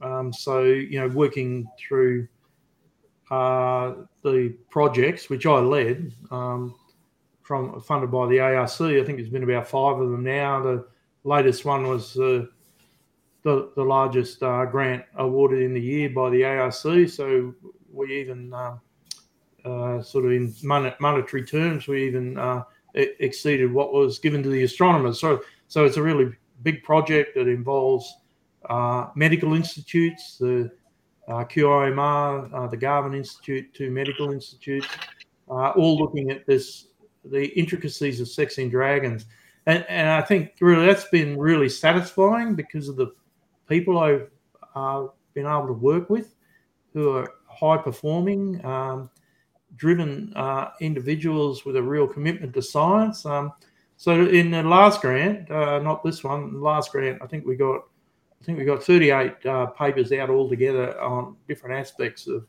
B: Um, so, you know, working through uh, the projects which I led, um, from funded by the ARC. I think there's been about five of them now. The latest one was the the, the largest uh, grant awarded in the year by the ARC. So we even um, uh, sort of in monetary terms, we even uh, exceeded what was given to the astronomers. So so it's a really big project that involves uh, medical institutes, the uh, QIMR, uh, the Garvan Institute, two medical institutes, all looking at this the intricacies of sex in dragons. And, and I think really that's been really satisfying because of the people I've uh, been able to work with who are high performing, um, driven uh, individuals with a real commitment to science. Um, so in the last grant, uh, not this one, last grant, I think we got, I think we got 38 uh, papers out altogether on different aspects of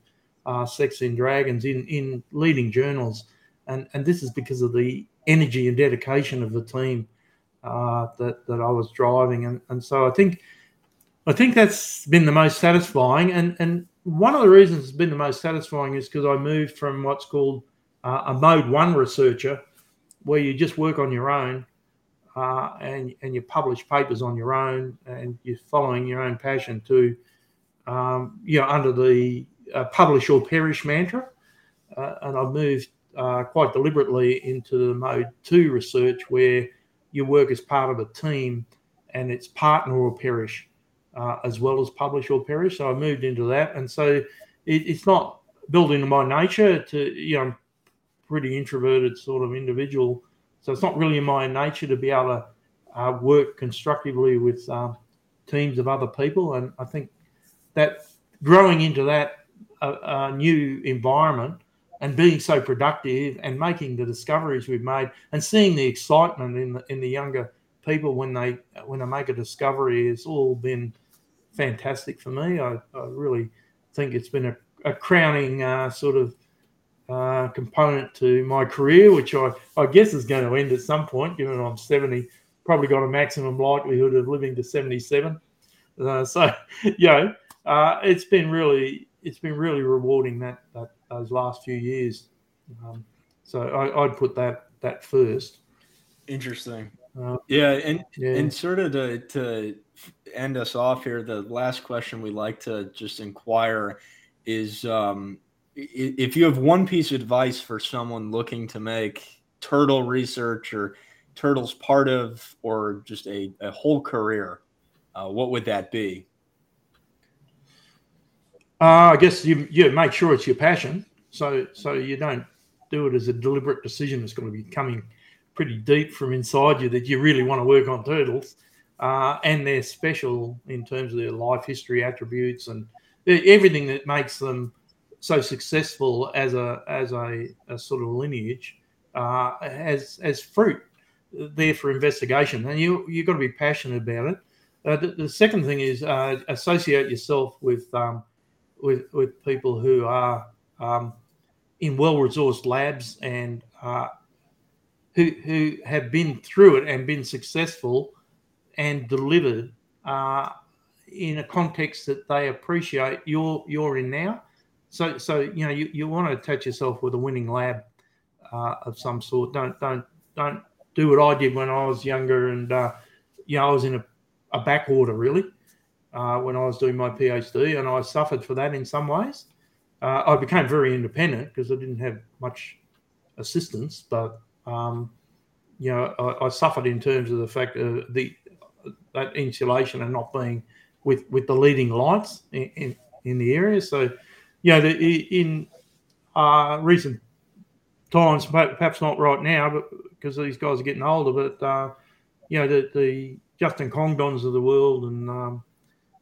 B: uh, sex in dragons in in leading journals, and and this is because of the energy and dedication of the team uh, that that I was driving, and and so I think I think that's been the most satisfying. And, and one of the reasons it's been the most satisfying is because I moved from what's called uh, a mode one researcher, where you just work on your own uh, and, and you publish papers on your own and you're following your own passion to, um, you know, under the uh, publish or perish mantra. Uh, and I've moved uh, quite deliberately into the mode two research where you work as part of a team and it's partner or perish uh, as well as publish or perish. So I moved into that, and so it, it's not built into my nature to you know, pretty introverted sort of individual, so it's not really in my nature to be able to uh, work constructively with um, teams of other people, and I think that growing into that uh, uh, new environment and being so productive and making the discoveries we've made and seeing the excitement in the, in the younger people when they when they make a discovery has all been fantastic for me. I, I really think it's been a, a crowning uh, sort of uh, component to my career, which I, I guess is going to end at some point, given I'm 70, probably got a maximum likelihood of living to 77. Uh, so, you know, uh, it's been really it's been really rewarding that, that those last few years. Um, so I, would put that that first.
A: Interesting. Uh, yeah, and yeah. and sort of to to end us off here, the last question we like to just inquire is um, if you have one piece of advice for someone looking to make turtle research or turtles part of or just a, a whole career, uh, what would that be?
B: Uh, I guess you you make sure it's your passion, so so you don't do it as a deliberate decision. It's going to be coming pretty deep from inside you that you really want to work on turtles, uh, and they're special in terms of their life history attributes and everything that makes them so successful as a as a, a sort of lineage uh, as as fruit there for investigation, and you you've got to be passionate about it. Uh, the, the, second thing is uh, associate yourself with um, with with people who are um, in well resourced labs and uh, who who have been through it and been successful and delivered uh, in a context that they appreciate you're you're in now. So so you know you, you want to attach yourself with a winning lab uh, of some sort. Don't don't don't do what I did when I was younger and uh, you know I was in a, a backwater really uh, when I was doing my PhD, and I suffered for that in some ways. Uh, I became very independent because I didn't have much assistance, but um, you know, I, I, suffered in terms of the fact of the that insulation and not being with with the leading lights in, in, in the area. So, you know, the, in uh, recent times, perhaps not right now, but because these guys are getting older, but uh, you know, the, the Justin Congdons of the world and um,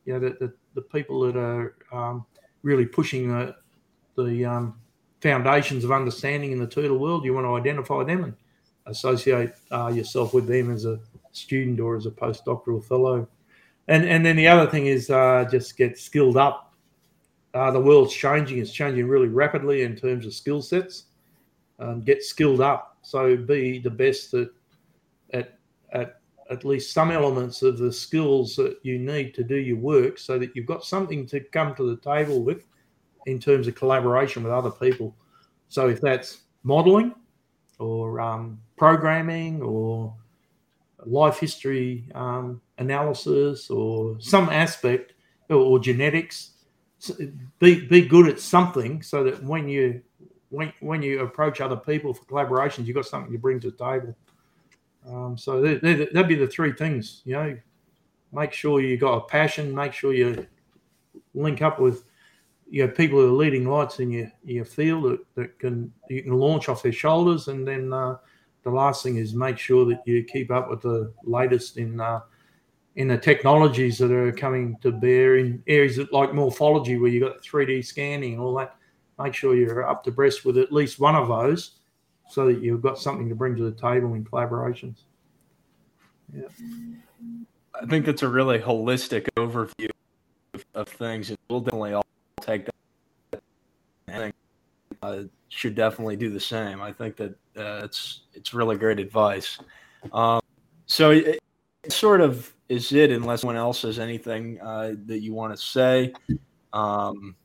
B: you know, the, the, the people that are um, really pushing the, the um, foundations of understanding in the turtle world, you want to identify them and associate uh, yourself with them as a student or as a postdoctoral fellow. And, and then the other thing is uh, just get skilled up. Uh, the world's changing; it's changing really rapidly in terms of skill sets. Um, get skilled up, so be the best at at at at least some elements of the skills that you need to do your work so that you've got something to come to the table with in terms of collaboration with other people. So if that's modeling or um, programming or life history um, analysis or some aspect or, or genetics, be, be good at something so that when you when, when you approach other people for collaborations, you've got something to bring to the table. Um, so they, they, that'd be the three things. You know, make sure you got a passion. Make sure you link up with you know people who are leading lights in your your field that, that can you can launch off their shoulders. And then uh, the last thing is make sure that you keep up with the latest in uh, in the technologies that are coming to bear in areas like morphology, where you've got 3D scanning and all that. Make sure you're up to breast with at least one of those so that you've got something to bring to the table in collaborations. Yeah.
A: I think it's a really holistic overview of things. We'll definitely all take that. Uh, should definitely do the same. I think that uh, it's it's really great advice. Um, so it, it, sort of is it, unless anyone else has anything uh, that you want to say. Um,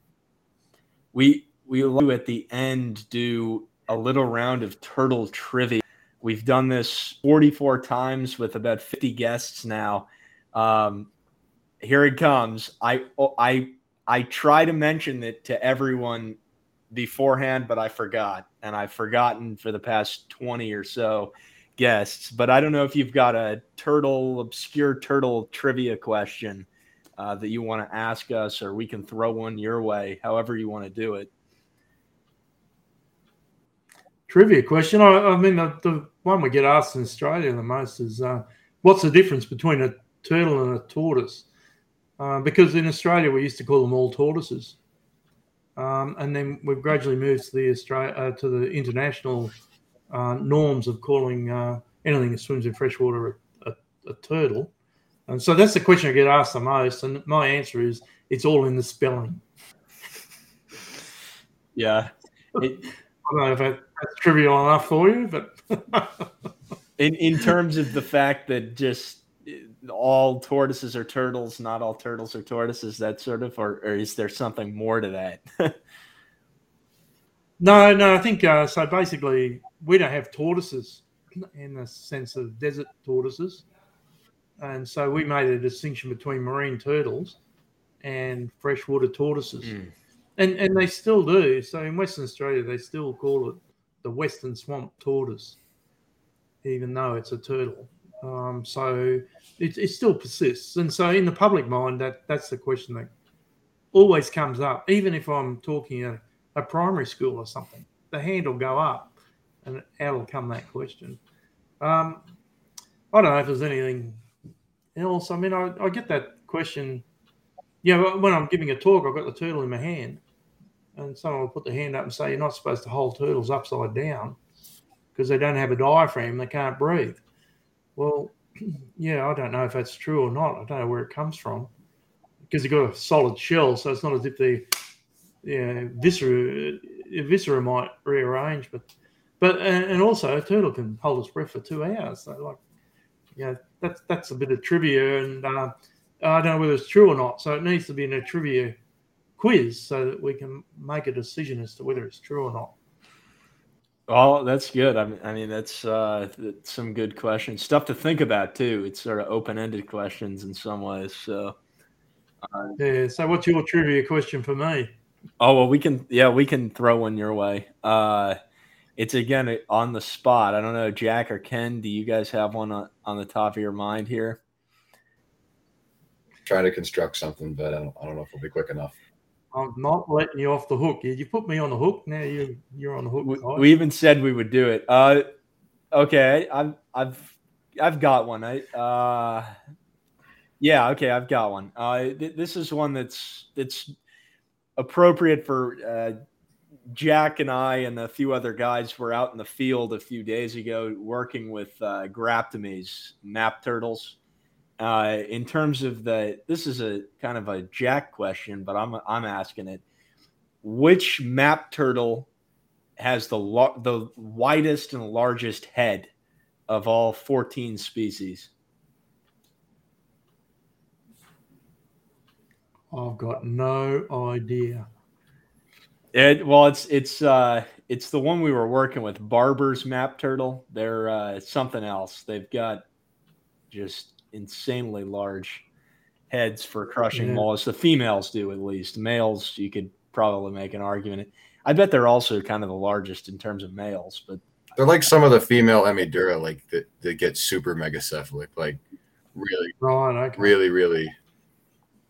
A: we we at the end do a little round of turtle trivia. We've done this 44 times with about 50 guests now. Um, here it comes. I I I try to mention it to everyone beforehand, but I forgot, and I've forgotten for the past 20 or so guests. But I don't know if you've got a turtle obscure turtle trivia question uh, that you want to ask us, or we can throw one your way, however you want to do it
B: trivia question. I, I mean, the, the, one we get asked in Australia the most is uh, what's the difference between a turtle and a tortoise? Uh, because in Australia we used to call them all tortoises, um, and then we've gradually moved to the Australia uh, to the international uh, norms of calling uh, anything that swims in freshwater a, a, a, turtle. And so that's the question I get asked the most, and my answer is it's all in the spelling.
A: Yeah. It,
B: I don't know if that's trivial enough for you, but
A: in in terms of the fact that just all tortoises are turtles, not all turtles are tortoises, that sort of, or, or is there something more to that?
B: no, no, I think uh, so. Basically, we don't have tortoises in the sense of desert tortoises. And so we made a distinction between marine turtles and freshwater tortoises. Mm. And, and they still do. So in Western Australia, they still call it the Western Swamp tortoise, even though it's a turtle. Um, so it, it still persists. And so in the public mind, that that's the question that always comes up, even if I'm talking a, a primary school or something. The hand will go up and out will come that question. Um, I don't know if there's anything else. I mean, I, I get that question. Yeah, you know, when I'm giving a talk, I've got the turtle in my hand, and someone will put the hand up and say, You're not supposed to hold turtles upside down because they don't have a diaphragm, they can't breathe. Well, yeah, I don't know if that's true or not. I don't know where it comes from because they've got a solid shell, so it's not as if the yeah, viscera viscera might rearrange, but but and also a turtle can hold its breath for two hours. So like, yeah, that's that's a bit of trivia, and uh, I don't know whether it's true or not. So it needs to be in a trivia quiz so that we can make a decision as to whether it's true or not.
A: Well, that's good. I mean, I mean that's, uh, that's some good questions, stuff to think about too. It's sort of open-ended questions in some ways. So,
B: uh, yeah. So, what's your trivia question for me?
A: Oh well, we can. Yeah, we can throw one your way. Uh, it's again on the spot. I don't know, Jack or Ken. Do you guys have one on, on the top of your mind here?
C: Trying to construct something, but I don't, I don't know if we'll be quick enough.
B: I'm not letting you off the hook. You put me on the hook. Now you you're on the hook.
A: We, we even said we would do it. Uh, okay, I've I've I've got one. I uh, yeah, okay, I've got one. Uh, th- this is one that's that's appropriate for uh, Jack and I and a few other guys were out in the field a few days ago working with uh, Graptemys, map turtles. Uh, in terms of the, this is a kind of a Jack question, but I'm I'm asking it. Which map turtle has the lo- the widest and largest head of all 14 species?
B: I've got no idea.
A: It well, it's it's uh it's the one we were working with, Barbour's Map Turtle. They're uh, something else. They've got just insanely large heads for crushing yeah. mollusks. The females do at least. Males, you could probably make an argument. I bet they're also kind of the largest in terms of males, but
C: they're like some of the female Emydura, like that, that get super megacephalic, like really, right, okay. really, really.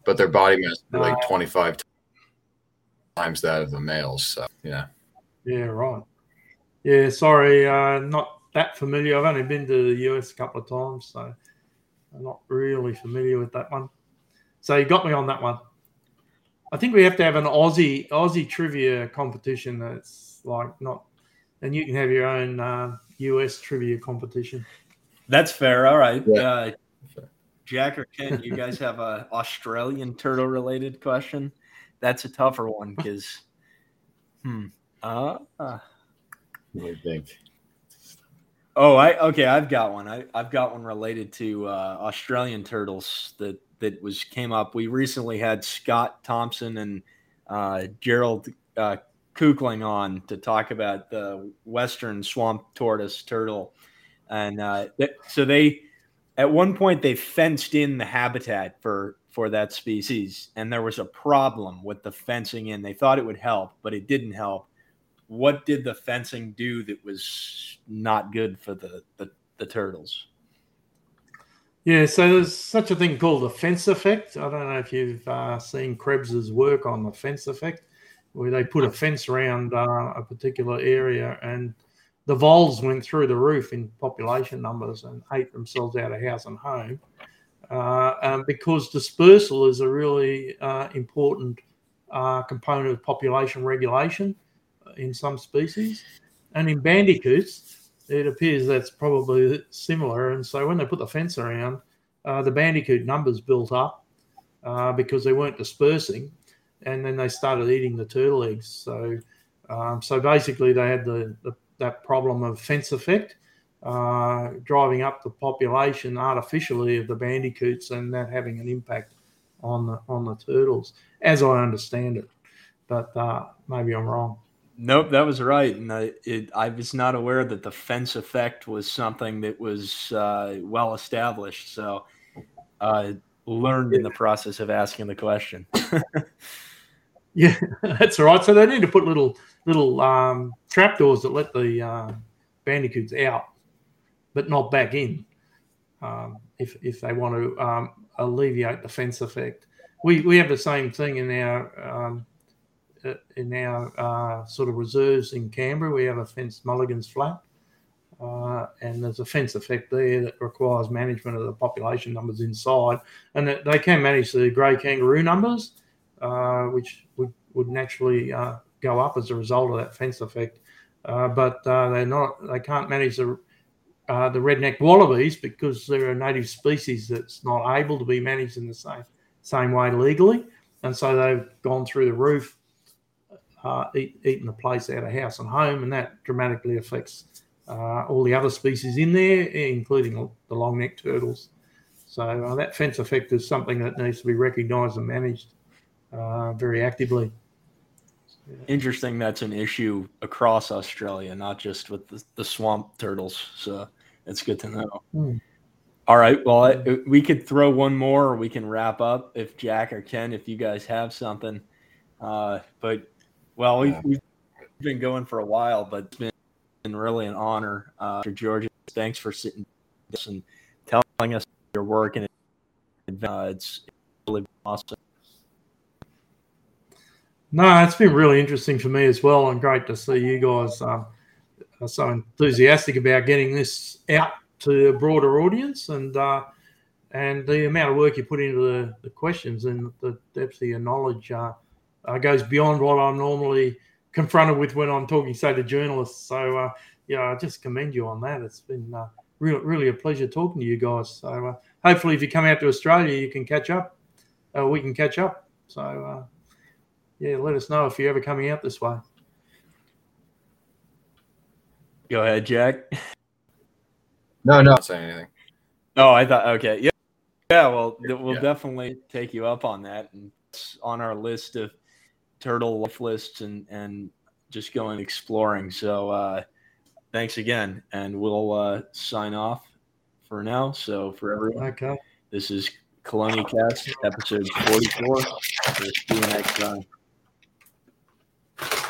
C: But their body mass is like uh, 25 times that of the males. So yeah.
B: Yeah, right. Yeah, sorry, uh, not that familiar. I've only been to the US a couple of times, so I'm not really familiar with that one. So you got me on that one. I think we have to have an Aussie Aussie trivia competition that's like not, and you can have your own uh, US trivia competition.
A: That's fair. All right. Yeah. Uh, Jack or Ken, you guys have a Australian turtle related question? That's a tougher one because, hmm. Uh, uh.
C: What do you think?
A: Oh, I okay. I've got one. I, I've got one related to uh, Australian turtles that that was came up. We recently had Scott Thomson and uh, Gerald uh, Kuchling on to talk about the western swamp tortoise turtle, and uh, th- so they at one point they fenced in the habitat for for that species, and there was a problem with the fencing in. They thought it would help, but it didn't help what did the fencing do that was not good for the, the, the turtles?
B: Yeah, so there's such a thing called the fence effect. I don't know if you've uh, seen Krebs's work on the fence effect, where they put a fence around uh, a particular area and the voles went through the roof in population numbers and ate themselves out of house and home. Uh, because dispersal is a really uh, important uh, component of population regulation in some species. And in bandicoots, it appears that's probably similar. And so when they put the fence around, uh, the bandicoot numbers built up uh, because they weren't dispersing, and then they started eating the turtle eggs. So, um, so basically, they had the, the, that problem of fence effect, uh, driving up the population artificially of the bandicoots, and that having an impact on the on the turtles, as I understand it. But uh, maybe I'm wrong.
A: Nope, that was right, and I, it, I was not aware that the fence effect was something that was uh, well established. So, uh, learned in the process of asking the question.
B: yeah, that's all right. So they need to put little little um, trapdoors that let the uh, bandicoots out, but not back in. Um, if if they want to um, alleviate the fence effect, we we have the same thing in our um, in our uh, sort of reserves in Canberra. We have a fenced Mulligan's Flat, uh, and there's a fence effect there that requires management of the population numbers inside, and that they can manage the grey kangaroo numbers, uh, which would would naturally uh, go up as a result of that fence effect. Uh, but they're not. They can't manage the uh, the redneck wallabies because they're a native species that's not able to be managed in the same same way legally, and so they've gone through the roof, uh, eat, eating the place out of house and home, and that dramatically affects uh, all the other species in there, including the long necked turtles. So uh, that fence effect is something that needs to be recognised and managed uh, very actively.
A: Interesting. That's an issue across Australia, not just with the, the swamp turtles. So it's good to know. Hmm. All right. Well, I, we could throw one more, or we can wrap up if Jack or Ken, if you guys have something. Uh, but well, we've, we've, been going for a while, but it's been, been really an honor. Uh, for Georges, thanks for sitting us and telling us your work, and uh, it's really awesome.
B: No, it's been really interesting for me as well, and great to see you guys. Are so enthusiastic about getting this out to a broader audience and uh, and the amount of work you put into the, the questions and the depth of your knowledge uh, uh, goes beyond what I'm normally confronted with when I'm talking, say, to journalists. So, uh, yeah, I just commend you on that. It's been uh, really, really a pleasure talking to you guys. So, uh, hopefully, if you come out to Australia, you can catch up. we can catch up. So, yeah, let us know if you're ever coming out this way.
A: Go ahead, Jack.
C: No, no, say anything.
A: Oh, I thought okay, yeah, yeah. Well, we'll yeah. definitely take you up on that, and it's on our list of turtle life lists and and just going exploring. So, uh, thanks again, and we'll uh, sign off for now. So, for everyone,
B: okay,
A: this is CheloniaCast episode forty four. See you next time.